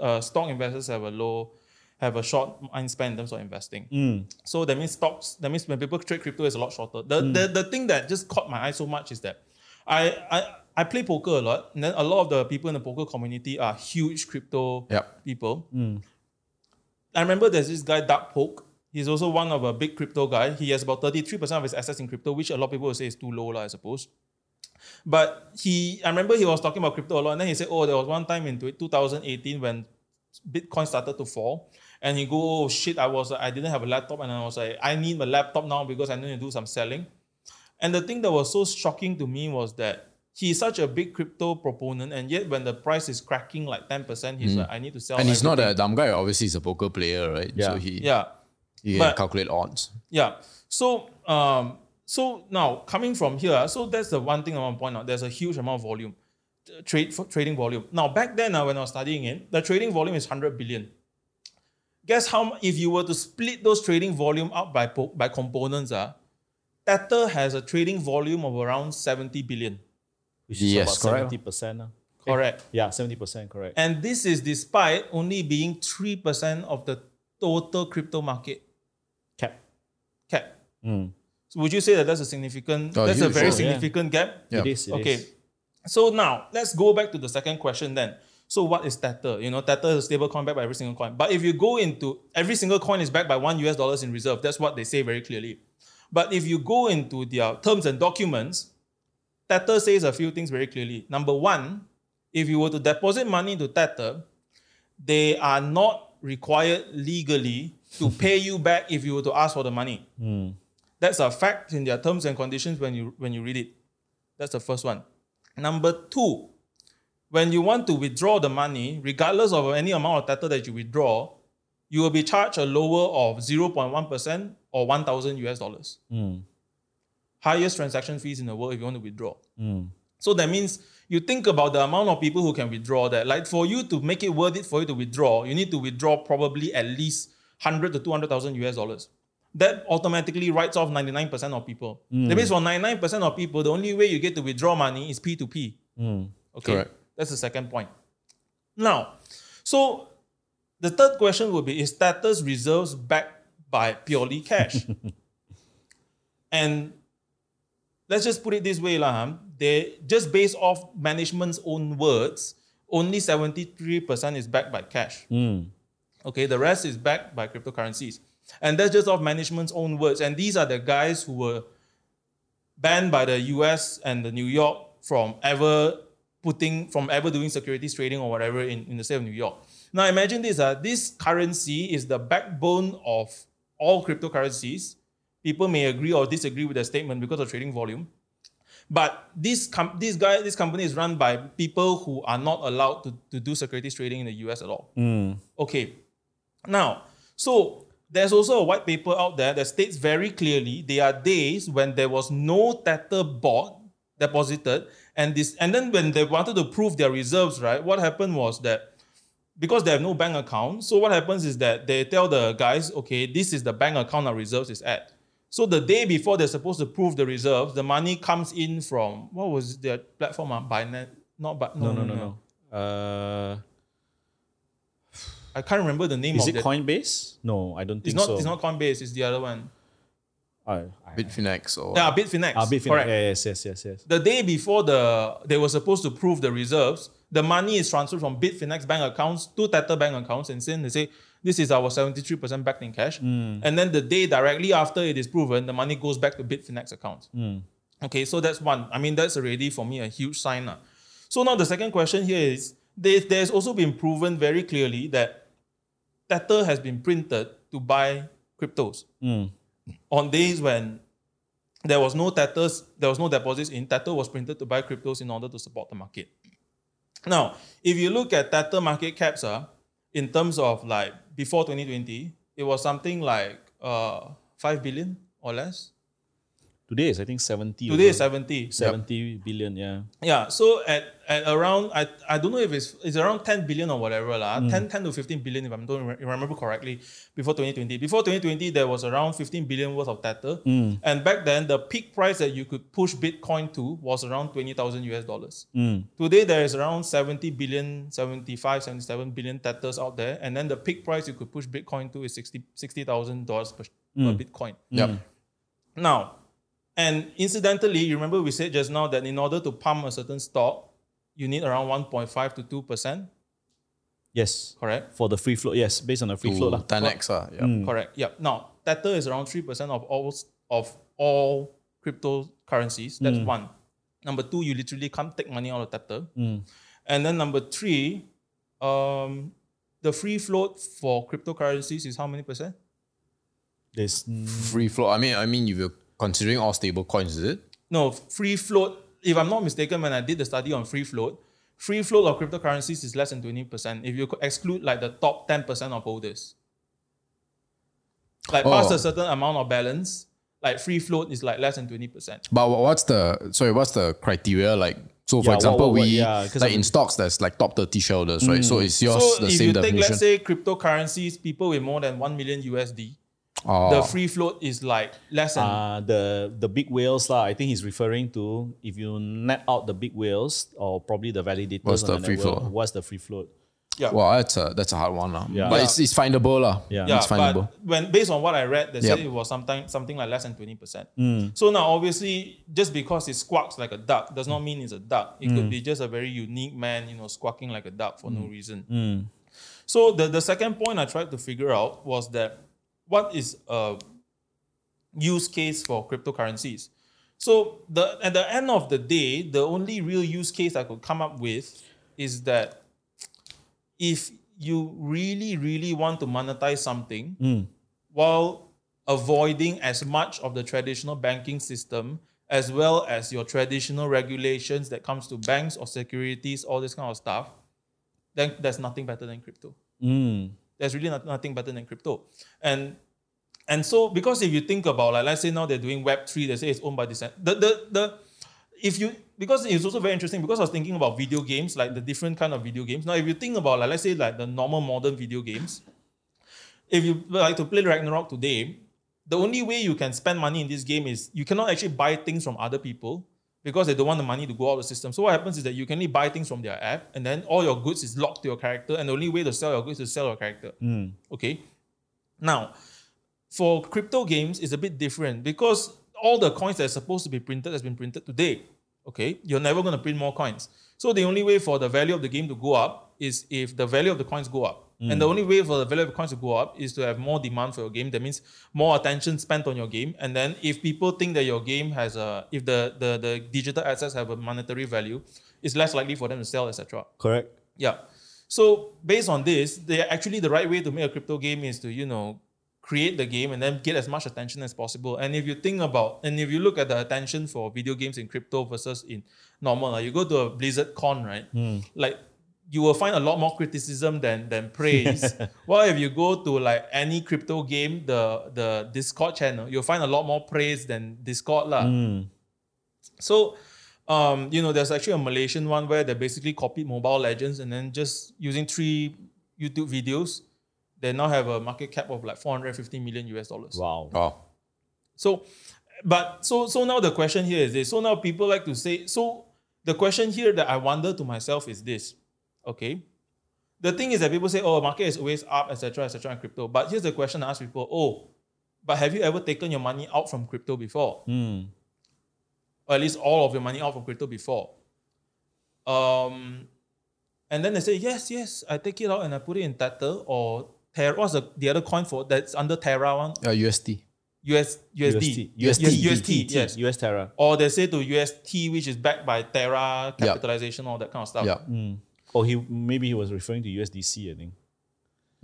uh, stock investors have a low, have a short mind span in terms of investing. Mm. So that means stocks, that means when people trade crypto, is a lot shorter. The, mm. the, the thing that just caught my eye so much is that I, I, I play poker a lot, and then a lot of the people in the poker community are huge crypto Yep. people. I remember there's this guy, Doug Polk. He's also one of a big crypto guy. He has about 33% of his assets in crypto, which a lot of people will say is too low, I suppose. But he, I remember he was talking about crypto a lot, and then he said, "Oh, there was one time in 2018 when Bitcoin started to fall, and he go, oh shit, I was, I didn't have a laptop, and I was like, I need a laptop now because I need to do some selling." And the thing that was so shocking to me was that he's such a big crypto proponent, and yet when the price is cracking like 10%, he's like, I need to sell. And he's not a dumb guy. Obviously, he's a poker player, right? Yeah. So he, yeah. he But- calculate odds. Yeah. So um, so now coming from here, so that's the one thing I want to point out. There's a huge amount of volume, uh, trade for trading volume. Now back then, uh, when I was studying it, the trading volume is 100 billion. Guess how? If you were to split those trading volume up by by components, uh, Tether has a trading volume of around 70 billion. Which is Yes, about correct. seventy percent. Correct. Yeah, seventy percent correct. And this is despite only being 3% of the total crypto market Cap. cap. So would you say that that's a significant, Oh, that's a huge, very oh, yeah. significant gap? Yeah. It is. it Okay. is. So now let's go back to the second question then. So what is Tether? You know, Tether is a stable coin backed by every single coin. But if you go into every single coin is backed by one US dollars in reserve. That's what they say very clearly. But if you go into their terms and documents, Tether says a few things very clearly. Number one, if you were to deposit money into Tether, they are not required legally to pay you back if you were to ask for the money. Hmm. That's a fact in their terms and conditions when you when you read it. That's the first one. Number two, when you want to withdraw the money, regardless of any amount of Tether that you withdraw, you will be charged a lower of 0.1% or 1,000 US dollars. Hmm. Highest transaction fees in the world if you want to withdraw. Hmm. So that means you think about the amount of people who can withdraw that. Like for you to make it worth it for you to withdraw, you need to withdraw probably at least 100 to 200,000 US dollars. That automatically writes off 99% of people. Mm. That means for 99% of people, the only way you get to withdraw money is P2P. Mm. Okay. Correct. That's the second point. Now, so the third question would be is Tether's reserves backed by purely cash? and let's just put it this way, lah. huh? They just based off management's own words, only 73% is backed by cash. Mm. Okay, the rest is backed by cryptocurrencies. And that's just off management's own words. And these are the guys who were banned by the US and the New York from ever putting from ever doing securities trading or whatever in, in the state of New York. Now imagine this, uh, this currency is the backbone of all cryptocurrencies. People may agree or disagree with the statement because of trading volume. But this com- this guy, this company is run by people who are not allowed to, to do securities trading in the US at all. Okay. Now, so there's also a white paper out there that states very clearly there are days when there was no tether bought, deposited, and this and then when they wanted to prove their reserves, right? What happened was that because they have no bank account, so what happens is that they tell the guys, okay, this is the bank account our reserves is at. So the day before they're supposed to prove the reserves, the money comes in from what was their platform? Uh, Binance, not but No, no, no, no. Uh, I can't remember the name is of it it. Coinbase? No, I don't It's think not. so. It's not Coinbase. It's the other one. I, I, Bitfinex or Yeah, Bitfinex. ah, Bitfinex. Correct. Yeah, yes, yes, yes, yes. The day before the they were supposed to prove the reserves, the money is transferred from Bitfinex bank accounts to Tether bank accounts, and then they say this is our seventy three percent backed in cash. Hmm. And then the day directly after it is proven, the money goes back to Bitfinex accounts. Hmm. Okay, so that's one. I mean, that's already for me a huge sign. lah. So now the second question here is there, there's also been proven very clearly that Tether has been printed to buy cryptos on days when there was no tethers, there was no deposits in Tether was printed to buy cryptos in order to support the market. Now, if you look at Tether market caps, uh, in terms of like before 2020, it was something like uh, 5 billion or less. Today is I think 70. Today is over- 70. 70 billion, yeah. Yeah, so at, at around I, I don't know if it's it's around 10 billion or whatever lah. Mm. 10, 10 to 15 billion if I don't re- remember correctly before 2020. Before 2020 there was around 15 billion worth of Tether. Mm. And back then the peak price that you could push Bitcoin to was around 20,000 US dollars. Mm. Today there is around 70 billion, 75, 77 billion Tethers out there and then the peak price you could push Bitcoin to is 60 $60,000 per, per Bitcoin. Yep. Now, and incidentally, you remember we said just now that in order to pump a certain stock, you need around 1.5 to 2%, Yes. correct? For the free float, yes, based on the free To float. lah. 10x. ah, yeah. Correct. Yeah. Now, Tether is around 3% of all of all cryptocurrencies. That's one. Number two, you literally can't take money out of Tether. And then number three, um, the free float for cryptocurrencies is how many percent? There's Free flow. I mean, I mean, if you're considering all stable coins, is it? No, free float. If I'm not mistaken, when I did the study on free float, free float of cryptocurrencies is less than 20% if you exclude like the top 10% of holders. Like past Oh. a certain amount of balance, like free float is like less than 20%. But what's the sorry? What's the criteria like? So, for Yeah, example, what- what- we yeah, 'cause like I'm- in stocks, there's like top thirty shareholders, right? Hmm. So is yours so the if same you take, definition? let's say, cryptocurrencies, people with more than 1 million USD, Oh. the free float is like less than uh, the the big whales lah. I think he's referring to if you net out the big whales or probably the validators. What's on the free network, float? What's the free float? Yeah. Well, that's a that's a hard one, lah. Yeah. But Yeah. it's it's findable, lah. Yeah. Yeah, it's findable. but when based on what I read, they said Yep. it was something something like less than twenty percent. Mm. So now, obviously, just because it squawks like a duck does not mean it's a duck. It Mm. could be just a very unique man, you know, squawking like a duck for no reason. Mm. So the the second point I tried to figure out was that what is a use case for cryptocurrencies. So the at the end of the day, the only real use case I could come up with is that if you really, really want to monetize something while avoiding as much of the traditional banking system as well as your traditional regulations that comes to banks or securities, all this kind of stuff, then there's nothing better than crypto. Mm. There's really not, nothing better than crypto. And and so because if you think about like let's say now they're doing web three, they say it's owned by this the the the if you because it's also very interesting because I was thinking about video games, like the different kind of video games. Now if you think about like let's say like the normal modern video games, if you like to play Ragnarok today, the only way you can spend money in this game is you cannot actually buy things from other people because they don't want the money to go out of the system. So what happens is that you can only buy things from their app, and then all your goods is locked to your character, and the only way to sell your goods is to sell your character. Hmm. Okay. Now, for crypto games, it's a bit different because all the coins that are supposed to be printed has been printed today. Okay, you're never going to print more coins. So the only way for the value of the game to go up is if the value of the coins go up. Mm. And the only way for the value of coins to go up is to have more demand for your game. That means more attention spent on your game. And then if people think that your game has a, if the the, the digital assets have a monetary value, it's less likely for them to sell, etc. Correct. Yeah. So based on this, they actually the right way to make a crypto game is to you know create the game and then get as much attention as possible. And if you think about and if you look at the attention for video games in crypto versus in normal, like you go to a Blizzard Con, right? Hmm. Like you will find a lot more criticism than than praise. well, if you go to like any crypto game, the the Discord channel, you'll find a lot more praise than Discord lah. So, um, you know, there's actually a Malaysian one where they basically copied Mobile Legends and then just using three YouTube videos, they now have a market cap of like 450 million US dollars. Wow. Oh, So, but so so now the question here is this. So now people like to say. So the question here that I wonder to myself is this. Okay, the thing is that people say, "Oh, market is always up, etc., etc., in crypto." But here's the question I ask people: Oh, but have you ever taken your money out from crypto before? Mm. or at least all of your money out from crypto before. Um, and then they say, yes, yes, I take it out and I put it in Tether or Terra. What's the, the other coin for that's under Terra one? uh, USD. US, USD. UST. UST, UST, yes. US Terra. Or they say to UST, which is backed by Terra capitalization, all that kind of stuff. Yeah. Or he maybe he was referring to USDC, I think.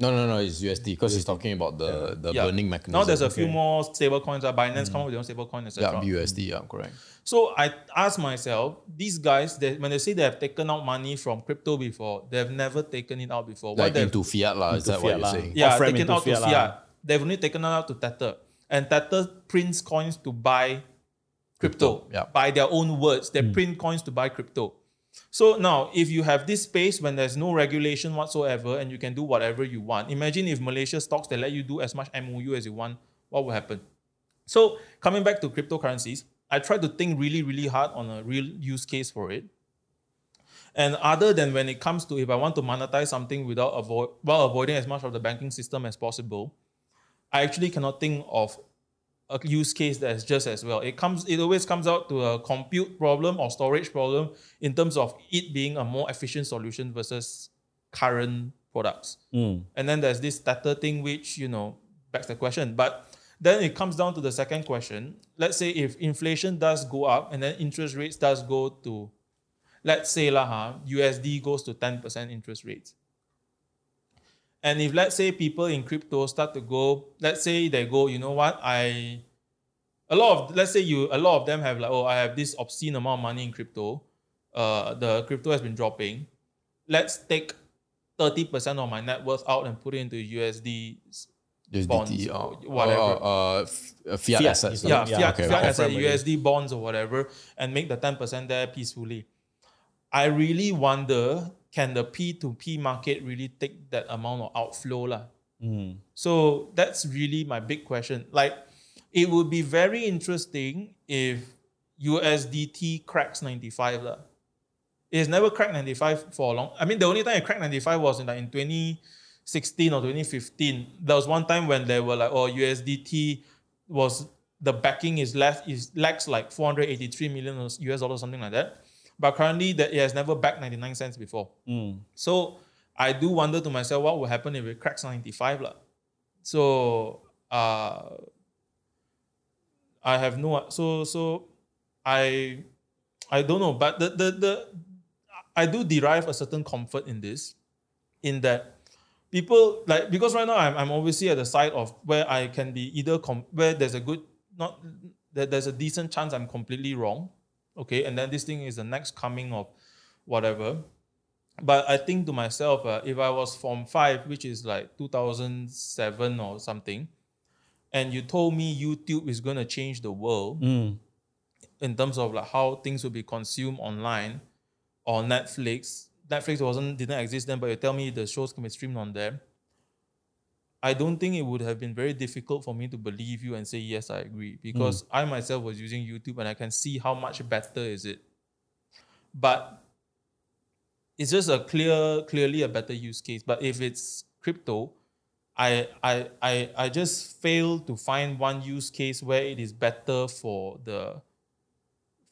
No, no, no. It's USD because he's talking about the the Yeah. burning mechanism. Now there's a few more stable coins. Uh, Binance come up with their own stable coin, yeah etc. USD. Yeah, correct. So I ask myself, these guys, they, when they say they have taken out money from crypto before, they've never taken it out before. Why Like they've- into fiat lah. Is that what fiat you're lah. saying? yeah, Off-ramp taken into out to fiat fiat. lah. They've only taken it out to Tether. And Tether prints coins to buy crypto, yeah. by their own words. They print coins to buy crypto. So now, if you have this space when there's no regulation whatsoever and you can do whatever you want, imagine if Malaysia stocks they let you do as much MOU as you want, what will happen? So coming back to cryptocurrencies, I tried to think really, really hard on a real use case for it. And other than when it comes to if I want to monetize something without avoid while avoiding as much of the banking system as possible, I actually cannot think of a use case that is just as well. It comes, it always comes out to a compute problem or storage problem in terms of it being a more efficient solution versus current products. Hmm. And then there's this tether thing, which you know begs the question. But then it comes down to the second question. Let's say if inflation does go up and then interest rates does go to, let's say lah, huh, USD goes to 10% interest rates. And if let's say people in crypto start to go, let's say they go, you know what, I a lot of let's say you a lot of them have like, oh, I have this obscene amount of money in crypto. Uh the crypto has been dropping. Let's take 30% of my net worth out and put it into USD bonds USDT or or whatever. Uh, uh, uh, fiat, Fiat, assets. you yeah, Yeah, fiat, okay, fiat okay. asset, USD bonds or whatever, and make the 10% there peacefully. I really wonder can the P2P market really take that amount of outflow? lah? Hmm. So that's really my big question. Like, it would be very interesting if USDT cracks 95. lah. It's never cracked 95 for a long. I mean, the only time it cracked 95 was in like in 2016 or 2015. There was one time when they were like, oh, USDT was the backing is less is lacks like 483 million US dollars, something like that. But currently that it has never backed 99 cents before. So I do wonder to myself what will happen if it cracks 95. lah. So uh I have no so so I I don't know, but the the the I do derive a certain comfort in this, in that people like because right now I'm, I'm obviously at the side of where I can be either com- where there's a good not that there's a decent chance I'm completely wrong, okay, and then this thing is the next coming of whatever. But I think to myself, uh, if I was from 5, which is like 2007 or something, and you told me YouTube is going to change the world in terms of like how things will be consumed online or Netflix. Netflix wasn't didn't exist then, but you tell me the shows can be streamed on there. I don't think it would have been very difficult for me to believe you and say yes, I agree hmm. because I myself was using YouTube and I can see how much better is it. But it's just a clear, clearly a better use case. But if it's crypto, I I I I just fail to find one use case where it is better for the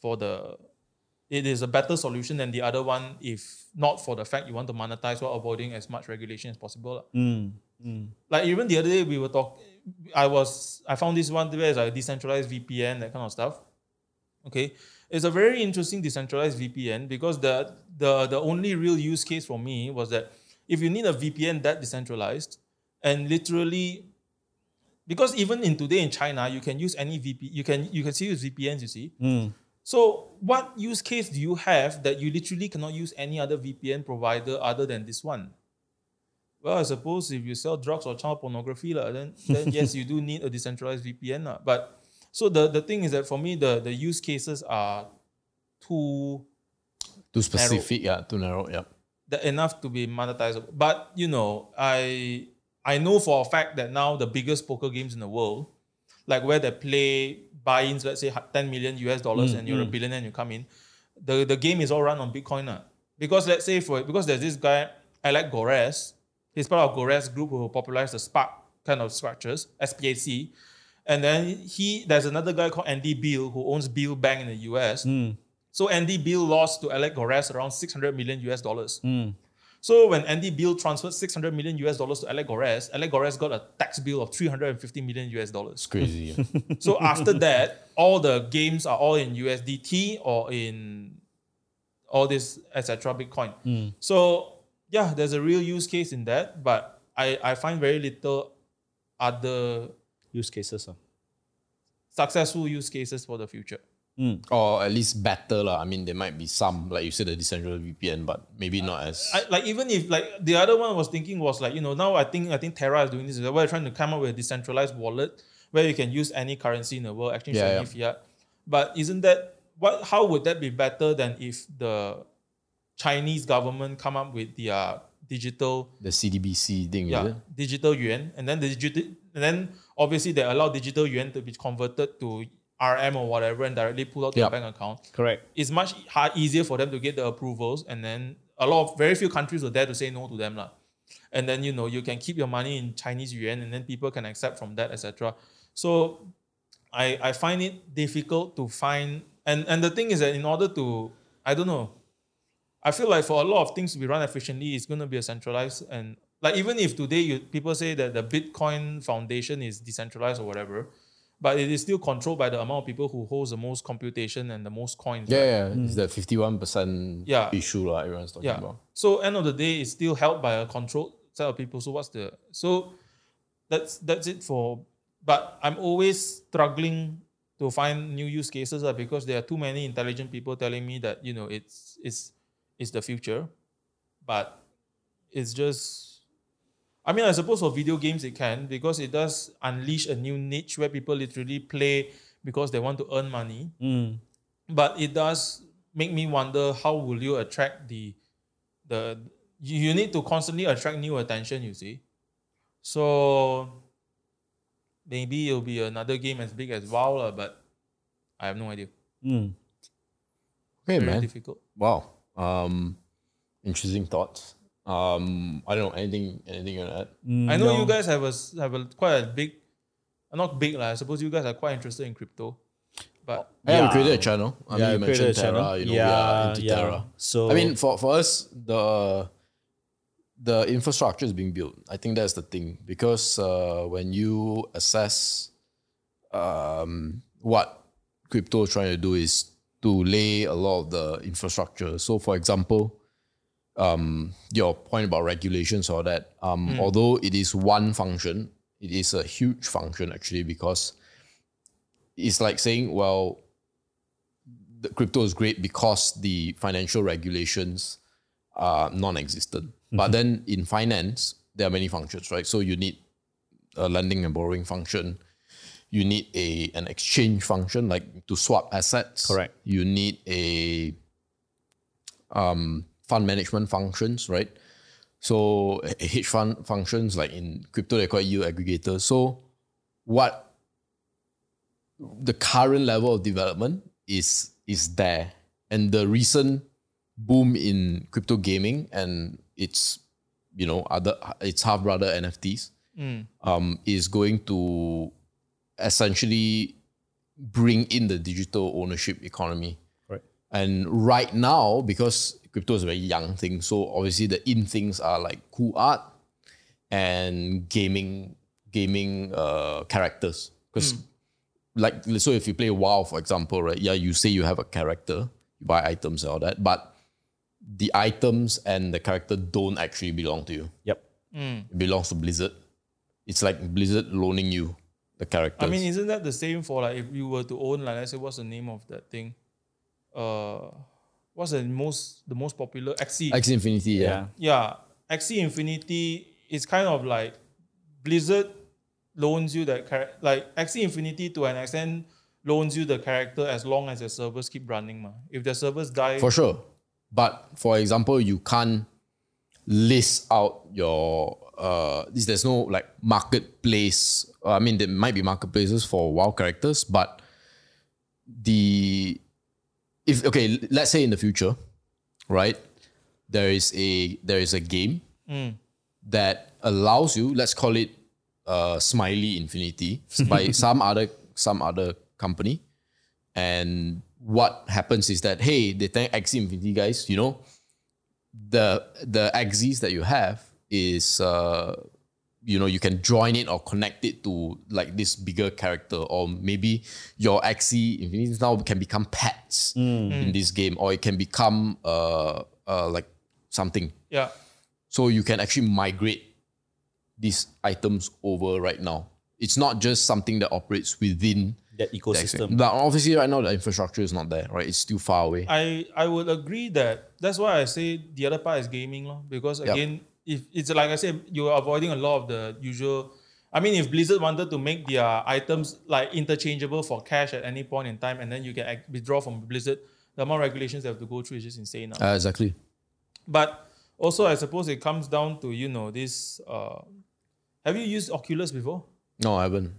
for the it is a better solution than the other one if not for the fact you want to monetize while avoiding as much regulation as possible. Lah. Like even the other day we were talking I was I found this one where it's like decentralized VPN, that kind of stuff. Okay. It's a very interesting decentralized VPN because the the the only real use case for me was that if you need a VPN that decentralized and literally because even in today in China you can use any VPN you can you can still use VPNs you see. Mm. So what use case do you have that you literally cannot use any other VPN provider other than this one? Well, I suppose if you sell drugs or child pornography, lah, then then yes, you do need a decentralized VPN. lah. But so the, the thing is that for me, the, the use cases are too Too specific, yeah, too narrow, yeah. that enough to be monetizable. But you know, I I know for a fact that now the biggest poker games in the world, like where they play buy-ins, let's say 10 million US dollars, mm, and you're a mm. billionaire and you come in, the, the game is all run on Bitcoin. lah. Because let's say for because there's this guy, Alec Gores, he's part of Gores group who popularized the Spark kind of structures, SPAC. And then he there's another guy called Andy Beal who owns Beal Bank in the US. Hmm. So Andy Beal lost to Alec Gores around 600 million US dollars. Hmm. So when Andy Beal transferred 600 million US dollars to Alec Gores, Alec Gores got a tax bill of 350 million US dollars. It's crazy. yeah. So after that, all the games are all in USDT or in all this etc. Bitcoin. Hmm. So yeah, there's a real use case in that, but I, I find very little other Use cases. ah. successful use cases for the future. or at least better. lah. I mean, there might be some, like you said, the decentralized VPN, but maybe not as. I, like even if like the other one was thinking was like you know now I think I think Terra is doing this. We're trying to come up with a decentralized wallet where you can use any currency in the world, exchange Yeah, any fiat. But isn't that what? How would that be better than if the Chinese government come up with their digital The CDBC thing, yeah, digital yuan, and then the digital, and then obviously they allow digital yuan to be converted to RM or whatever and directly pull out to Yeah. your bank account. Correct. It's much hard, easier for them to get the approvals, and then a lot of very few countries are there to say no to them, lah. And then you know you can keep your money in Chinese yuan, and then people can accept from that, etc. So, I I find it difficult to find, and and the thing is that in order to, I don't know, I feel like for a lot of things to be run efficiently, it's going to be a centralized and like even if today you people say that the Bitcoin Foundation is decentralized or whatever, but it is still controlled by the amount of people who holds the most computation and the most coins. Yeah, right? yeah. It's the fifty-one percent Yeah. issue lah. Everyone's talking Yeah. about. So end of the day, it's still held by a controlled set of people. So what's the so that's that's it for. But I'm always struggling to find new use cases uh, because there are too many intelligent people telling me that you know it's it's it's the future, but it's just. I mean, I suppose for video games it can because it does unleash a new niche where people literally play because they want to earn money Mm. but it does make me wonder how will you attract the the you, you need to constantly attract new attention you see so maybe it'll be another game as big as WoW lah, but I have no idea Mm. Okay, very man. difficult Wow. Um, interesting thoughts. Um, I don't know anything. Anything on that? I know no. you guys have a s- have a quite a big uh, not big lah. I suppose you guys are quite interested in crypto but Yeah, we Yeah. created a channel. I Yeah, mean, you mentioned a channel. Terra. You know, we are into yeah. Terra. So I mean, for, for us, the the infrastructure is being built. I think that's the thing because uh, when you assess um, what crypto is trying to do is to lay a lot of the infrastructure. So, for example, um, your point about regulations or that, um, although it is one function, it is a huge function actually because it's like saying, well, the crypto is great because the financial regulations are non-existent. But then in finance, there are many functions, right? So you need a lending and borrowing function. You need a an exchange function, like to swap assets. Correct. You need a um, fund management functions, right? So a hedge fund functions, like in crypto, they call it yield aggregators. So what the current level of development is is there, and the recent boom in crypto gaming and its you know other its half brother NFTs um, is going to essentially bring in the digital ownership economy. Right. And right now, because crypto is a very young thing, so obviously the in things are like cool art and gaming gaming uh, characters. Because like so if you play WoW, for example, right? Yeah, you say you have a character, you buy items and all that, but the items and the character don't actually belong to you. Yep. It belongs to Blizzard. It's like Blizzard loaning you the characters. I mean isn't that the same for like if you were to own like let's say what's the name of that thing uh what's the most the most popular Axie X Infinity, yeah. yeah, Axie Infinity is kind of like Blizzard loans you that char- like Axie Infinity to an extent loans you the character as long as the servers keep running. Ma. If the servers die, For sure. But for example, you can't list out your uh this there's no like marketplace. uh, I mean there might be marketplaces for WoW characters, but the if okay, let's say in the future, right? There is a there is a game that allows you, let's call it uh Smiley Infinity by some other some other company. And what happens is that hey, they thank Axie Infinity guys, you know, the the Axies that you have is uh you know you can join it or connect it to like this bigger character or maybe your Axie Infinity now can become pets in this game or it can become uh, uh like something. Yeah, so you can actually migrate these items over right now. It's not just something that operates within That the ecosystem. But obviously right now the infrastructure is not there right? It's still far away. I I would agree that that's why I say the other part is gaming, lor. Because Yup. again, if it's like I said, you're avoiding a lot of the usual I mean, if Blizzard wanted to make their items like interchangeable for cash at any point in time, and then you can withdraw from Blizzard, the amount of regulations they have to go through is just insane now. Uh, exactly. But also, I suppose it comes down to you know this. Uh, have you used Oculus before? No, I haven't.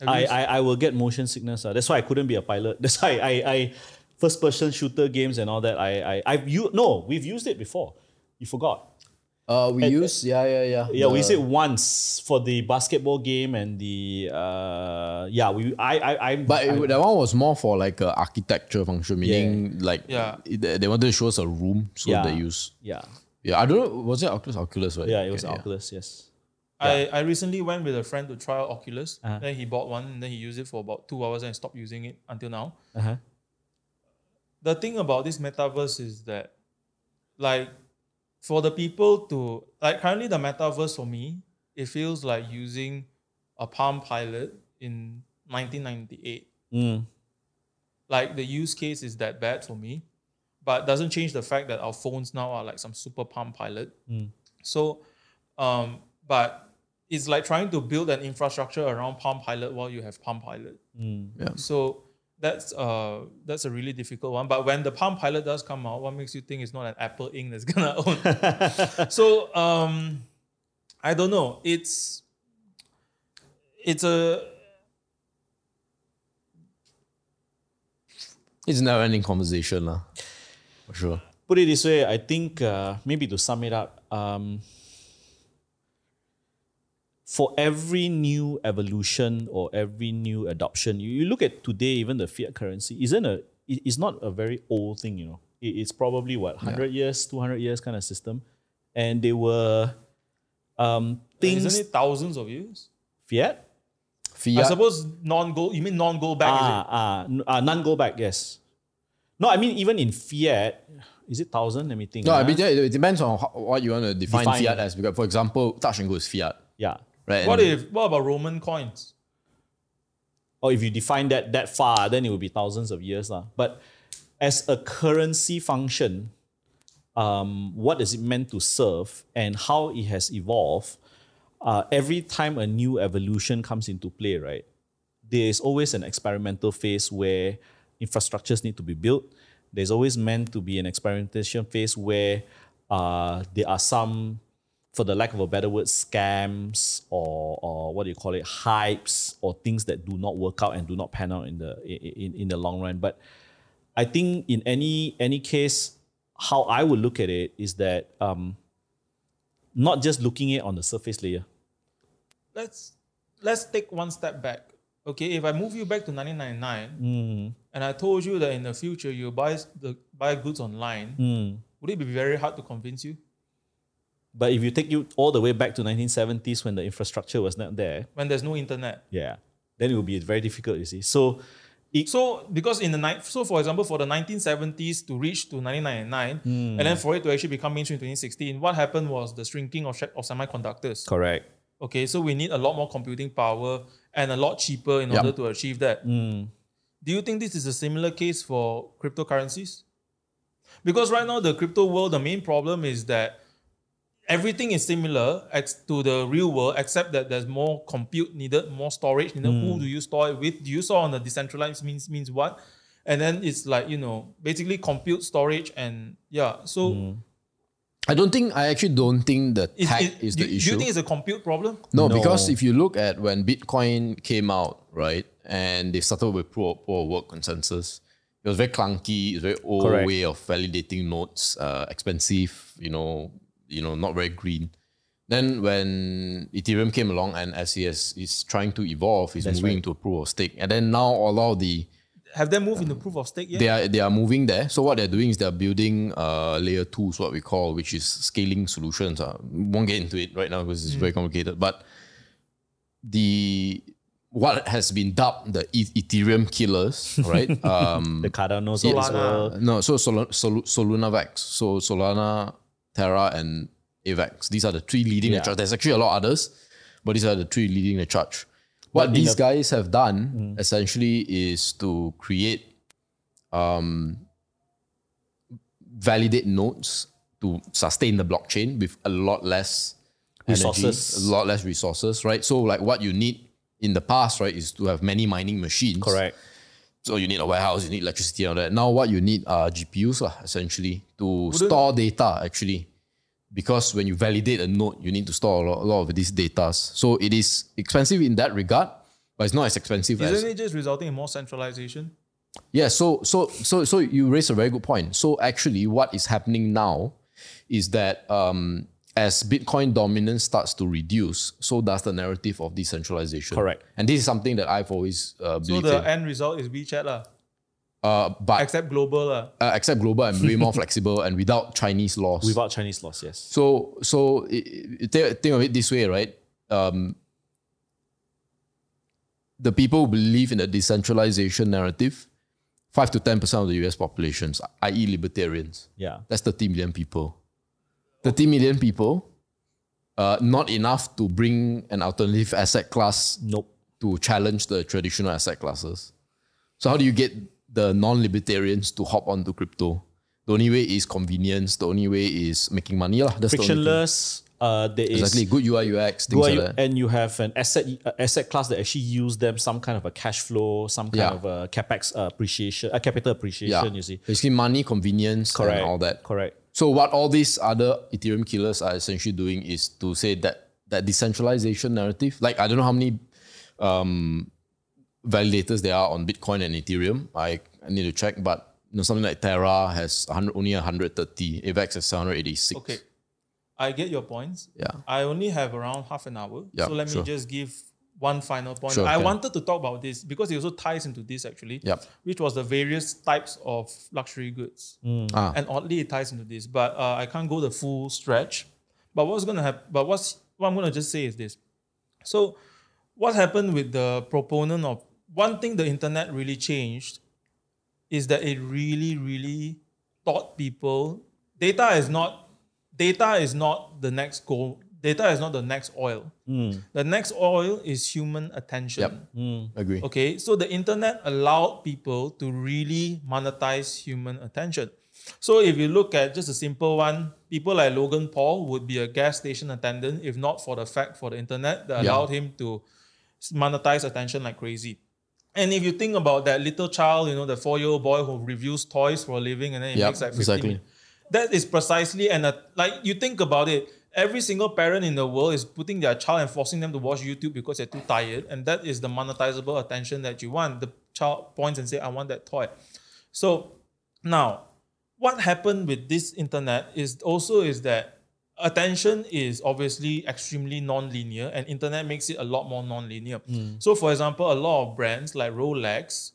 Have I, used- I, I will get motion sickness. Uh. That's why I couldn't be a pilot. That's why I, I first person shooter games and all that. I, I I've you no, we've used it before. You forgot. Uh, we use yeah yeah yeah. Yeah, we The- used it once for the basketball game and the uh yeah we I I I But I, it, that one was more for like a architecture function, meaning like Yeah. they they wanted to show us a room, so Yeah. they use. yeah Yeah, I don't know. Was it Oculus? Oculus, right? yeah it was Okay, Oculus yes I, I recently went with a friend to try out Oculus. Uh-huh. Then he bought one, and then he used it for about two hours and stopped using it until now. uh-huh. The thing about this metaverse is that, like, for the people to like currently the metaverse for me, it feels like using a Palm Pilot in 1998. Mm. Like the use case is that bad for me, but doesn't change the fact that our phones now are like some super Palm Pilot. Mm. So, um, but it's like trying to build an infrastructure around Palm Pilot while you have Palm Pilot. Mm. So that's uh that's a really difficult one. But when the Palm Pilot does come out, what makes you think it's not an Apple Inc. that's gonna own? so um, I don't know. It's it's a It's never ending conversation, lah. For sure. put it this way I think uh, maybe to sum it up um for every new evolution or every new adoption you, you look at today even the fiat currency isn't a it- it's not a very old thing you know it, it's probably what 100 years 200 years kind of system and they were um things isn't it thousands of years? fiat Fiat. I suppose non-gold. You mean non-gold back? is it? ah, ah, n- ah, none go back yes no i mean even in fiat is it thousand let me think no, I mean, yeah, it depends on how, what you want to define, Define. fiat as. Because, for example, touch and go is fiat, yeah right? What And- if what about Roman coins? or if you define that that far, then it would be thousands of years. lah. But as a currency function, um, what is it meant to serve and how it has evolved, uh, every time a new evolution comes into play, right, there is always an experimental phase where infrastructures need to be built. There's always meant to be an experimentation phase where uh, there are some, for the lack of a better word, scams or, or what do you call it, hypes or things that do not work out and do not pan out in the in, in the long run. But I think in any any case, how I would look at it is that um, not just looking at it on the surface layer. Let's let's take one step back. Okay, if I move you back to 1999 and I told you that in the future you buy the buy goods online, would it be very hard to convince you But if you take you all the way back to 1970s when the infrastructure was not there, when there's no internet? yeah, then it will be very difficult. You see, so it, So because in the night, so for example, for the 1970s to reach to 1999, hmm. and then for it to actually become mainstream in 2016, what happened was the shrinking of, sh- of semiconductors. correct. Okay, so we need a lot more computing power and a lot cheaper in order to achieve that. Hmm. Do you think this is a similar case for cryptocurrencies? Because right now, the crypto world, the main problem is that everything is similar ex- to the real world, except that there's more compute needed, more storage needed. Who do you store it with? Do you store on the decentralized means means what? And then it's like you know, basically compute, storage, and yeah. So I don't think, I actually don't think the is, tech is- is the do issue. Do you think it's a compute problem? No, No. because if you look at when Bitcoin came out, right, and they started with proof of, proof of work consensus, it was very clunky. It's very old Correct. way of validating nodes, uh, expensive. You know, you know, not very green. Then when Ethereum came along and as he has, is trying to evolve, he's moving into a proof of stake, and then now all of the Have they moved into proof of stake yet? they are they are moving there. So what they're doing is they're building uh, layer two, is what we call, which is scaling solutions. Uh, won't get into it right now because it's very complicated. But the what has been dubbed the Ethereum killers, right? um, The Cardano as well. no, so Sol- Sol- Solana Vex, so Solana, Terra, and AVAX. These are the three leading Yeah. the charge. There's actually a lot of others, but these are the three leading the charge. What in these the- guys have done essentially is to create, um, validate nodes to sustain the blockchain with a lot less Resources. energy, a lot less resources, right? So like what you need in the past, right, is to have many mining machines. Correct. So you need a warehouse, you need electricity and all that. Now what you need are GPUs lah, essentially to store data actually. Because when you validate a node, you need to store a lot, a lot of these data. So it is expensive in that regard, but it's not as expensive as Isn't it just resulting in more centralization? yeah, so so so so you raise a very good point. So actually, what is happening now is that um, as Bitcoin dominance starts to reduce, so does the narrative of decentralization. Correct. And this is something that I've always uh, So the in. end result is WeChat lah, Uh, but except global lah. uh, except global and way more flexible and without Chinese laws. Without Chinese laws, yes. So so i- i- think think of it this way, right? Um, the people who believe in the decentralization narrative, five to ten percent of the U.S. populations, i.e., libertarians. Yeah. That's 30 million people. 30 million people, uh, not enough to bring an alternative asset class Nope. to challenge the traditional asset classes. So how do you get the non-libertarians to hop onto crypto? The only way is convenience. The only way is making money. lah. That's the only thing. Frictionless. Uh, there is Exactly. Good UI UX, things Well, like that. and you have an asset uh, asset class that actually use them some kind of a cash flow, some kind Yeah. of a capex uh, appreciation, a capital appreciation. Yeah. You see, Basically money, convenience, correct, and all that. Correct. So what all these other Ethereum killers are essentially doing is to say that that decentralization narrative, like I don't know how many um, validators there are on Bitcoin and Ethereum. I, I need to check, but you know something like Terra has 100, only 130, AVAX has 786. Okay, I get your points. Yeah. I only have around half an hour. Yeah, so let me sure. just give one final point. Sure, I wanted to talk about this because it also ties into this actually, Yep. which was the various types of luxury goods. Ah. And oddly, it ties into this, but uh, I can't go the full stretch. But what's gonna happen? But what's what I'm gonna just say is this. So, what happened with the proponent of one thing the internet really changed is that it really, really taught people data is not data is not the next goal. Data is not the next oil. Hmm. The next oil is human attention. Yep. Hmm. Agree. Okay, so the internet allowed people to really monetize human attention. So if you look at just a simple one, people like Logan Paul would be a gas station attendant if not for the fact for the internet that Yeah. allowed him to monetize attention like crazy. And if you think about that little child, you know, the four-year-old boy who reviews toys for a living and then he Yep, makes like 15 exactly. that is precisely and like you think about it every single parent in the world is putting their child and forcing them to watch youtube because they're too tired and that is the monetizable attention that you want. The child points and say i want that toy. So now what happened with this internet is also is that attention is obviously extremely non-linear and internet makes it a lot more non-linear. Hmm. So for example a lot of brands like rolex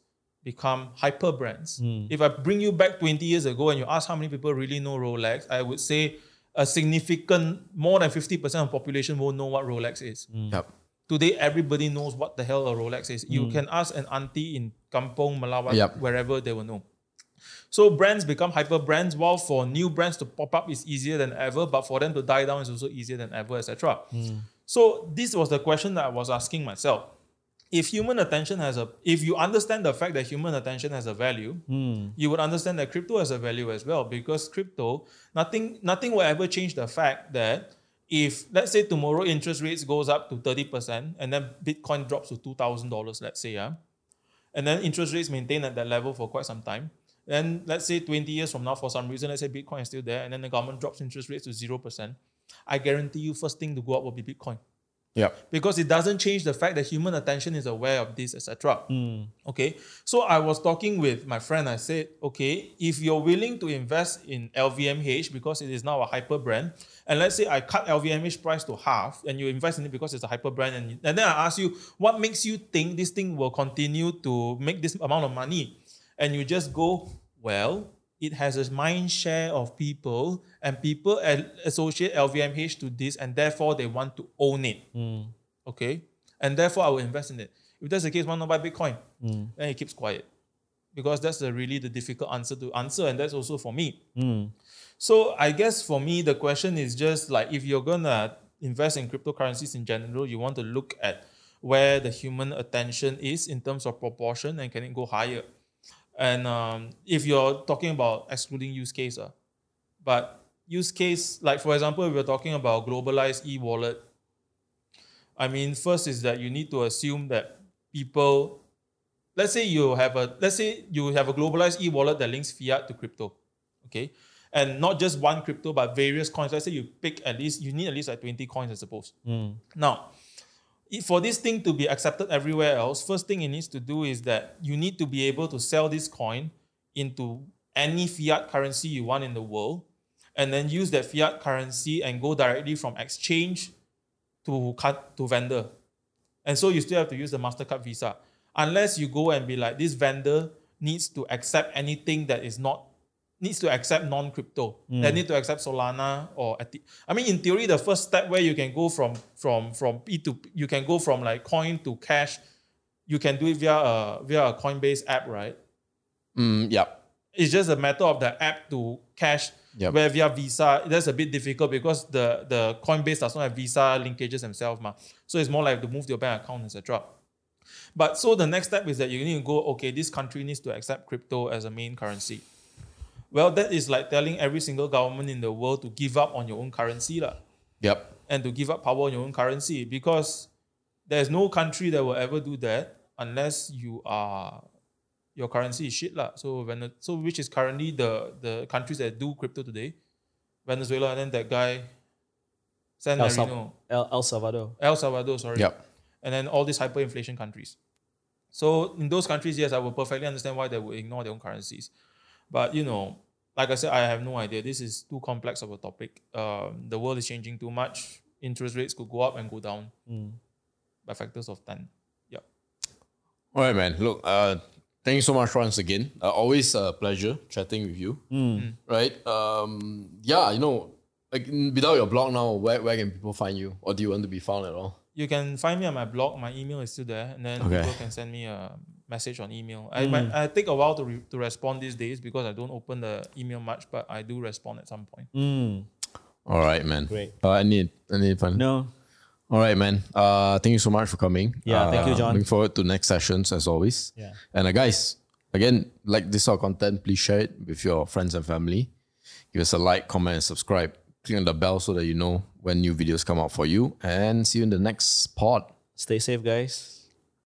become hyper brands. Hmm. If I bring you back 20 years ago and you ask how many people really know Rolex, I would say a significant, more than 50% of population won't know what Rolex is. Mm. Yep. Today, everybody knows what the hell a Rolex is. You mm. can ask an auntie in Kampong, Malawat, Yep. wherever they will know. So brands become hyper brands, while for new brands to pop up is easier than ever, but for them to die down is also easier than ever, etc. Mm. So this was the question that I was asking myself. If human attention has a, if you understand the fact that human attention has a value, hmm. you would understand that crypto has a value as well. Because crypto, nothing, nothing will ever change the fact that if let's say tomorrow interest rates goes up to 30% and then Bitcoin drops to $2,000, let's say, yeah, and then interest rates maintain at that level for quite some time. Then let's say 20 years from now, for some reason, let's say Bitcoin is still there, and then the government drops interest rates to 0%. I guarantee you, first thing to go up will be Bitcoin Yep. because it doesn't change the fact that human attention is aware of this, etc. Hmm. Okay, so I was talking with my friend. I said, okay, if you're willing to invest in LVMH because it is now a hyper brand, and let's say I cut LVMH price to half, and you invest in it because it's a hyper brand, and, and then I ask you, what makes you think this thing will continue to make this amount of money? And you just go, well, it has a mind share of people, and people associate LVMH to this, and therefore they want to own it. Hmm. Okay. And therefore I will invest in it. If that's the case, why not buy Bitcoin? Hmm. Then it keeps quiet. Because that's the really the difficult answer to answer, and that's also for me. Hmm. So I guess for me, the question is just like if you're gonna invest in cryptocurrencies in general, you want to look at where the human attention is in terms of proportion and can it go higher. And um, if you're talking about excluding use case, uh, but use case, like for example, if we're talking about globalized e-wallet, I mean, first is that you need to assume that people, let's say you have a, let's say you have a globalized e-wallet that links fiat to crypto, okay, and not just one crypto but various coins. Let's say you pick at least you need at least like twenty coins, I suppose. Now, if for this thing to be accepted everywhere else, first thing it needs to do is that you need to be able to sell this coin into any fiat currency you want in the world, and then use that fiat currency and go directly from exchange to cut to vendor. And so you still have to use the MasterCard Visa. Unless you go and be like, this vendor needs to accept anything that is not needs to accept non-crypto. They need to accept Solana or I mean, in theory, the first step where you can go from from from P to you can go from like coin to cash, you can do it via a via a Coinbase app, right? Mm, yep. It's just a matter of the app to cash. Yep. Where via Visa, that's a bit difficult because the the Coinbase does not have Visa linkages themselves, ma. So it's more like to move to your bank account, etc. But so the next step is that you need to go, okay, this country needs to accept crypto as a main currency. Well, that is like telling every single government in the world to give up on your own currency, lah, Yep. and to give up power on your own currency because there's no country that will ever do that unless you are your currency is shit lah. So Vene- so which is currently the the countries that do crypto today, Venezuela and then that guy, San El, Marino, El, El Salvador. El Salvador, sorry Yep. and then all these hyperinflation countries. So in those countries, yes, I will perfectly understand why they would ignore their own currencies. But you know, like I said, I have no idea. This is too complex of a topic. Um, the world is changing too much. Interest rates could go up and go down by factors of ten. Yeah. All right, man. Look, uh, thank you so much once again. Uh, always a pleasure chatting with you. Right? Um, yeah, you know, like mm, without your blog now, where, where can people find you? Or do you want to be found at all? You can find me on my blog. My email is still there, and then Okay. people can send me a message on email. I might I take a while to re- to respond these days because I don't open the email much, but I do respond at some point. Mm, All right, man. Great. Uh, I need fun? no. All right, man. Uh, thank you so much for coming. Yeah, thank you, Uh, John. Looking forward to next sessions as always. Yeah. And uh, guys, again, like this sort of content, please share it with your friends and family. Give us a like, comment, and subscribe. Click on the bell so that you know when new videos come out for you. And see you in the next pod. Stay safe, guys.